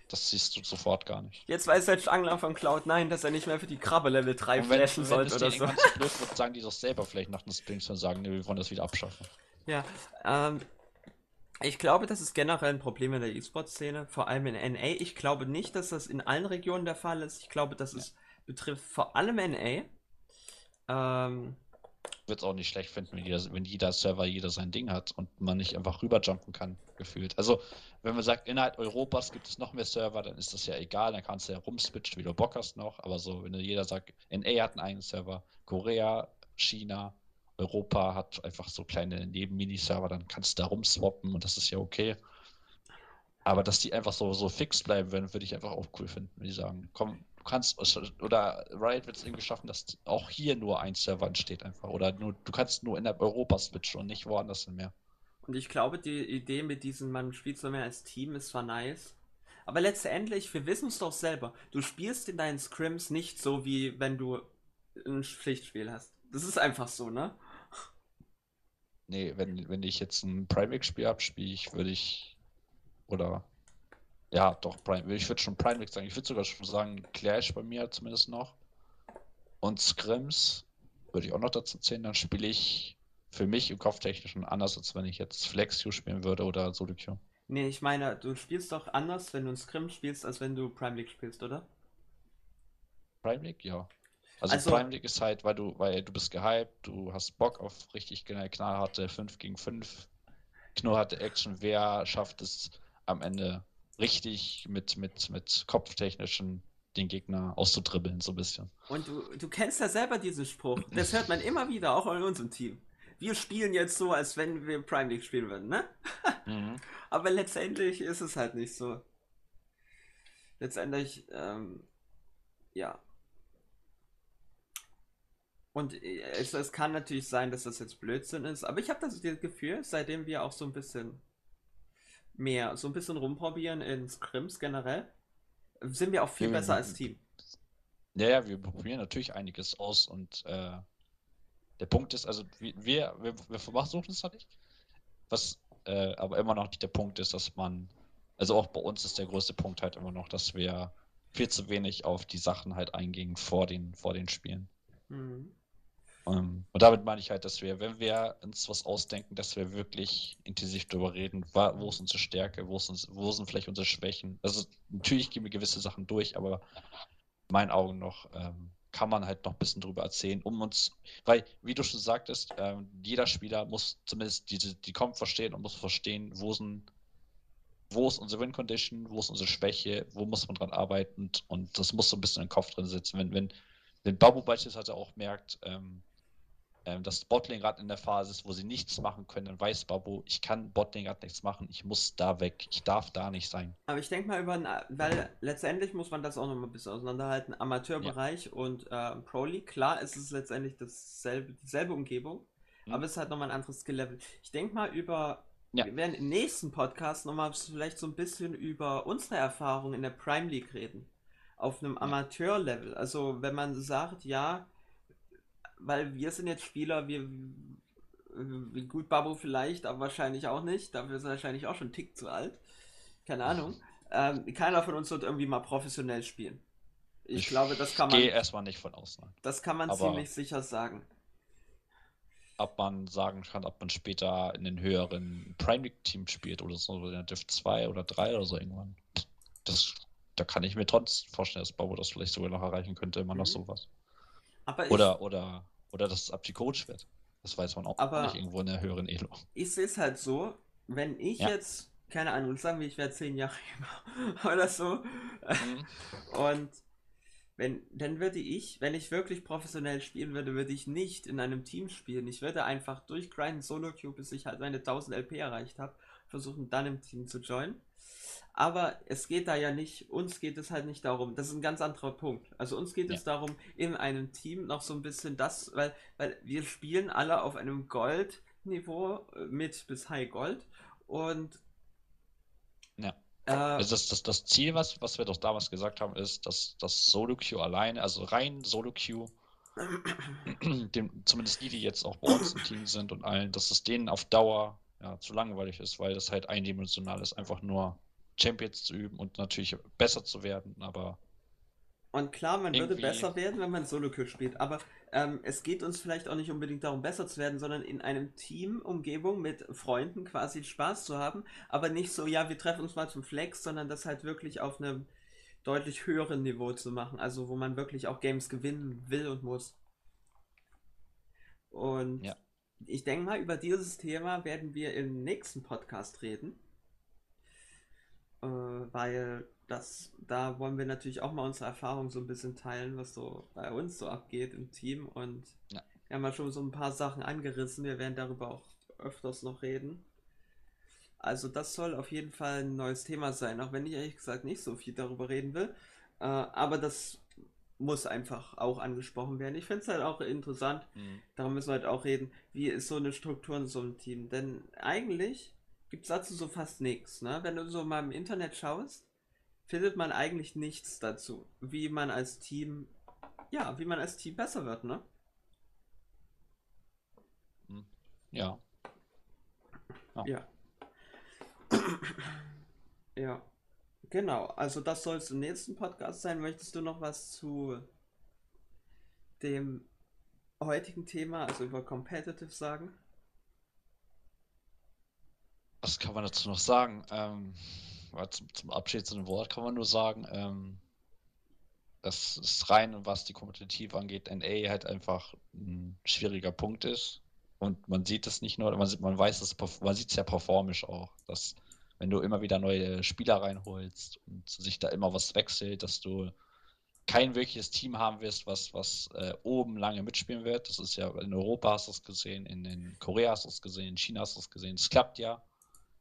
Das siehst du sofort gar nicht. Jetzt weiß selbst Angler von Cloud9, dass er nicht mehr für die Krabbe Level 3 flashen sollte oder so. Wenn es blöd wird, sagen die doch selber vielleicht nach den Springs und sagen, nee, wir wollen das wieder abschaffen. Ja, ähm, ich glaube, das ist generell ein Problem in der E-Sport-Szene, vor allem in NA. Ich glaube nicht, dass das in allen Regionen der Fall ist. Ich glaube, dass es betrifft vor allem NA. Ähm, würde es auch nicht schlecht finden, wenn jeder, wenn jeder, Server jeder sein Ding hat und man nicht einfach rüberjumpen kann, gefühlt. Also, wenn man sagt, innerhalb Europas gibt es noch mehr Server, dann ist das ja egal, dann kannst du ja rumswitchen, wie du Bock hast noch. Aber so, wenn jeder sagt, NA hat einen eigenen Server, Korea, China, Europa hat einfach so kleine Neben-Mini-Server, dann kannst du da rumswappen und das ist ja okay. Aber dass die einfach so, so fix bleiben würden, würde ich einfach auch cool finden, wenn die sagen, komm, kannst, oder Riot wird es irgendwie schaffen, dass auch hier nur ein Server entsteht einfach. Oder nur, du kannst nur innerhalb Europa switchen und nicht woanders mehr. Und ich glaube, die Idee mit diesem, man spielt so mehr als Team, ist zwar nice. Aber letztendlich, wir wissen es doch selber. Du spielst in deinen Scrims nicht so, wie wenn du ein Pflichtspiel hast. Das ist einfach so, ne? Nee, wenn, wenn ich jetzt ein Private-Spiel habe, spiele ich, würde ich. Oder ja, doch, Prime. Ich würde schon Prime League sagen. Ich würde sogar schon sagen, Clash bei mir zumindest noch. Und Scrims würde ich auch noch dazu zählen. Dann spiele ich für mich im Kopftechnisch schon anders, als wenn ich jetzt Flex spielen würde oder Solo Queue. Nee, ich meine, du spielst doch anders, wenn du ein Scrim spielst, als wenn du Prime League spielst, oder? Prime League, ja. Also, also Prime League ist halt, weil du, weil du bist gehypt, du hast Bock auf richtig knallharte 5 gegen 5, knallharte Action. Wer schafft es am Ende richtig mit, mit, mit kopftechnischen den Gegner auszudribbeln, so ein bisschen. Und du, du kennst ja selber diesen Spruch. Das hört man immer wieder, auch in unserem Team. Wir spielen jetzt so, als wenn wir Prime League spielen würden, ne? Mhm. Aber letztendlich ist es halt nicht so. Letztendlich, ähm, ja. Und äh, es, es kann natürlich sein, dass das jetzt Blödsinn ist, aber ich habe das Gefühl, seitdem wir auch so ein bisschen mehr so ein bisschen rumprobieren in Scrims generell, sind wir auch viel ja, besser wir, als Team. Ja, ja, wir probieren natürlich einiges aus und äh, der Punkt ist, also wir, wir, wir versuchen es nicht. Was äh, aber immer noch nicht der Punkt ist, dass man, also auch bei uns ist der größte Punkt halt immer noch, dass wir viel zu wenig auf die Sachen halt einging vor den, vor den Spielen. Mhm. Ähm, und damit meine ich halt, dass wir, wenn wir uns was ausdenken, dass wir wirklich intensiv darüber reden, wo ist unsere Stärke, wo, uns, wo sind vielleicht unsere Schwächen. Also natürlich gehen wir gewisse Sachen durch, aber in meinen Augen noch ähm, kann man halt noch ein bisschen drüber erzählen, um uns, weil, wie du schon sagtest, ähm, jeder Spieler muss zumindest diese, die kommt verstehen und muss verstehen, wo sind wo ist unsere Win-Condition, wo ist unsere Schwäche, wo muss man dran arbeiten und das muss so ein bisschen im Kopf drin sitzen. Wenn, wenn, wenn Babu beispielsweise auch merkt, ähm, ähm, dass Bottling gerade in der Phase ist, wo sie nichts machen können, dann weiß Babu, ich kann Bottling gerade nichts machen, ich muss da weg, ich darf da nicht sein. Aber ich denke mal über, weil letztendlich muss man das auch noch mal ein bisschen auseinanderhalten, Amateurbereich ja. und äh, Pro League, klar ist es letztendlich dasselbe, dieselbe Umgebung, mhm. aber es ist halt nochmal ein anderes Skill-Level. Ich denke mal über ja. Wir werden im nächsten Podcast nochmal vielleicht so ein bisschen über unsere Erfahrungen in der Prime League reden. Auf einem Amateur-Level. Also, wenn man sagt, ja, weil wir sind jetzt Spieler, wir, wie gut Babu vielleicht, aber wahrscheinlich auch nicht. Dafür ist er wahrscheinlich auch schon einen Tick zu alt. Keine Ahnung. Ähm, keiner von uns wird irgendwie mal professionell spielen. Ich, ich glaube, das kann man. Gehe erstmal nicht von außen. Das kann man aber ziemlich sicher sagen. Ob man sagen kann, ob man später in den höheren Prime League Team spielt oder so in der Div 2 oder 3 oder so irgendwann. Das, da kann ich mir trotzdem vorstellen, dass Babu das vielleicht sogar noch erreichen könnte, immer noch mhm. sowas. Aber oder, ich, oder, oder dass es ab die Coach wird. Das weiß man auch aber nicht irgendwo in der höheren Elo. Ich sehe es halt so, wenn ich ja. jetzt, keine Ahnung, sagen wir, ich wäre zehn Jahre jünger oder so. Mhm. Und wenn, dann würde ich, wenn ich wirklich professionell spielen würde, würde ich nicht in einem Team spielen. Ich würde einfach durchgrinden, Solo-Queue, bis ich halt meine 1000 LP erreicht habe, versuchen dann im Team zu joinen. Aber es geht da ja nicht, uns geht es halt nicht darum, das ist ein ganz anderer Punkt. Also uns geht ja. es darum, in einem Team noch so ein bisschen das, weil, weil wir spielen alle auf einem Gold-Niveau äh, mit bis High Gold und ja. Äh, also das, das, das Ziel, was, was wir doch damals gesagt haben, ist, dass das Solo-Queue alleine, also rein Solo-Queue, dem, zumindest die, die jetzt auch bei uns im Team sind und allen, dass es denen auf Dauer ja, zu langweilig ist, weil das halt eindimensional ist, einfach nur Champions zu üben und natürlich besser zu werden, aber. Und klar, man würde besser werden, wenn man Solo-Queue spielt, aber ähm, es geht uns vielleicht auch nicht unbedingt darum, besser zu werden, sondern in einem Team-Umgebung mit Freunden quasi Spaß zu haben, aber nicht so, ja, wir treffen uns mal zum Flex, sondern das halt wirklich auf einem deutlich höheren Niveau zu machen, also wo man wirklich auch Games gewinnen will und muss. Und ja. Ich denke mal, über dieses Thema werden wir im nächsten Podcast reden äh, weil das, da wollen wir natürlich auch mal unsere Erfahrung so ein bisschen teilen, was so bei uns so abgeht im Team und ja. wir haben ja schon so ein paar Sachen angerissen, wir werden darüber auch öfters noch reden. Also das soll auf jeden Fall ein neues Thema sein, auch wenn ich ehrlich gesagt nicht so viel darüber reden will. Äh, aber das muss einfach auch angesprochen werden. Ich finde es halt auch interessant, mhm. darum müssen wir halt auch reden, wie ist so eine Struktur in so einem Team. Denn eigentlich gibt es dazu so fast nichts. Ne? Wenn du so mal im Internet schaust, findet man eigentlich nichts dazu, wie man als Team, ja, wie man als Team besser wird, ne? Hm. Ja. Ja. Ja. ja. Genau, also das soll es im nächsten Podcast sein. Möchtest du noch was zu dem heutigen Thema, also über Competitive sagen? Was kann man dazu noch sagen? Ähm, zum, zum abschließenden Wort kann man nur sagen, ähm, das ist rein, was die Kompetitiv angeht, NA halt einfach ein schwieriger Punkt ist. Und man sieht es nicht nur, man, sieht, weiß es, man sieht es ja performisch auch, dass wenn du immer wieder neue Spieler reinholst und sich da immer was wechselt, dass du kein wirkliches Team haben wirst, was, was äh, oben lange mitspielen wird. Das ist ja in Europa hast du es gesehen, in, in Korea hast du es gesehen, in China hast du es gesehen. Es klappt ja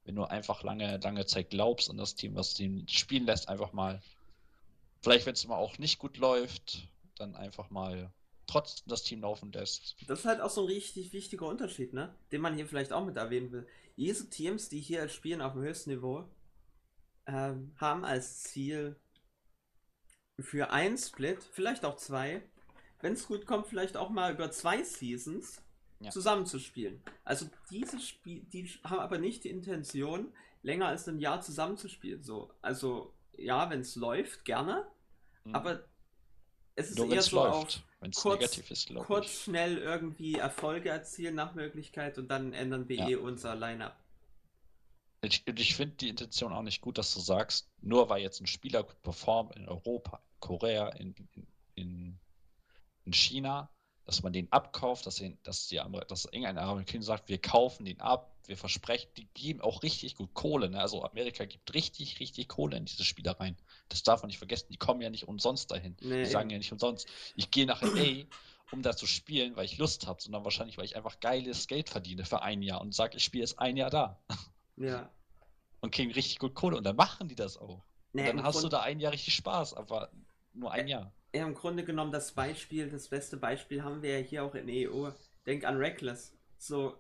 wenn du einfach lange, lange Zeit glaubst an das Team, was den spielen lässt, einfach mal, vielleicht wenn es mal auch nicht gut läuft, dann einfach mal trotzdem das Team laufen lässt. Das ist halt auch so ein richtig wichtiger Unterschied, ne? Den man hier vielleicht auch mit erwähnen will. Diese Teams, die hier spielen auf dem höchsten Niveau, ähm, haben als Ziel für ein Split, vielleicht auch zwei, wenn es gut kommt, vielleicht auch mal über zwei Seasons ja. zusammenzuspielen. Also diese Spiel, die haben aber nicht die Intention, länger als ein Jahr zusammenzuspielen. So, also ja, wenn es läuft, gerne, Mhm. Aber es ist Nur eher so läuft. auf Wenn es kurz, negativ ist, glaube kurz schnell irgendwie Erfolge erzielen nach Möglichkeit und dann ändern wir Ja. eh unser Line-Up. Ich, ich finde die Intention auch nicht gut, dass du sagst, nur weil jetzt ein Spieler gut performt in Europa, Korea, in, in, in, in China, dass man den abkauft, dass, den, dass, die, dass irgendein Amerikaner sagt, wir kaufen den ab, wir versprechen, die geben auch richtig gut Kohle. Ne? Also Amerika gibt richtig, richtig Kohle in diese Spieler rein. Das darf man nicht vergessen, die kommen ja nicht umsonst dahin. Nee, die sagen ja nicht umsonst, ich gehe nach LA, um da zu spielen, weil ich Lust habe, sondern wahrscheinlich, weil ich einfach geiles Geld verdiene für ein Jahr und sage, ich spiele jetzt ein Jahr da Ja. und kriegen richtig gut Kohle und dann machen die das auch. Nee, Und dann hast du Grund- da ein Jahr richtig Spaß, aber nur ein Jahr. Ja, im Grunde genommen das Beispiel, das beste Beispiel haben wir ja hier auch in EU. Denk an Reckless. So,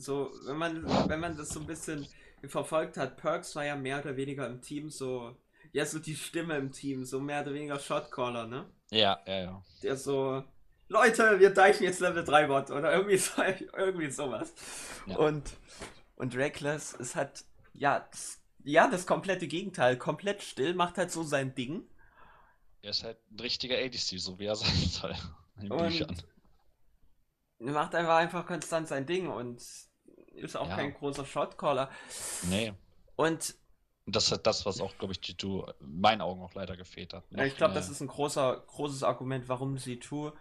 so, wenn man, wenn man das so ein bisschen verfolgt hat, Perks war ja mehr oder weniger im Team so, ja, so die Stimme im Team, so mehr oder weniger Shotcaller, ne? Ja, ja, ja. Der so, Leute, wir deichen jetzt Level 3 Bot oder irgendwie so, irgendwie sowas. Ja. Und, und Reckless ist halt, ja, das, ja, das komplette Gegenteil, komplett still, macht halt so sein Ding. Er ist halt ein richtiger ADC, so wie er sein soll. In den Und- Büchern. macht einfach einfach konstant sein Ding und ist auch Ja. kein großer Shotcaller. Nee. Und das ist das, was auch, glaube ich, G2 in meinen Augen auch leider gefehlt hat. ja, ich glaube, das ist ein großer, großes Argument, warum C2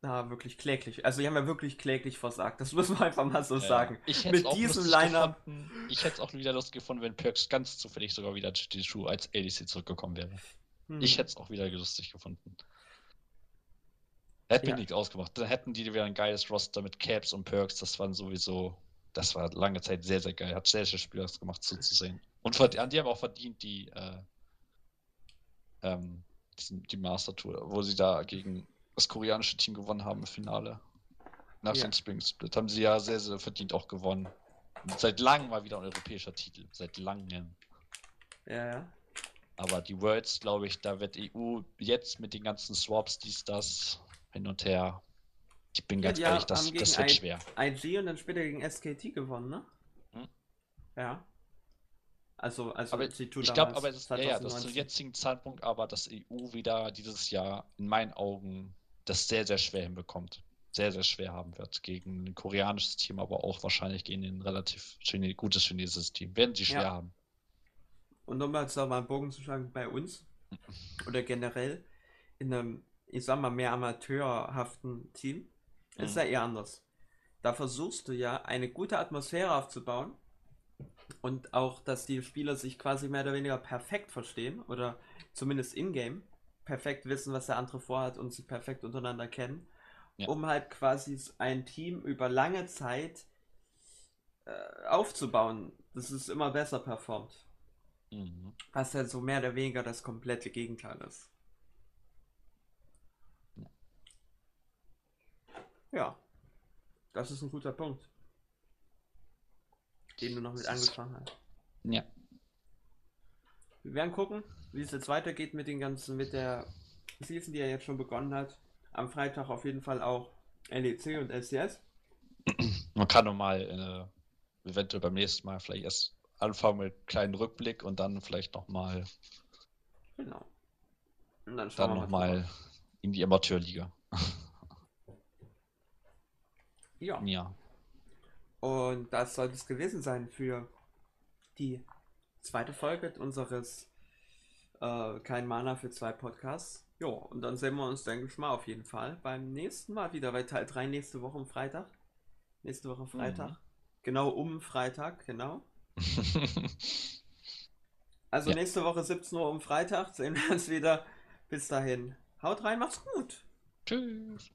da wirklich kläglich, also die haben ja wirklich kläglich versagt, das muss man einfach mal so sagen. Ich Mit diesem Line-Up- ich hätte es auch wieder lustig gefunden, wenn Perks ganz zufällig sogar wieder G2 als ADC zurückgekommen wäre. Hm. Ich hätte es auch wieder lustig gefunden. Hätte Ja. mir nichts ausgemacht. Dann hätten die wieder ein geiles Roster mit Caps und Perks. Das waren sowieso, das war lange Zeit sehr, sehr geil. Hat sehr, sehr Spaß gemacht zuzusehen. Und die haben auch verdient die, äh, ähm, die Master Tour, wo sie da gegen das koreanische Team gewonnen haben im Finale. Nach Ja. dem Spring Split haben sie ja sehr, sehr verdient auch gewonnen. Und seit langem mal wieder ein europäischer Titel. Seit langem. Ja, ja. Aber die Worlds, glaube ich, da wird EU jetzt mit den ganzen Swaps, dies, das, hin und her. Ich bin Ja, ganz die ehrlich, das, gegen das wird ein- schwer. IG und dann später gegen SKT gewonnen, ne? Hm. Ja. Also, also Aber C2 ich glaube, aber es ist, ja, ja, das zum 2019. jetzigen Zeitpunkt, aber dass EU wieder dieses Jahr in meinen Augen das sehr, sehr schwer hinbekommt. Sehr, sehr schwer haben wird. Gegen ein koreanisches Team, aber auch wahrscheinlich gegen ein relativ Chine gutes chinesisches Team. Werden sie schwer Ja. haben. Und nochmal jetzt mal einen Bogen zu schlagen bei uns oder generell in einem, ich sag mal, mehr amateurhaften Team ist Mhm. ja eher anders. Da versuchst du ja eine gute Atmosphäre aufzubauen und auch, dass die Spieler sich quasi mehr oder weniger perfekt verstehen oder zumindest in-game perfekt wissen, was der andere vorhat und sich perfekt untereinander kennen, Ja. um halt quasi ein Team über lange Zeit äh, aufzubauen, dass es immer besser performt. Mhm. Was halt so mehr oder weniger das komplette Gegenteil ist. Ja, das ist ein guter Punkt, den du noch mit angefangen hast. Ja. Wir werden gucken, wie es jetzt weitergeht mit den ganzen, mit der Season, die ja jetzt schon begonnen hat. Am Freitag auf jeden Fall auch LEC und LCS. Man kann nochmal äh, eventuell beim nächsten Mal vielleicht erst anfangen mit einem kleinen Rückblick und dann vielleicht nochmal Genau. Und dann schauen dann wir noch mal. mal in die Amateurliga. Ja. Ja. Und das sollte es gewesen sein für die zweite Folge unseres äh, Kein Mana für zwei Podcasts. Jo, und dann sehen wir uns, denke ich mal, auf jeden Fall beim nächsten Mal wieder bei Teil 3 nächste Woche am Freitag. Nächste Woche Freitag. Mhm. Genau um Freitag, genau. Also Ja. nächste Woche 17 Uhr um Freitag sehen wir uns wieder. Bis dahin. Haut rein, macht's gut. Tschüss.